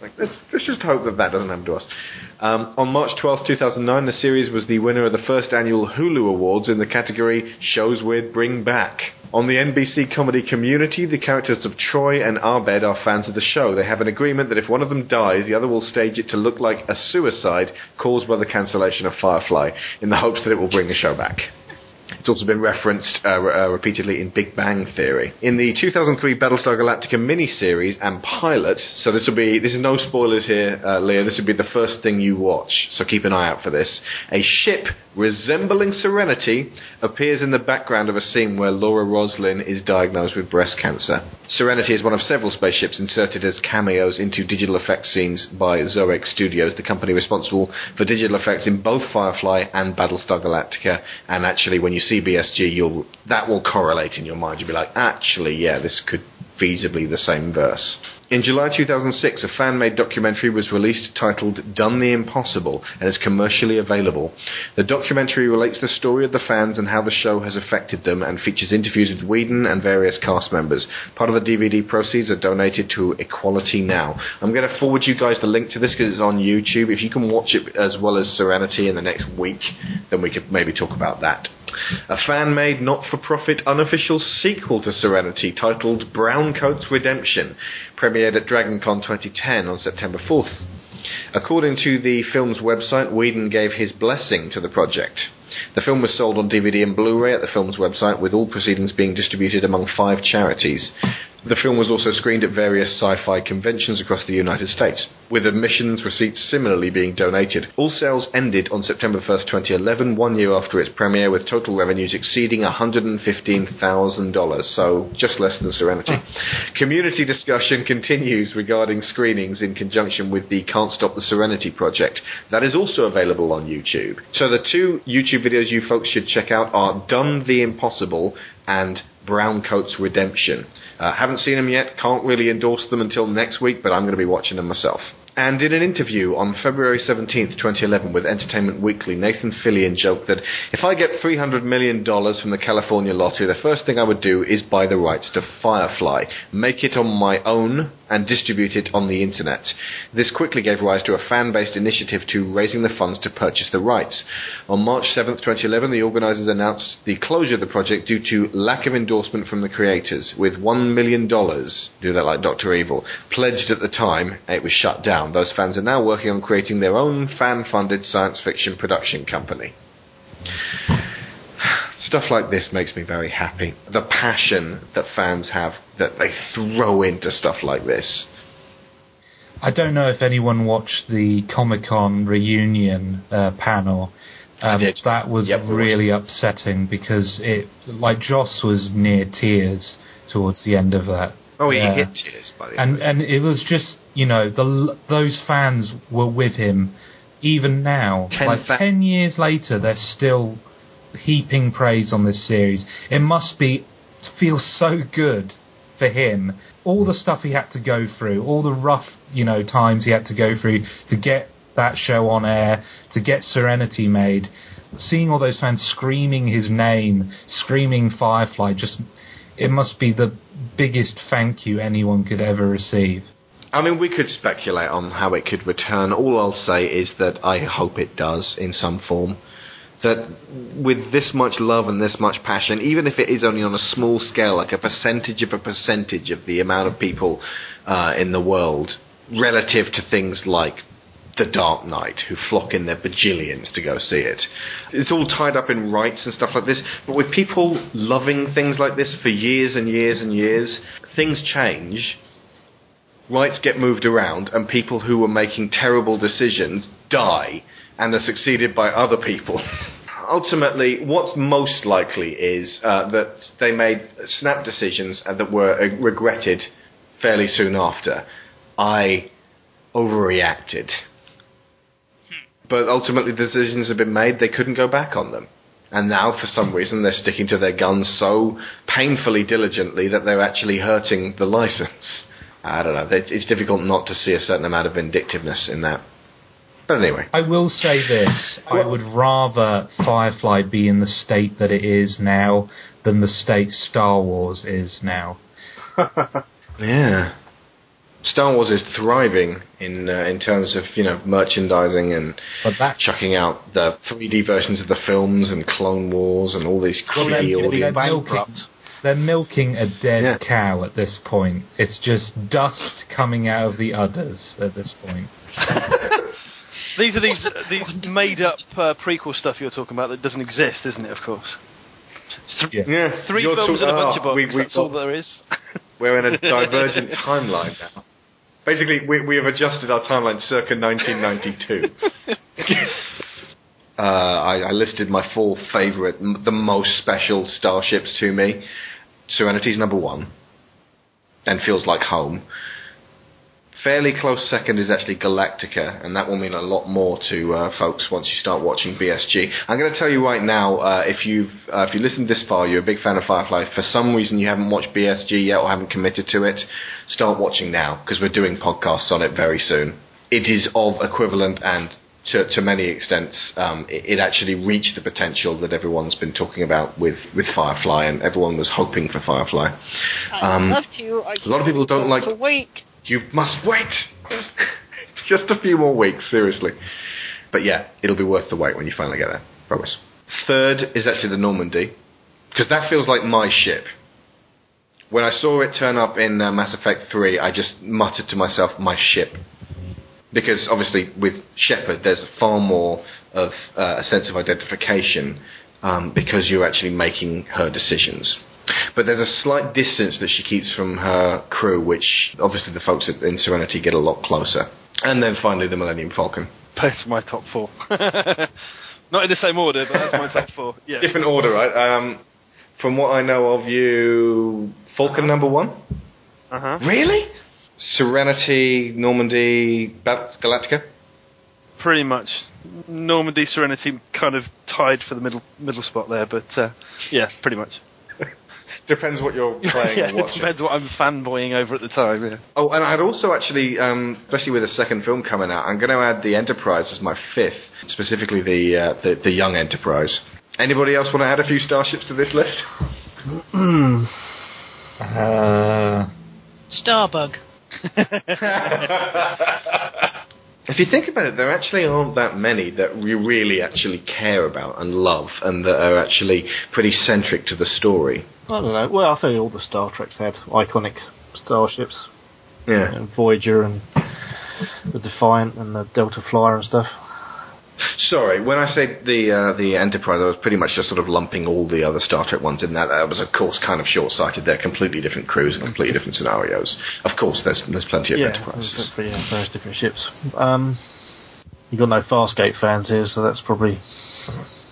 Like, let's, let's just hope that that doesn't happen to us. Um, on March 12, 2009, the series was the winner of the first annual Hulu Awards in the category Shows We'd Bring Back. On the NBC comedy community, the characters of Troy and Abed are fans of the show. They have an agreement that if one of them dies, the other will stage it to look like a suicide caused by the cancellation of Firefly, in the hopes that it will bring the show back. It's also been referenced uh, uh, repeatedly in Big Bang Theory. In the 2003 Battlestar Galactica miniseries and pilot, so this will be this is no spoilers here, uh, Leah. This will be the first thing you watch, so keep an eye out for this. A ship resembling Serenity appears in the background of a scene where Laura Roslin is diagnosed with breast cancer. Serenity is one of several spaceships inserted as cameos into digital effects scenes by Zoic Studios, the company responsible for digital effects in both Firefly and Battlestar Galactica. And actually, when you see BSG, you'll that will correlate in your mind. You'll be like, actually, yeah, this could feasibly the same verse. In July 2006, a fan-made documentary was released titled Done the Impossible and is commercially available. The documentary relates the story of the fans and how the show has affected them and features interviews with Whedon and various cast members. Part of the DVD proceeds are donated to Equality Now. I'm going to forward you guys the link to this because it's on YouTube. If you can watch it as well as Serenity in the next week, then we could maybe talk about that. A fan-made, not-for-profit, unofficial sequel to Serenity titled Browncoat's Redemption premiered at DragonCon 2010 on September 4th. According to the film's website, Whedon gave his blessing to the project. The film was sold on DVD and Blu-ray at the film's website, with all proceedings being distributed among five charities. The film was also screened at various sci-fi conventions across the United States, with admissions receipts similarly being donated. All sales ended on September 1st, 2011, one year after its premiere, with total revenues exceeding $115,000, so just less than Serenity. Community discussion continues regarding screenings in conjunction with the Can't Stop the Serenity project. That is also available on YouTube. So the two YouTube videos you folks should check out are Done the Impossible and Browncoat's Redemption. Uh, haven't seen them yet, can't really endorse them until next week, but I'm going to be watching them myself. And in an interview on February 17th, 2011, with Entertainment Weekly, Nathan Fillion joked that if I get $300 million from the California lottery, the first thing I would do is buy the rights to Firefly, make it on my own, and distribute it on the internet. This quickly gave rise to a fan-based initiative to raising the funds to purchase the rights. On March 7th, 2011, the organisers announced the closure of the project due to lack of endorsement from the creators, with $1 million, do that like Dr. Evil, pledged at the time, it was shut down. Those fans are now working on creating their own fan-funded science fiction production company. Stuff like this makes me very happy. The passion that fans have that they throw into stuff like this. I don't know if anyone watched the Comic Con reunion uh, panel. Um, that was Yep, of course. really upsetting because it, like Joss was near tears towards the end of that. Oh, he Yeah. hit tears by the and and it was just you know the those fans were with him even now Ten like fa- 10 years later they're still heaping praise on this series it must be feel so good for him all the stuff he had to go through all the rough you know times he had to go through to get that show on air to get serenity made seeing all those fans screaming his name screaming firefly just it must be the biggest thank you anyone could ever receive I mean, we could speculate on how it could return. All I'll say is that I hope it does in some form. That with this much love and this much passion, even if it is only on a small scale, like a percentage of a percentage of the amount of people uh, in the world, relative to things like The Dark Knight, who flock in their bajillions to go see it. It's all tied up in rights and stuff like this, but with people loving things like this for years and years and years, things change rights get moved around and people who were making terrible decisions die and are succeeded by other people. Ultimately, what's most likely is uh, that they made snap decisions uh, that were uh, regretted fairly soon after. I overreacted. But ultimately, the decisions have been made, they couldn't go back on them. And now, for some reason, they're sticking to their guns so painfully diligently that they're actually hurting the license. I don't know. It's difficult not to see a certain amount of vindictiveness in that. But anyway, I will say this: I would rather Firefly be in the state that it is now than the state Star Wars is now. yeah. Star Wars is thriving in uh, in terms of you know merchandising and chucking out the 3D versions of the films and Clone Wars and all these Well, they're, creepy they're milking, they're milking a dead cow at this point. It's just dust coming out of the udders at this point. These are these these made up uh, prequel stuff you're talking about that doesn't exist, isn't it? Of course. It's th- Yeah, Three you're films talk- and a bunch ah, of books. we- we that's all got- there is. We're in a divergent timeline now. Basically, we, we have adjusted our timeline circa 1992. uh, I, I listed my four favourite, m- the most special starships to me. Serenity's number one, and feels like home. Fairly close second is actually Galactica, and that will mean a lot more to uh, folks once you start watching BSG. I'm going to tell you right now, uh, if you've uh, if you listened this far, you're a big fan of Firefly. For some reason, you haven't watched BSG yet or haven't committed to it, start watching now because we're doing podcasts on it very soon. It is of equivalent and to, to many extents, um, it, it actually reached the potential that everyone's been talking about with, with Firefly, and everyone was hoping for Firefly. Um, I'd love to. I a lot of people don't like. You must wait. Just a few more weeks, seriously. But yeah, it'll be worth the wait when you finally get there. Promise. Third is actually the Normandy, because that feels like my ship. When I saw it turn up in uh, Mass Effect 3, I just muttered to myself, my ship. Because obviously, with Shepard, there's far more of uh, a sense of identification um, because you're actually making her decisions. But there's a slight distance that she keeps from her crew, which obviously the folks in Serenity get a lot closer. And then finally, the Millennium Falcon. That's my top four. Not in the same order, but that's my top four. Yeah. Different order, right? Um, from what I know of you, Falcon number one? Uh huh. Really? Serenity, Normandy, Galactica? Pretty much. Normandy, Serenity, kind of tied for the middle middle spot there, but uh, yeah, pretty much. Depends what you're playing yeah, and it depends what I'm fanboying over at the time. Yeah. Oh, and I'd also actually, um, especially with the second film coming out, I'm going to add the Enterprise as my fifth, specifically the uh, the, the young Enterprise. Anybody else want to add a few starships to this list? Uh, Starbug. If you think about it, there actually aren't that many that we really actually care about and love, and that are actually pretty centric to the story. I don't know. Well, I think all the Star Treks had iconic starships. Yeah. You know, Voyager and the Defiant and the Delta Flyer and stuff. Sorry, when I say the uh, the Enterprise, I was pretty much just sort of lumping all the other Star Trek ones in that. That was, of course, kind of short-sighted. They're completely different crews and completely different scenarios. Of course, there's there's plenty of yeah, Enterprises. there's yeah, various different ships. Um, you got no Farscape fans here, so that's probably.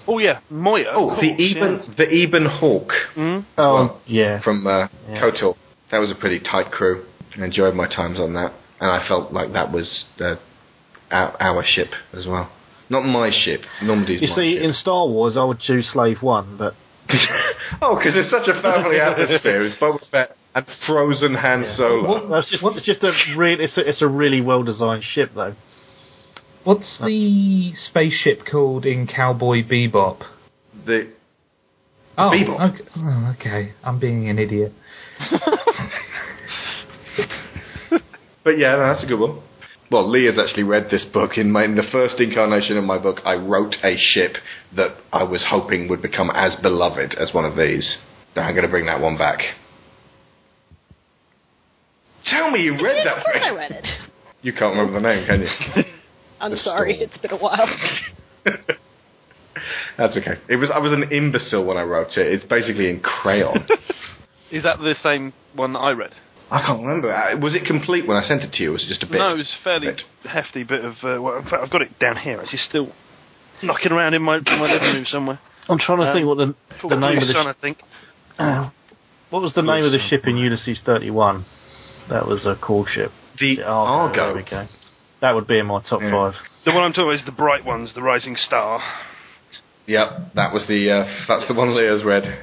Oh yeah, Moya. Oh, of the course, Ebon the Ebon Hawk Mm. Oh, well, yeah. from uh, Yeah. KOTOR. That was a pretty tight crew. I enjoyed my times on that, and I felt like that was uh, our, our ship as well. Not my ship. Normandy's You my see, ship. in Star Wars, I would choose Slave One, but oh, because it's such a family atmosphere. It's Boba Fett and frozen Han Solo. that's just, it's just a really, it's a, it's a really well designed ship, though. What's uh, the spaceship called in Cowboy Bebop? The Oh, Bebop. Okay. oh, okay. I'm being an idiot. But yeah, no, that's a good one. Well, Lee has actually read this book. In, my, in the first incarnation of my book, I wrote a ship that I was hoping would become as beloved as one of these. Now I'm going to bring that one back. Tell me you read Yes, that. of course thing. I read it. You can't remember the name, can you? I'm The sorry, storm. it's been a while. That's okay. It was I was an imbecile when I wrote it. It's basically in crayon. Is that the same one that I read? I can't remember. Uh, Was it complete when I sent it to you? Or was it just a bit? No, it was a fairly Bit. hefty bit of. Uh, well, in fact, I've got it down here. Actually, still knocking around in my in my living room somewhere. I'm trying to Um, think what the the name of the Sun, sh- I think. what was the name of the ship in Ulysses 31? That was a cool ship. The There Argo. We go. That would be in my top Yeah. five. The one I'm talking about is the bright ones, the Rising Star. Yep, that was the uh, that's the one Leah's read.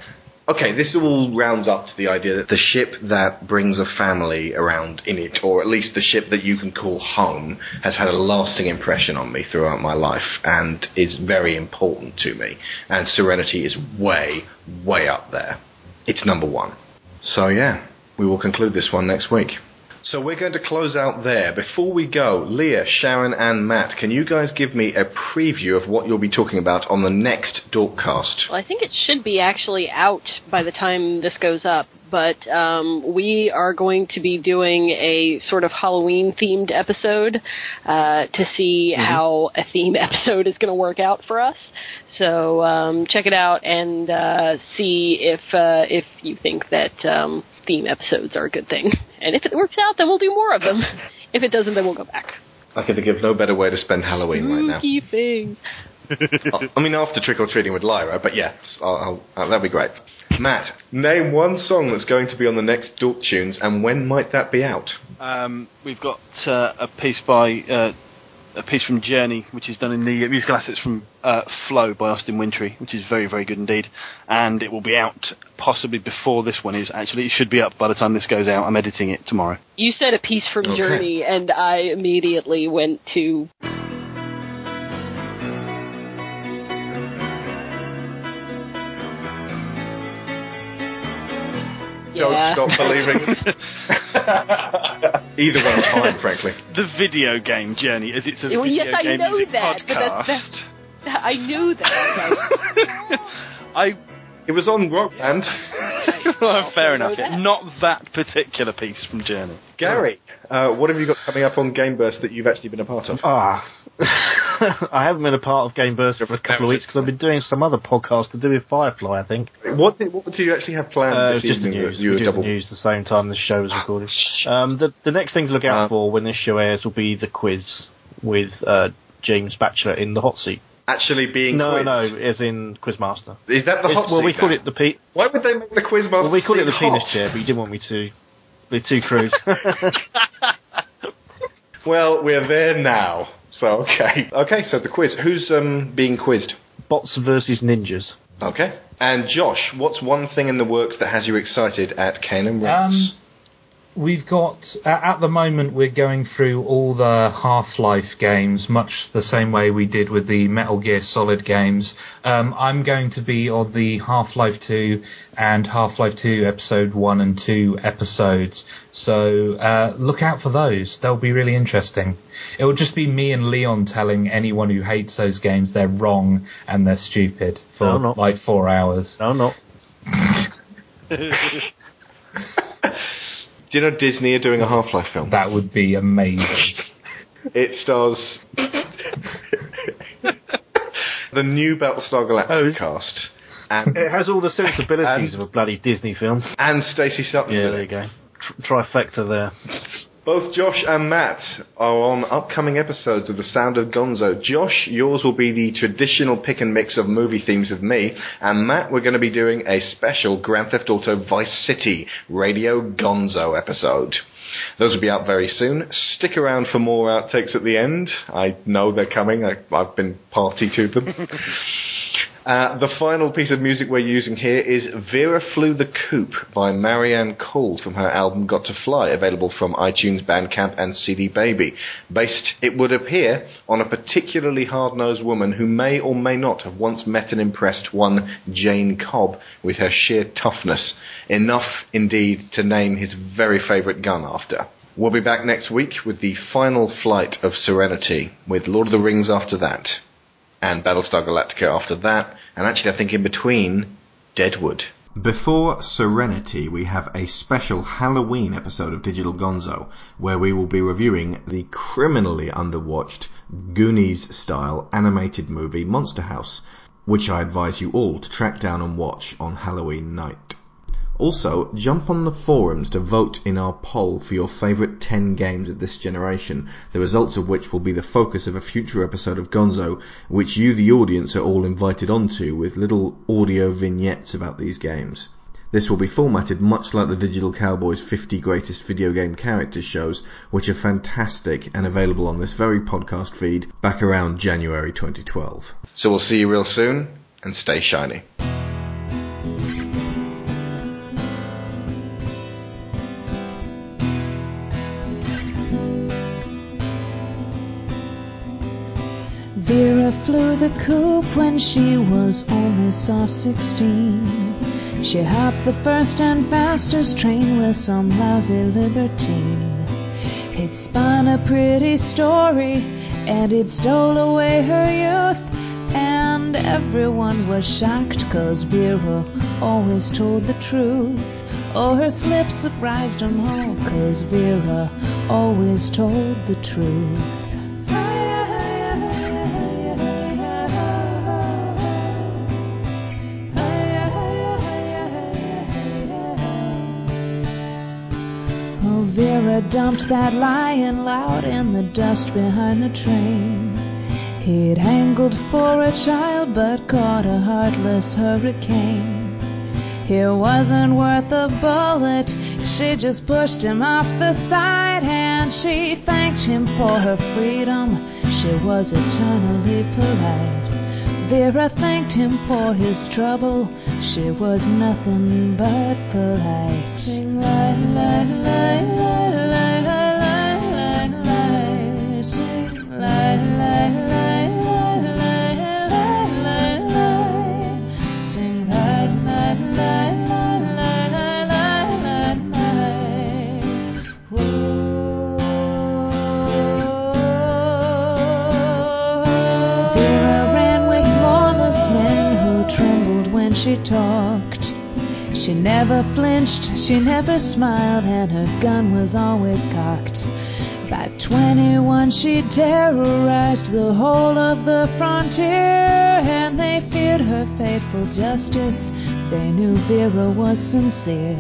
Okay, this all rounds up to the idea that the ship that brings a family around in it, or at least the ship that you can call home, has had a lasting impression on me throughout my life and is very important to me. And Serenity is way, way up there. It's number one. So yeah, we will conclude this one next week. So we're going to close out there. Before we go, Leah, Sharon, and Matt, can you guys give me a preview of what you'll be talking about on the next Dorkcast? Well, I think it should be actually out by the time this goes up, but um, we are going to be doing a sort of Halloween themed episode uh, to see how a theme episode is going to work out for us. So um, check it out and uh, see if uh, if you think that um, theme episodes are a good thing. And if it works out, then we'll do more of them. if it doesn't, then we'll go back. I can think of no better way to spend Halloween right now. Spooky things. I mean, after trick or treating with Lyra, but yeah, I'll, I'll, uh, that'd be great. Matt, name one song that's going to be on the next Dork Tunes, and when might that be out? Um, we've got uh, a piece by uh, a piece from Journey, which is done in the musical assets from uh, Flow by Austin Wintory, which is very very good indeed, and it will be out possibly before this one is. Actually, it should be up by the time this goes out. I'm editing it tomorrow. You said a piece from Okay. Journey, and I immediately went to. Yeah. Don't stop believing. Either one's fine, frankly. The video game Journey, as it's a Well, video yes, I game know music that, but podcast. that's, that's, I knew that. I It was on Rock Band. well, fair enough. yeah. Not that particular piece from Journey. Gary, uh, what have you got coming up on Game Burst that you've actually been a part of? Ah, I haven't been a part of Game Burst for a couple of weeks because I've been doing some other podcast to do with Firefly. I think What did, what did you actually have planned uh, this just the news. You We were double. the news the same time this show was recorded. Um, the the next thing to look out Uh, for when this show airs will be the quiz with uh, James Batchelor in the hot seat. Actually being No, quizzed. no, as in Quizmaster. Is that the It's- hot well, seat we call it the P. Why would they make the Quizmaster Well, we call it seat the penis hot? chair, but you didn't want me to. They're too crude. Well, we're there now. So okay, okay. So the quiz. Who's um, being quizzed? Bots versus ninjas. Okay. And Josh, what's one thing in the works that has you excited at Cane and Rinse? Um, we've got uh, at the moment we're going through all the Half-Life games, much the same way we did with the Metal Gear Solid games. Um, I'm going to be on the Half-Life 2 and Half-Life 2 Episode 1 and 2 episodes, so uh, look out for those. They'll be really interesting. It will just be me and Leon telling anyone who hates those games they're wrong and they're stupid for No, like four hours. No, not. Do you know Disney are doing a Half Life film? That would be amazing. It stars the new Battlestar Galactica oh, cast. And, It has all the sensibilities of a bloody Disney film. and Stacey Sutton. Yeah, there you go. Tr- trifecta there. Both Josh and Matt are on upcoming episodes of The Sound of Gonzo. Josh, yours will be the traditional pick and mix of movie themes with me, and Matt, we're going to be doing a special Grand Theft Auto Vice City Radio Gonzo episode. Those will be out very soon. Stick around for more outtakes at the end. I know they're coming. I, I've been party to them. Uh, the final piece of music we're using here is Vera Flew the Coop by Marianne Cole from her album Got to Fly, available from iTunes, Bandcamp, and CD Baby. Based, it would appear, on a particularly hard nosed woman who may or may not have once met and impressed one Jayne Cobb with her sheer toughness. Enough, indeed, to name his very favourite gun after. We'll be back next week with the final flight of Serenity, with Lord of the Rings after that and Battlestar Galactica after that, and actually I think in between, Deadwood. Before Serenity, we have a special Halloween episode of Digital Gonzo, where we will be reviewing the criminally underwatched Goonies style animated movie Monster House, which I advise you all to track down and watch on Halloween night. Also, jump on the forums to vote in our poll for your favourite 10 games of this generation, the results of which will be the focus of a future episode of Gonzo, which you, the audience, are all invited onto with little audio vignettes about these games. This will be formatted much like the Digital Cowboys 50 Greatest Video Game Characters shows, which are fantastic and available on this very podcast feed back around January 2012. So we'll see you real soon, and stay shiny. Vera flew the coop when she was only soft 16. She hopped the first and fastest train with some lousy libertine. He'd spun a pretty story and he'd stole away her youth. And everyone was shocked cause Vera always told the truth. Oh, her slip surprised 'em all cause Vera always told the truth. Dumped that lion loud in the dust behind the train. He'd angled for a child but caught a heartless hurricane. He wasn't worth a bullet, she just pushed him off the side and she thanked him for her freedom. She was eternally polite. Vera thanked him for his trouble. She was nothing but polite. Sing la la la la la she talked. She never flinched, she never smiled, and her gun was always cocked. By 21, she terrorized the whole of the frontier, and they feared her fateful justice. They knew Vera was sincere.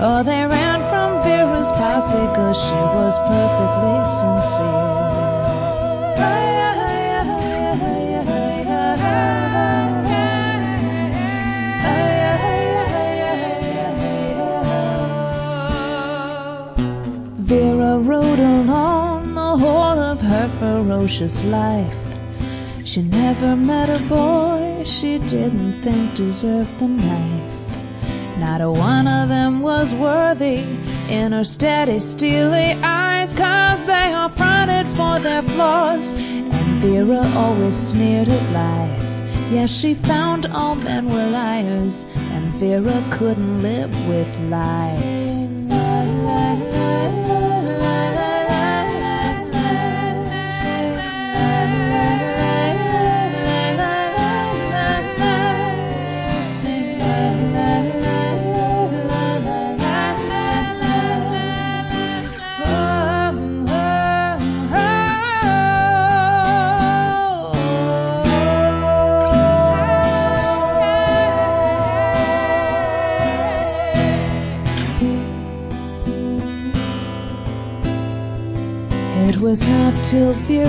Oh, they ran from Vera's posse, cause she was perfectly sincere. Ferocious life. She never met a boy she didn't think deserved the knife. Not a one of them was worthy in her steady, steely eyes, cause they all fronted for their flaws. And Vera always sneered at lies. Yes, she found all men were liars, and Vera couldn't live with lies.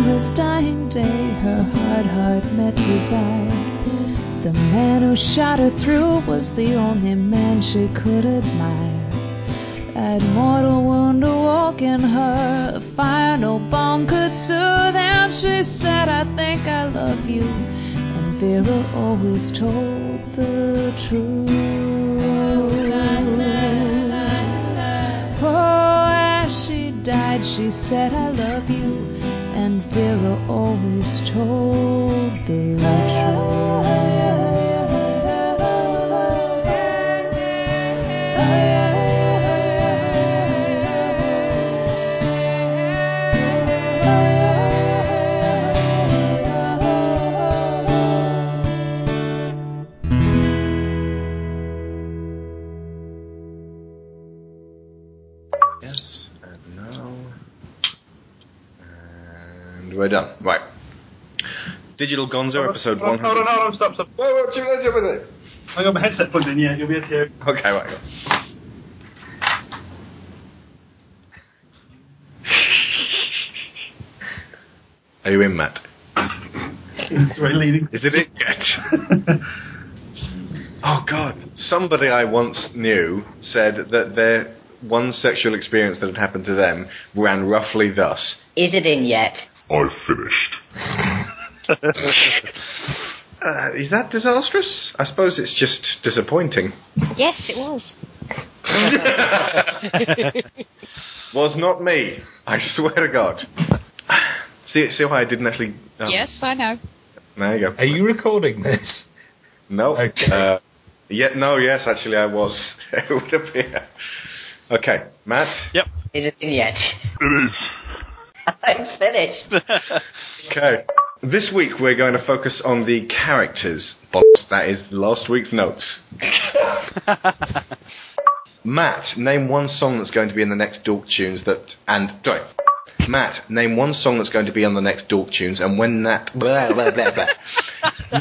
Vera's dying day her hard heart met desire. The man who shot her through was the only man she could admire. That mortal wound awoke in her a fire no balm could soothe, and she said, "I think I love you." And Vera always told the truth. Oh, as she died, she said, I love you. Vera told the Digital Gonzo, episode Hold on, 100. hold on, hold on, stop, stop. Whoa, whoa, chill, chill with it. I got my headset plugged in, yeah, you'll be able to hear it. Okay, right. Are you in, Matt? It's very leading. Is it it yet? oh God! Somebody I once knew said that their one sexual experience that had happened to them ran roughly thus: Is it in yet? I've finished. uh, Is that disastrous? I suppose it's just disappointing. Yes, it was. Was not me. I swear to God. See, see why I didn't actually. oh, Yes, I know. There you go. Are you recording this? No. Okay. Uh, yeah, no, yes, actually, I was. it would appear. Okay, Matt. Yep. Is it in yet? It is. I'm finished. Okay. This week we're going to focus on the characters. That is last week's notes. Matt, name one song that's going to be in the next Dork Tunes that. And. Sorry. Matt, name one song that's going to be on the next Dork Tunes, and when that. Blah, blah, blah, blah.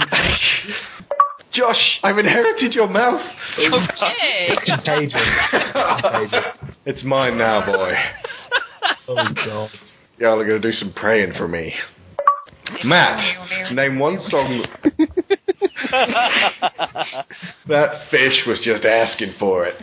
Josh, I've inherited your mouth. Okay. Contagion. Contagion. It's mine now, boy. Oh god. Y'all are going to do some praying for me. Matt, name one song. that fish was just asking for it.